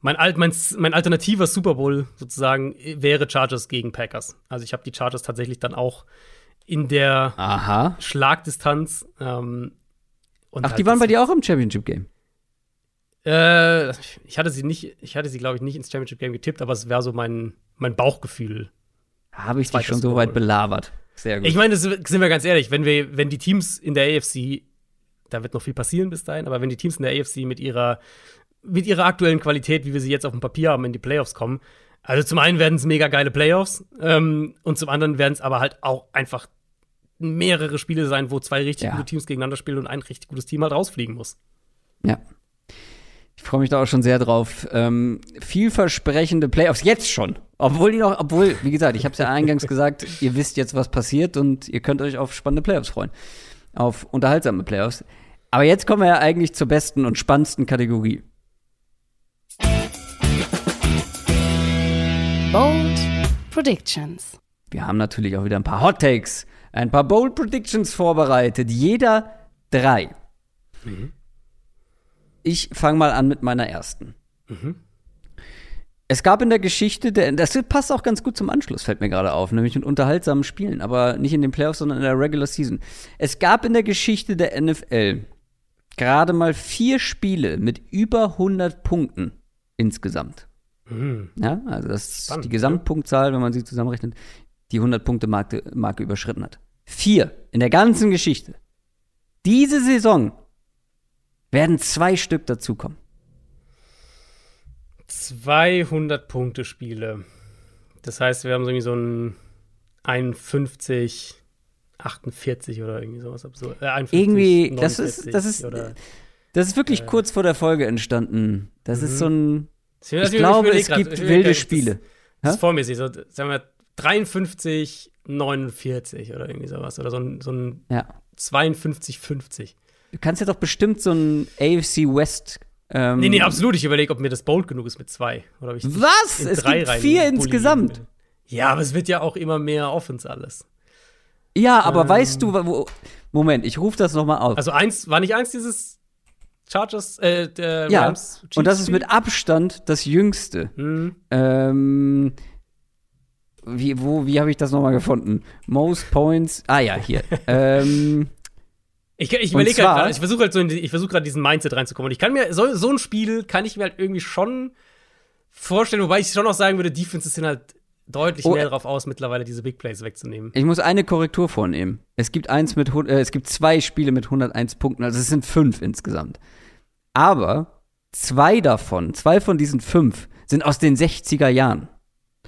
mein, Alt, mein, mein alternativer Super Bowl sozusagen wäre Chargers gegen Packers. Also ich habe die Chargers tatsächlich dann auch in der Aha. Schlagdistanz. Ähm, Ach, halt die waren bei dir auch im Championship Game? Äh, ich hatte sie nicht, ich hatte sie, glaube ich, nicht ins Championship Game getippt, aber es wäre so mein, mein Bauchgefühl. Habe ich dich schon so weit belabert. Sehr gut. Ich meine, sind wir ganz ehrlich, wenn wir, wenn die Teams in der AFC, da wird noch viel passieren bis dahin, aber wenn die Teams in der AFC mit ihrer, mit ihrer aktuellen Qualität, wie wir sie jetzt auf dem Papier haben, in die Playoffs kommen, also zum einen werden es mega geile Playoffs ähm, und zum anderen werden es aber halt auch einfach mehrere Spiele sein, wo zwei richtig ja. gute Teams gegeneinander spielen und ein richtig gutes Team halt rausfliegen muss. Ja, ich freue mich da auch schon sehr drauf. Ähm, vielversprechende Playoffs jetzt schon. Obwohl die noch, obwohl, wie gesagt, ich habe es ja eingangs gesagt, ihr wisst jetzt, was passiert und ihr könnt euch auf spannende Playoffs freuen. Auf unterhaltsame Playoffs. Aber jetzt kommen wir ja eigentlich zur besten und spannendsten Kategorie. Predictions. Wir haben natürlich auch wieder ein paar Hot Takes, ein paar Bold Predictions vorbereitet. Jeder drei. Ich fange mal an mit meiner ersten. Es gab in der Geschichte, der, das passt auch ganz gut zum Anschluss, fällt mir gerade auf, nämlich mit unterhaltsamen Spielen, aber nicht in den Playoffs, sondern in der Regular Season. Es gab in der Geschichte der NFL gerade mal vier Spiele mit über 100 Punkten insgesamt. Ja, also das ist Spannend, die Gesamtpunktzahl, wenn man sie zusammenrechnet, die 100-Punkte-Marke Marke überschritten hat. Vier in der ganzen Geschichte. Diese Saison werden zwei Stück dazukommen. 200 Punkte Spiele. Das heißt, wir haben so irgendwie so ein 51, 48 oder irgendwie sowas absurd. Äh, 51, Irgendwie, das ist, 49 das ist, Oder, das ist wirklich äh, kurz vor der Folge entstanden. Das ist Mhm. so ein, ich ich glaube, es grad, gibt wilde grad, Spiele. Das, das Hä? ist vormäßig, so, sagen wir 53, 49 oder irgendwie sowas. Oder so ein, so ein Ja. 52, 50. Du kannst ja doch bestimmt so ein AFC West. Ähm, Nee, nee, absolut. Ich überlege, ob mir das bold genug ist mit zwei. Oder ob ich Was? Es gibt vier insgesamt. will. Ja, aber es wird ja auch immer mehr Offense alles. Ja, aber Ähm. weißt du, wo, Moment, ich rufe das nochmal auf. Also eins, war nicht eins dieses Chargers, äh, der ja, Rams und das ist mit Abstand das jüngste. Hm. Ähm, wie, wo, wie habe ich das nochmal gefunden? Most Points. Ah ja, hier. ähm, Ich, ich überlege halt, grad, ich versuche halt so, in die- ich versuche gerade diesen Mindset reinzukommen. Und ich kann mir, so, so ein Spiel kann ich mir halt irgendwie schon vorstellen, wobei ich schon auch sagen würde, Defenses sind halt deutlich Oh, mehr äh, darauf aus, mittlerweile diese Big Plays wegzunehmen. ich muss eine Korrektur vornehmen. Es gibt eins mit, äh, es gibt zwei Spiele mit 101 Punkten, also es sind fünf insgesamt. Aber zwei davon, zwei von diesen fünf, sind aus den 60er Jahren.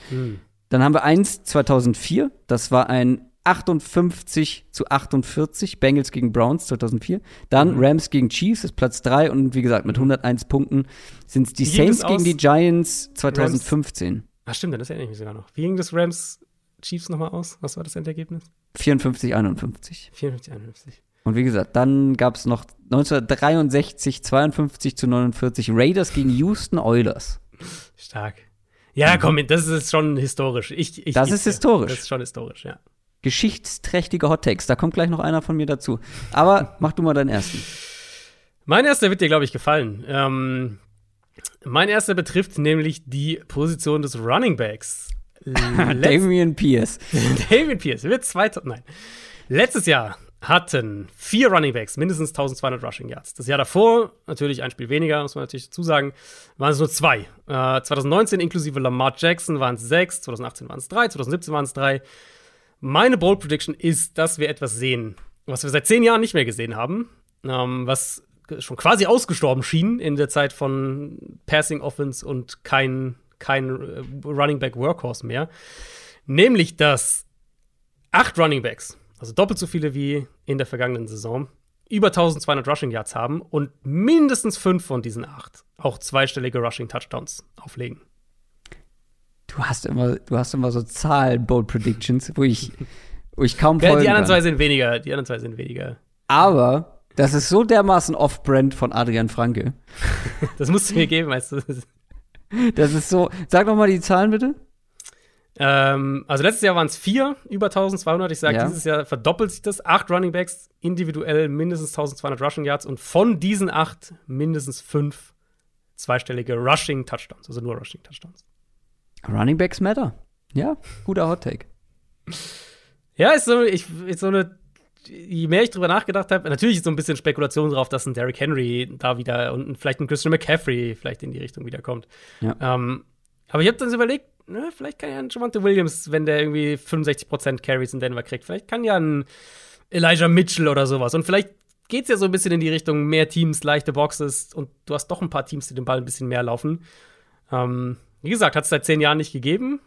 Hm. Dann haben wir eins 2004, das war ein 58 zu 48, Bengals gegen Browns 2004. Dann Mhm. Rams gegen Chiefs ist Platz 3 und wie gesagt, mit 101 Punkten sind es die Wie Saints gegen die Giants 2015. Ah, stimmt, das erinnere ich mich sogar noch. Wie ging das Rams Chiefs nochmal aus? Was war das Endergebnis? 54, 51. 54, 51. Und wie gesagt, dann gab es noch 1963 52 zu 49 Raiders gegen Houston Oilers. Stark. Ja, komm, das ist schon historisch. Ich, ich Das ist historisch. Das ist schon historisch, ja. Geschichtsträchtige Hot Takes. Da kommt gleich noch einer von mir dazu. Aber mach du mal deinen ersten. Mein erster wird dir, glaube ich, gefallen. Ähm, mein erster betrifft nämlich die Position des Running Backs. Letz Damian Pierce. David Pierce wird zweiter. Nein. Letztes Jahr hatten vier Running Backs mindestens 1200 Rushing Yards. Das Jahr davor, natürlich ein Spiel weniger, muss man natürlich dazu sagen, waren es nur zwei. Äh, 2019 inklusive Lamar Jackson waren es sechs, 2018 waren es drei, 2017 waren es drei. Meine Bold Prediction ist, dass wir etwas sehen, was wir seit zehn Jahren nicht mehr gesehen haben, ähm, was schon quasi ausgestorben schien in der Zeit von Passing Offense und kein, kein äh, Running Back Workhorse mehr. Nämlich, dass acht Running Backs, also doppelt so viele wie in der vergangenen Saison, über 1200 Rushing Yards haben und mindestens fünf von diesen acht auch zweistellige Rushing Touchdowns auflegen. Du hast immer, du hast immer so Zahlen, Bold Predictions, wo ich, wo ich kaum Ja, folgen die anderen zwei kann. sind weniger, die anderen zwei sind weniger. Aber das ist so dermaßen off-brand von Adrian Franke. Das musst du mir geben, weißt du. Das ist so. Sag noch mal die Zahlen bitte. Ähm, also letztes Jahr waren es vier, über 1200. Ich sage, Ja. dieses Jahr verdoppelt sich das. Acht Running Backs, individuell mindestens 1200 Rushing Yards und von diesen acht mindestens fünf zweistellige Rushing Touchdowns, also nur Rushing Touchdowns. Running Backs matter. Ja, guter Hot Take. Ja, ist so, ich, ist so eine, je mehr ich drüber nachgedacht habe, natürlich ist so ein bisschen Spekulation drauf, dass ein Derrick Henry da wieder und vielleicht ein Christian McCaffrey vielleicht in die Richtung wiederkommt. Ja. Ähm, aber ich habe dann so überlegt, na, vielleicht kann ja ein Javante Williams, wenn der irgendwie 65% Carries in Denver kriegt, vielleicht kann ja ein Elijah Mitchell oder sowas. Und vielleicht geht es ja so ein bisschen in die Richtung mehr Teams, leichte Boxes und du hast doch ein paar Teams, die den Ball ein bisschen mehr laufen. Ähm, wie gesagt, hat es seit zehn Jahren nicht gegeben.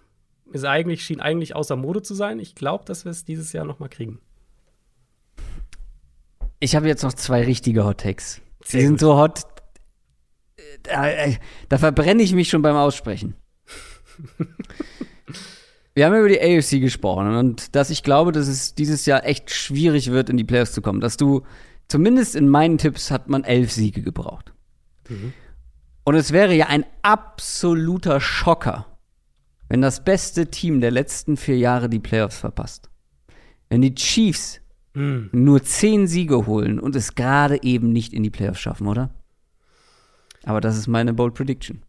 Ist eigentlich, schien eigentlich außer Mode zu sein. Ich glaube, dass wir es dieses Jahr noch mal kriegen. Ich habe jetzt noch zwei richtige Hot Takes. Die Sehr sind so hot. Da, äh, da verbrenne ich mich schon beim Aussprechen. Wir haben über die AFC gesprochen und dass ich glaube, dass es dieses Jahr echt schwierig wird, in die Playoffs zu kommen. Dass du, zumindest in meinen Tipps, hat man elf Siege gebraucht. Und es wäre ja ein absoluter Schocker, wenn das beste Team der letzten vier Jahre die Playoffs verpasst. Wenn die Chiefs Hm. nur zehn Siege holen und es gerade eben nicht in die Playoffs schaffen, oder? Aber das ist meine Bold Prediction.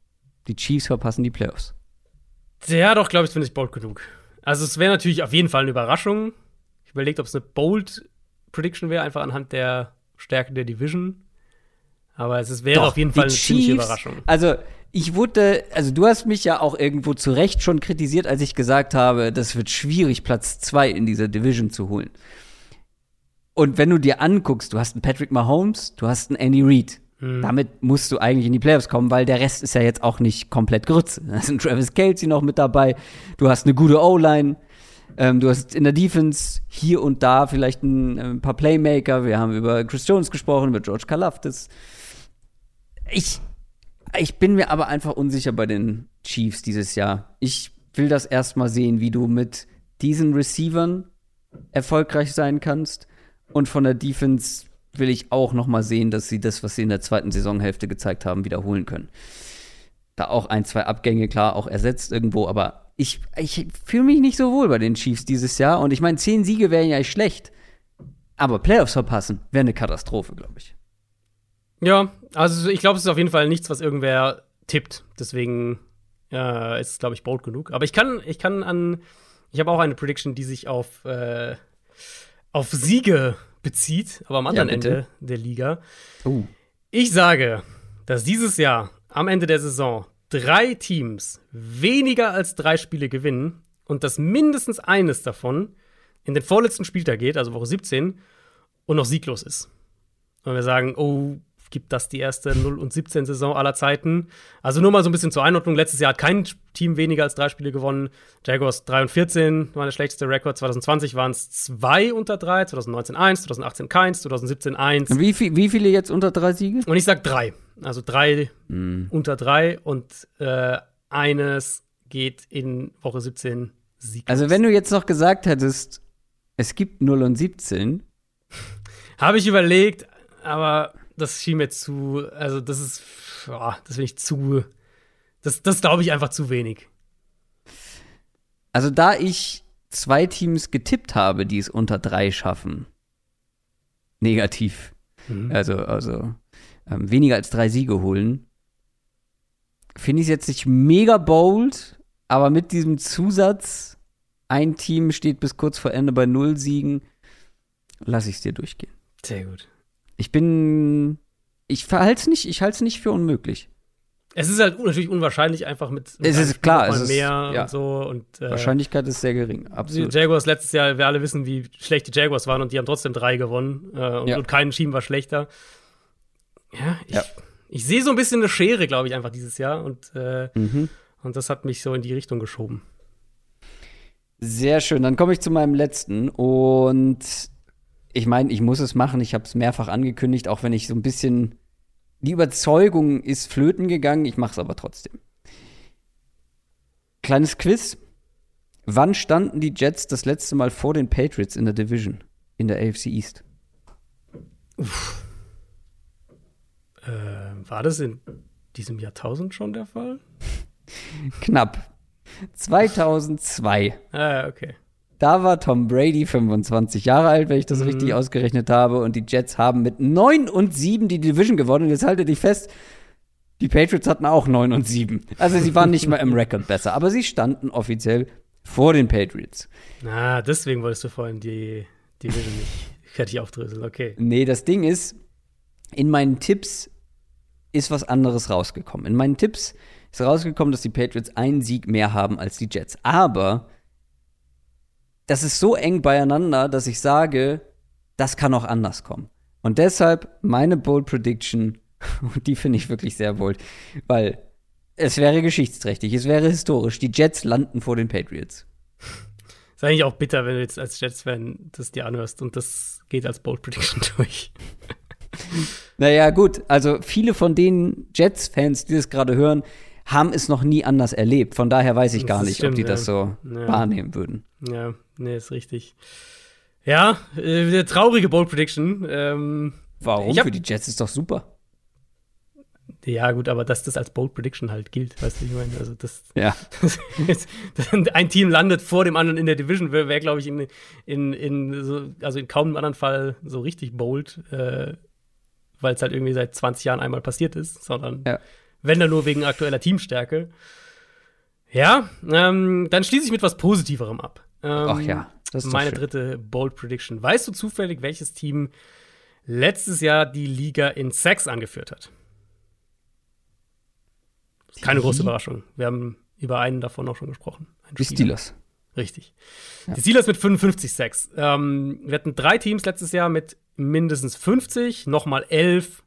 Die Chiefs verpassen die Playoffs. Ja, doch, glaube ich, finde ich bold genug. Also, es wäre natürlich auf jeden Fall eine Überraschung. Ich überlegt, ob es eine bold Prediction wäre, einfach anhand der Stärke der Division. Aber es ist, wäre Doch, auf jeden Fall eine ziemliche Chiefs- Überraschung. Also, ich wurde, also du hast mich ja auch irgendwo zu Recht schon kritisiert, als ich gesagt habe, das wird schwierig, Platz zwei in dieser Division zu holen. Und wenn du dir anguckst, du hast einen Patrick Mahomes, du hast einen Andy Reid. Damit musst du eigentlich in die Playoffs kommen, weil der Rest ist ja jetzt auch nicht komplett Grütze. Da ist ein Travis Kelsey noch mit dabei. Du hast eine gute O-Line. Ähm, du hast in der Defense hier und da vielleicht ein, ein paar Playmaker. Wir haben über Chris Jones gesprochen, über George Kalafdis. Ich, ich bin mir aber einfach unsicher bei den Chiefs dieses Jahr. Ich will das erstmal sehen, wie du mit diesen Receivern erfolgreich sein kannst. Und von der Defense will ich auch noch mal sehen, dass sie das, was sie in der zweiten Saisonhälfte gezeigt haben, wiederholen können. Da auch ein, zwei Abgänge, klar, auch ersetzt irgendwo, aber ich, ich fühle mich nicht so wohl bei den Chiefs dieses Jahr. Und ich meine, zehn Siege wären ja nicht schlecht. Aber Playoffs verpassen wäre eine Katastrophe, glaube ich. Ja, also ich glaube, es ist auf jeden Fall nichts, was irgendwer tippt. Deswegen äh, ist es, glaube ich, bold genug. Aber ich kann, ich kann an, ich habe auch eine Prediction, die sich auf, äh, auf Siege bezieht, aber am anderen bitte. Ende der Liga. Uh. Ich sage, dass dieses Jahr am Ende der Saison drei Teams weniger als drei Spiele gewinnen und dass mindestens eines davon in den vorletzten Spieltag geht, also Woche 17, und noch sieglos ist. Und wir sagen, oh, gibt das die erste 0 und 17 Saison aller Zeiten? Also nur mal so ein bisschen zur Einordnung. Letztes Jahr hat kein Team weniger als drei Spiele gewonnen. Jaguars 3 und 14 war der schlechteste Rekord. 2020 waren es zwei unter drei, 2019 eins, 2018 keins, 2017 eins. Wie, viel, wie viele jetzt unter drei Siege? Und ich sag drei. Also drei unter drei und äh, eines geht in Woche 17 sieglos. Also, wenn du jetzt noch gesagt hättest, es gibt 0 und 17, Habe ich überlegt, aber das schien mir zu, also das ist, boah, das finde ich zu, das, das glaube ich einfach zu wenig. also da ich zwei Teams getippt habe, die es unter drei schaffen, negativ, also, also ähm, weniger als drei Siege holen, finde ich es jetzt nicht mega bold, aber mit diesem Zusatz, ein Team steht bis kurz vor Ende bei null Siegen, lasse ich es dir durchgehen. Sehr gut. Ich bin, ich verhalte es nicht, ich halte es nicht für unmöglich. Es ist halt natürlich unwahrscheinlich einfach mit, mit Es ist klar, es ist- mehr ja. und so und äh, Wahrscheinlichkeit ist sehr gering, die absolut. Jaguars letztes Jahr, wir alle wissen, wie schlecht die Jaguars waren und die haben trotzdem drei gewonnen äh, und, Ja. und kein Team war schlechter. Ja, ich, Ja. ich sehe so ein bisschen eine Schere, glaube ich, einfach dieses Jahr und, äh, Mhm. und das hat mich so in die Richtung geschoben. Sehr schön. Dann komme ich zu meinem letzten. Und ich meine, ich muss es machen. Ich habe es mehrfach angekündigt, auch wenn ich so ein bisschen. Die Überzeugung ist flöten gegangen. Ich mache es aber trotzdem. Kleines Quiz. Wann standen die Jets das letzte Mal vor den Patriots in der Division? In der AFC East? Äh, war das in diesem Jahrtausend schon der Fall? Knapp. 2002. Ah, okay. Da war Tom Brady 25 Jahre alt, wenn ich das Mhm. richtig ausgerechnet habe. Und die Jets haben mit 9 und 7 die Division gewonnen. Und jetzt haltet dich fest, die Patriots hatten auch 9 und 7. Also sie waren nicht mal im Rekord besser. Aber sie standen offiziell vor den Patriots. Na, deswegen wolltest du vorhin die Division nicht fertig aufdröseln. Okay. Nee, das Ding ist, in meinen Tipps ist was anderes rausgekommen. In meinen Tipps ist rausgekommen, dass die Patriots einen Sieg mehr haben als die Jets. Aber das ist so eng beieinander, dass ich sage, das kann auch anders kommen. Und deshalb meine Bold Prediction, und die finde ich wirklich sehr bold, weil es wäre geschichtsträchtig, es wäre historisch. Die Jets landen vor den Patriots. Ist eigentlich auch bitter, wenn du jetzt als Jets-Fan das dir anhörst und das geht als Bold Prediction durch. Naja, gut, also viele von den Jets-Fans, die das gerade hören, haben es noch nie anders erlebt. Von daher weiß ich gar Das nicht, stimmt, ob die ja. das so Ja. wahrnehmen würden. Ja, nee, ist richtig. Ja, äh, eine traurige Bold Prediction. Ähm, Warum? Hab- Für die Jets ist doch super. Ja, gut, aber dass das als Bold Prediction halt gilt, weißt du, ich meine, also das, Ja. das ein Team landet vor dem anderen in der Division, wäre, wär, glaube ich, in, in, in so, also in kaum einem anderen Fall so richtig bold, äh, weil es halt irgendwie seit 20 Jahren einmal passiert ist, sondern Ja. Wenn dann nur wegen aktueller Teamstärke. Ja, ähm, dann schließe ich mit was Positiverem ab. Ähm, Ach ja, das ist meine schön. dritte Bold Prediction. Weißt du zufällig, welches Team letztes Jahr die Liga in Sacks angeführt hat? Keine große Überraschung. Wir haben über einen davon auch schon gesprochen. Ein Die. Steelers. Richtig. Die Steelers mit 55 Sacks. Ähm, wir hatten drei Teams letztes Jahr mit mindestens 50, nochmal elf,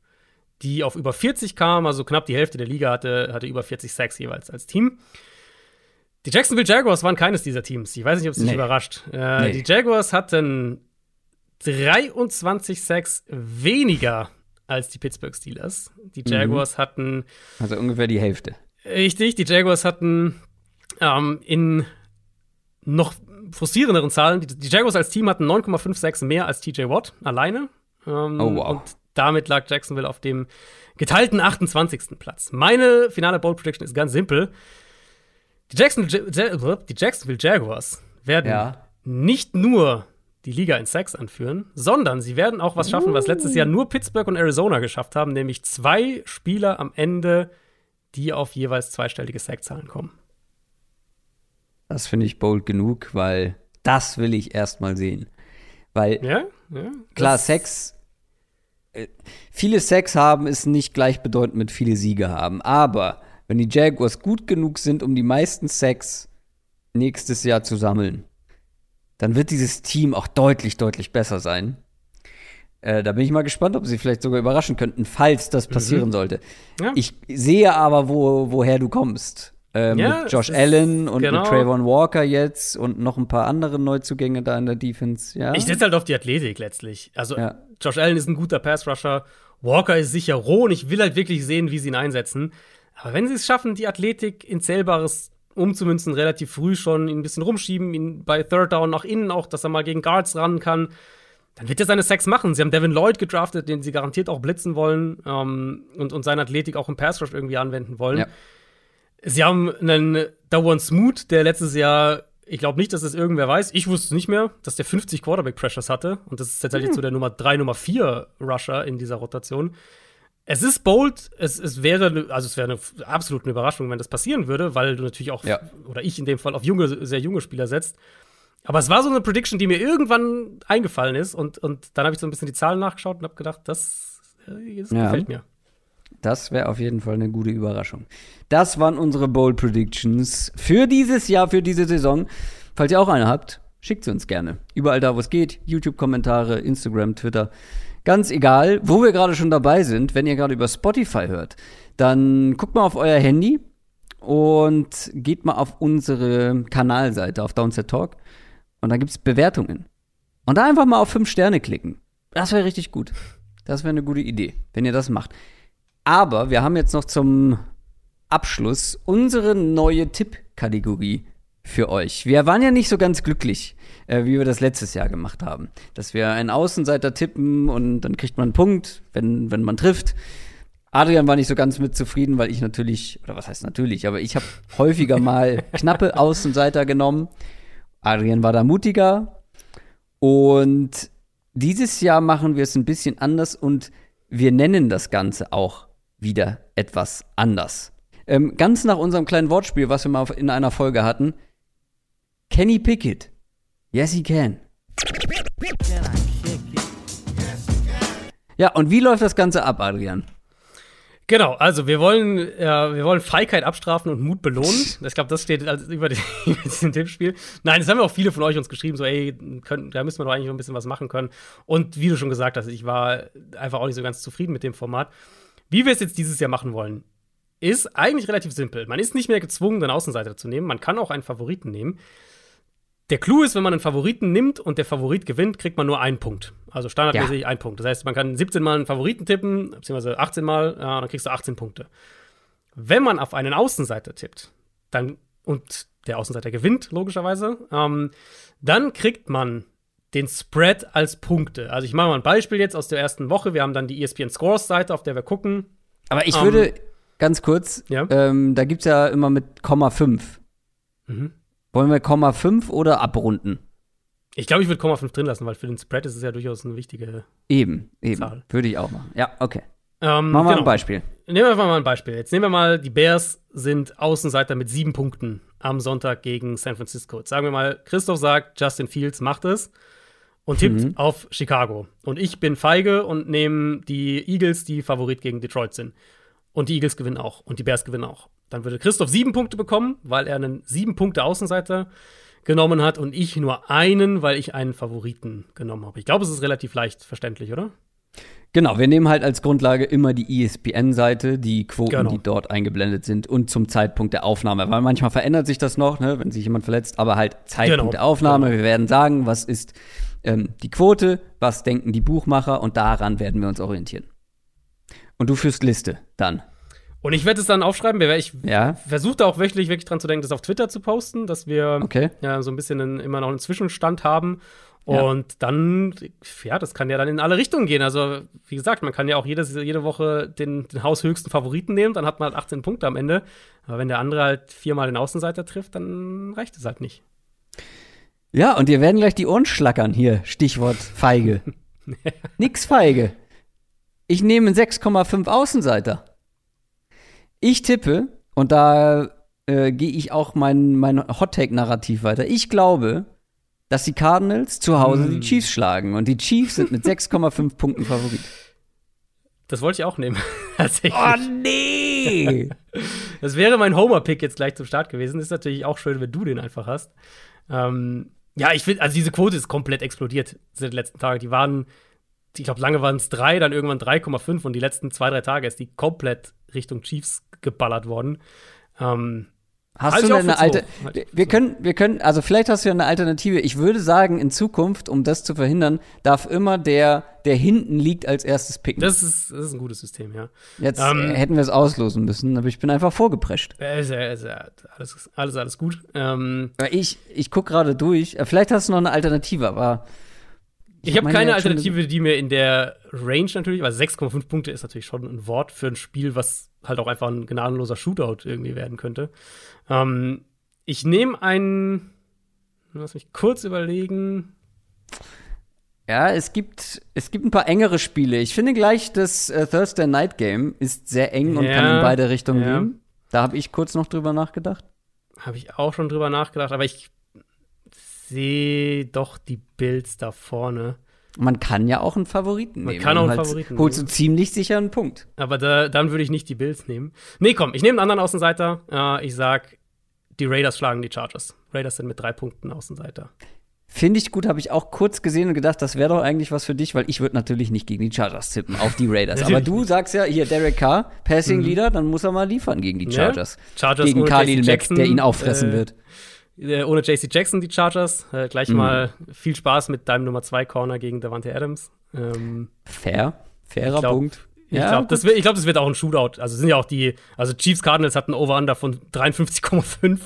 die auf über 40 kamen. Also knapp die Hälfte der Liga hatte, hatte über 40 Sacks jeweils als Team. Die Jacksonville Jaguars waren keines dieser Teams. Ich weiß nicht, ob es dich Nee. überrascht. Äh, Nee. Die Jaguars hatten 23 Sacks weniger als die Pittsburgh Steelers. Die Mhm. Jaguars hatten Also ungefähr die Hälfte. Richtig, die Jaguars hatten ähm, in noch frustrierenderen Zahlen, die, die Jaguars als Team hatten 9,56 mehr als TJ Watt alleine. Ähm, Oh, wow. Und damit lag Jacksonville auf dem geteilten 28. Platz. Meine finale Bold Prediction ist ganz simpel. Die Jacksonville, Ja- die Jacksonville Jaguars werden Ja. nicht nur die Liga in Sacks anführen, sondern sie werden auch was schaffen, was letztes Jahr nur Pittsburgh und Arizona geschafft haben, nämlich zwei Spieler am Ende, die auf jeweils zweistellige Sackzahlen kommen. Das finde ich bold genug, weil das will ich erst mal sehen. Weil Ja, ja. klar, Sex, viele Sex haben ist nicht gleichbedeutend mit viele Siege haben. Aber wenn die Jaguars gut genug sind, um die meisten Sex nächstes Jahr zu sammeln, dann wird dieses Team auch deutlich, deutlich besser sein. Äh, da bin ich mal gespannt, ob sie vielleicht sogar überraschen könnten, falls das passieren sollte. Mhm. Ja. Ich sehe aber, wo, woher du kommst. Äh, Ja, mit Josh Allen und genau. mit Trayvon Walker jetzt und noch ein paar andere Neuzugänge da in der Defense. Ja, Ich setze halt auf die Athletik letztlich. Also, Ja. Josh Allen ist ein guter Pass-Rusher. Walker ist sicher roh und ich will halt wirklich sehen, wie sie ihn einsetzen. Aber wenn sie es schaffen, die Athletik in Zählbares umzumünzen, relativ früh schon, ihn ein bisschen rumschieben, ihn bei Third Down nach innen auch, dass er mal gegen Guards ran kann, dann wird er seine Sex machen. Sie haben Devin Lloyd gedraftet, den sie garantiert auch blitzen wollen ähm, und, und seine Athletik auch im Pass-Rush irgendwie anwenden wollen. Ja. Sie haben einen Dawan Smoot, der letztes Jahr, ich glaube nicht, dass es irgendwer weiß, ich wusste es nicht mehr, dass der 50 Quarterback-Pressures hatte. Und das ist tatsächlich so der Nummer 3, Nummer 4 Rusher in dieser Rotation. Es ist bold, es, es wäre, also es wäre eine absolut eine Überraschung, wenn das passieren würde, weil du natürlich auch, Ja. oder ich in dem Fall, auf junge, sehr junge Spieler setzt. Aber es war so eine Prediction, die mir irgendwann eingefallen ist und, und dann habe ich so ein bisschen die Zahlen nachgeschaut und habe gedacht, das, äh, das Ja. gefällt mir. Das wäre auf jeden Fall eine gute Überraschung. Das waren unsere Bold Predictions für dieses Jahr, für diese Saison. Falls ihr auch eine habt, schickt sie uns gerne. Überall da, wo es geht. YouTube-Kommentare, Instagram, Twitter. Ganz egal, wo wir gerade schon dabei sind, wenn ihr gerade über Spotify hört, dann guckt mal auf euer Handy und geht mal auf unsere Kanalseite, auf Downset Talk. Und da gibt es Bewertungen. Und da einfach mal auf fünf Sterne klicken. Das wäre richtig gut. Das wäre eine gute Idee, wenn ihr das macht. Aber wir haben jetzt noch zum Abschluss unsere neue Tipp-Kategorie für euch. Wir waren ja nicht so ganz glücklich, äh, wie wir das letztes Jahr gemacht haben. Dass wir einen Außenseiter tippen und dann kriegt man einen Punkt, wenn, wenn man trifft. Adrian war nicht so ganz mit zufrieden, weil ich natürlich, oder was heißt natürlich, aber ich habe häufiger mal knappe Außenseiter genommen. Adrian war da mutiger. Und dieses Jahr machen wir es ein bisschen anders und wir nennen das Ganze auch wieder etwas anders. Ähm, ganz nach unserem kleinen Wortspiel, was wir mal in einer Folge hatten. Kenny Pickett. Yes, he can. Ja, und wie läuft das Ganze ab, Adrian? Genau, also wir wollen, äh, wir wollen Feigheit abstrafen und Mut belohnen. Ich glaube, das steht also über, diesem Tippspiel. Nein, das haben ja auch viele von euch uns geschrieben, so, ey, können, da müssen wir doch eigentlich noch ein bisschen was machen können. Und wie du schon gesagt hast, ich war einfach auch nicht so ganz zufrieden mit dem Format. Wie wir es jetzt dieses Jahr machen wollen, ist eigentlich relativ simpel. Man ist nicht mehr gezwungen, einen Außenseiter zu nehmen. Man kann auch einen Favoriten nehmen. Der Clou ist, wenn man einen Favoriten nimmt und der Favorit gewinnt, kriegt man nur einen Punkt. Also standardmäßig ein Punkt. Das heißt, man kann 17 Mal einen Favoriten tippen, beziehungsweise 18 Mal, ja, dann kriegst du 18 Punkte. Wenn man auf einen Außenseiter tippt, dann und der Außenseiter gewinnt, logischerweise, ähm, dann kriegt man den Spread als Punkte. Also ich mache mal ein Beispiel jetzt aus der ersten Woche. Wir haben dann die ESPN Scores Seite, auf der wir gucken. Aber ich Ähm, würde, ganz kurz. Ja. Ähm, da gibt's ja immer mit Komma 5. Mhm. Wollen wir Komma 5 oder abrunden? Ich glaube, ich würde Komma 5 drin lassen, weil für den Spread ist es ja durchaus eine wichtige. Eben, eben. Zahl. Würde ich auch machen. Ja, okay. Ähm, Machen wir genau. ein Beispiel. Nehmen wir mal ein Beispiel. Jetzt nehmen wir mal, die Bears sind Außenseiter mit sieben Punkten am Sonntag gegen San Francisco. Jetzt sagen wir mal, Christoph sagt, Justin Fields macht es und tippt Mhm. auf Chicago. Und ich bin feige und nehme die Eagles, die Favorit gegen Detroit sind. Und die Eagles gewinnen auch. Und die Bears gewinnen auch. Dann würde Christoph sieben Punkte bekommen, weil er einen sieben Punkte Außenseiter genommen hat und ich nur einen, weil ich einen Favoriten genommen habe. Ich glaube, es ist relativ leicht verständlich, oder? Genau, wir nehmen halt als Grundlage immer die ESPN-Seite, die Quoten, Genau. die dort eingeblendet sind und zum Zeitpunkt der Aufnahme. Weil manchmal verändert sich das noch, ne, wenn sich jemand verletzt, aber halt Zeitpunkt Genau, der Aufnahme. genau. Wir werden sagen, was ist ähm, die Quote, was denken die Buchmacher und daran werden wir uns orientieren. Und du führst Liste dann. Und ich werde es dann aufschreiben. Ich Ja, versuche da auch wöchentlich wirklich dran zu denken, das auf Twitter zu posten, dass wir okay. ja so ein bisschen einen, immer noch einen Zwischenstand haben. Ja. Und dann, ja, das kann ja dann in alle Richtungen gehen. Also, wie gesagt, man kann ja auch jedes, jede Woche den, den haushöchsten Favoriten nehmen, dann hat man halt 18 Punkte am Ende. Aber wenn der andere halt viermal den Außenseiter trifft, dann reicht es halt nicht. Ja, und dir werden gleich die Ohren schlackern hier. Stichwort Feige. Nix Feige. Ich nehme einen 6,5 Außenseiter. Ich tippe, und da äh, gehe ich auch mein, mein Hot-Take-Narrativ weiter. Ich glaube, dass die Cardinals zu Hause Mm. die Chiefs schlagen. Und die Chiefs sind mit 6,5 Punkten Favorit. Das wollte ich auch nehmen. Oh, nee! Das wäre mein Homer-Pick jetzt gleich zum Start gewesen. Ist natürlich auch schön, wenn du den einfach hast. Ähm, ja, ich finde, also diese Quote ist komplett explodiert seit den letzten Tagen. Die waren, ich glaube, lange waren es drei, dann irgendwann 3,5 und die letzten zwei, drei Tage ist die komplett Richtung Chiefs geballert worden. Ähm, Hast Halte du ich denn eine alte. ich Wir können, wir können, also vielleicht hast du ja eine Alternative. Ich würde sagen, in Zukunft, um das zu verhindern, darf immer der, der hinten liegt, als erstes picken. das, ist, das ist ein gutes System, ja. Jetzt ähm, äh, hätten wir es auslosen müssen, aber ich bin einfach vorgeprescht. Äh, ist, ja alles, alles, alles gut. Ähm, Ich, ich gucke gerade durch. Äh, Vielleicht hast du noch eine Alternative, aber. Ich habe meine keine Alternative, die mir in der Range natürlich, weil 6,5 Punkte ist natürlich schon ein Wort für ein Spiel, was halt auch einfach ein gnadenloser Shootout irgendwie werden könnte. Ähm, ich nehme einen, lass mich kurz überlegen. Ja, es gibt, es gibt ein paar engere Spiele. Ich finde gleich, das äh, Thursday Night Game ist sehr eng und Ja, kann in beide Richtungen ja. gehen. Da habe ich kurz noch drüber nachgedacht. Habe ich auch schon drüber nachgedacht, aber ich sehe doch die Bills da vorne. Man kann ja auch einen Favoriten Man nehmen. kann auch einen halt Favoriten Holst du nehmen. ziemlich sicher einen Punkt. Aber da, dann würde ich nicht die Bills nehmen. Nee, komm, ich nehme einen anderen Außenseiter. Äh, ich sag, die Raiders schlagen die Chargers. Raiders sind mit drei Punkten Außenseiter. Finde ich gut, habe ich auch kurz gesehen und gedacht, das wäre doch eigentlich was für dich, weil ich würde natürlich nicht gegen die Chargers tippen, auf die Raiders. Aber du sagst ja, hier Derek Carr, Passing Leader, dann muss er mal liefern gegen die Ja. Chargers. Chargers gegen Khalil Mack, der ihn auffressen äh, wird. Äh, ohne JC Jackson die Chargers. Äh, gleich Mhm. mal viel Spaß mit deinem Nummer 2 Corner gegen Davante Adams. Ähm, Fair, fairer ich glaub- Punkt. ich glaube, das, wird- ich glaub, das wird auch ein Shootout. Also sind ja auch die, also Chiefs Cardinals hatten Over-Under von 53,5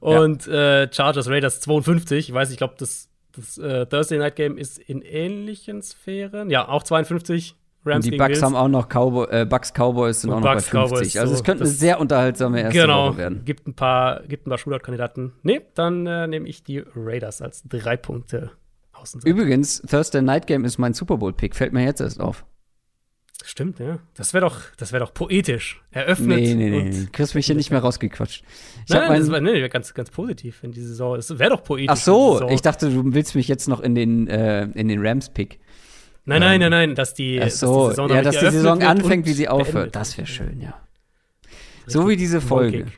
und äh, Chargers Raiders 52. Ich weiß, ich glaube, das, das äh, Thursday Night Game ist in ähnlichen Sphären. Ja, auch 52. Rams Und die Bucks Bills. haben auch noch Cowboy, äh, Bucks Cowboys sind Und auch noch Bucks bei 50. Cowboys, also es könnte eine sehr unterhaltsame erste Genau, Woche werden. gibt ein paar, gibt ein paar Shootout-Kandidaten. Nee, dann äh, nehme ich die Raiders als drei Punkte Außenseiter. Übrigens, Thursday Night Game ist mein Super Bowl Pick, fällt mir jetzt erst auf. Stimmt, ja. Das wäre doch, das wäre doch poetisch. Eröffnet. Nee, nee, nee, und- nee. Kriegst mich hier nicht mehr rausgequatscht. Ich Nein, nein, das war nee, ganz, ganz positiv, wenn die Saison ist. Wäre doch poetisch. Ach so, ich dachte, du willst mich jetzt noch in den, äh, in den Rams Pick. Nein, nein, nein, nein, dass die, Ach dass so, die Saison ja, dass die Saison anfängt, wie sie aufhört. Das wäre schön, ja. So wie diese Folge.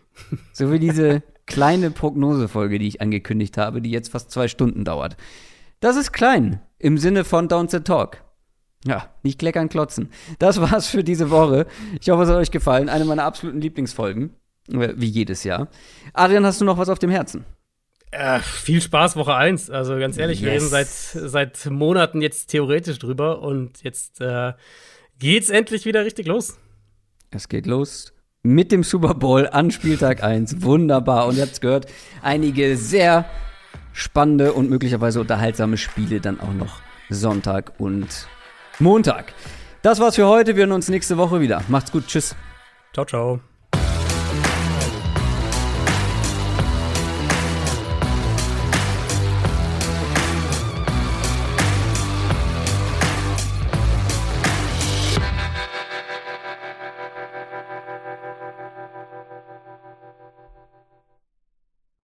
So wie diese kleine Prognosefolge, die ich angekündigt habe, die jetzt fast zwei Stunden dauert. Das ist klein im Sinne von Don't Sit Talk. Ja, nicht kleckern, klotzen. Das war's für diese Woche. Ich hoffe, es hat euch gefallen. Eine meiner absoluten Lieblingsfolgen. Äh, Wie jedes Jahr. Adrian, hast du noch was auf dem Herzen? Äh, viel Spaß Woche 1. Also ganz ehrlich, wir Yes. reden seit, seit Monaten jetzt theoretisch drüber und jetzt äh, geht's endlich wieder richtig los. Es geht los mit dem Super Bowl an Spieltag 1. Wunderbar. Und ihr habt's gehört, einige sehr spannende und möglicherweise unterhaltsame Spiele dann auch noch Sonntag und Montag. Das war's für heute. Wir hören uns nächste Woche wieder. Macht's gut. Tschüss. Ciao, ciao.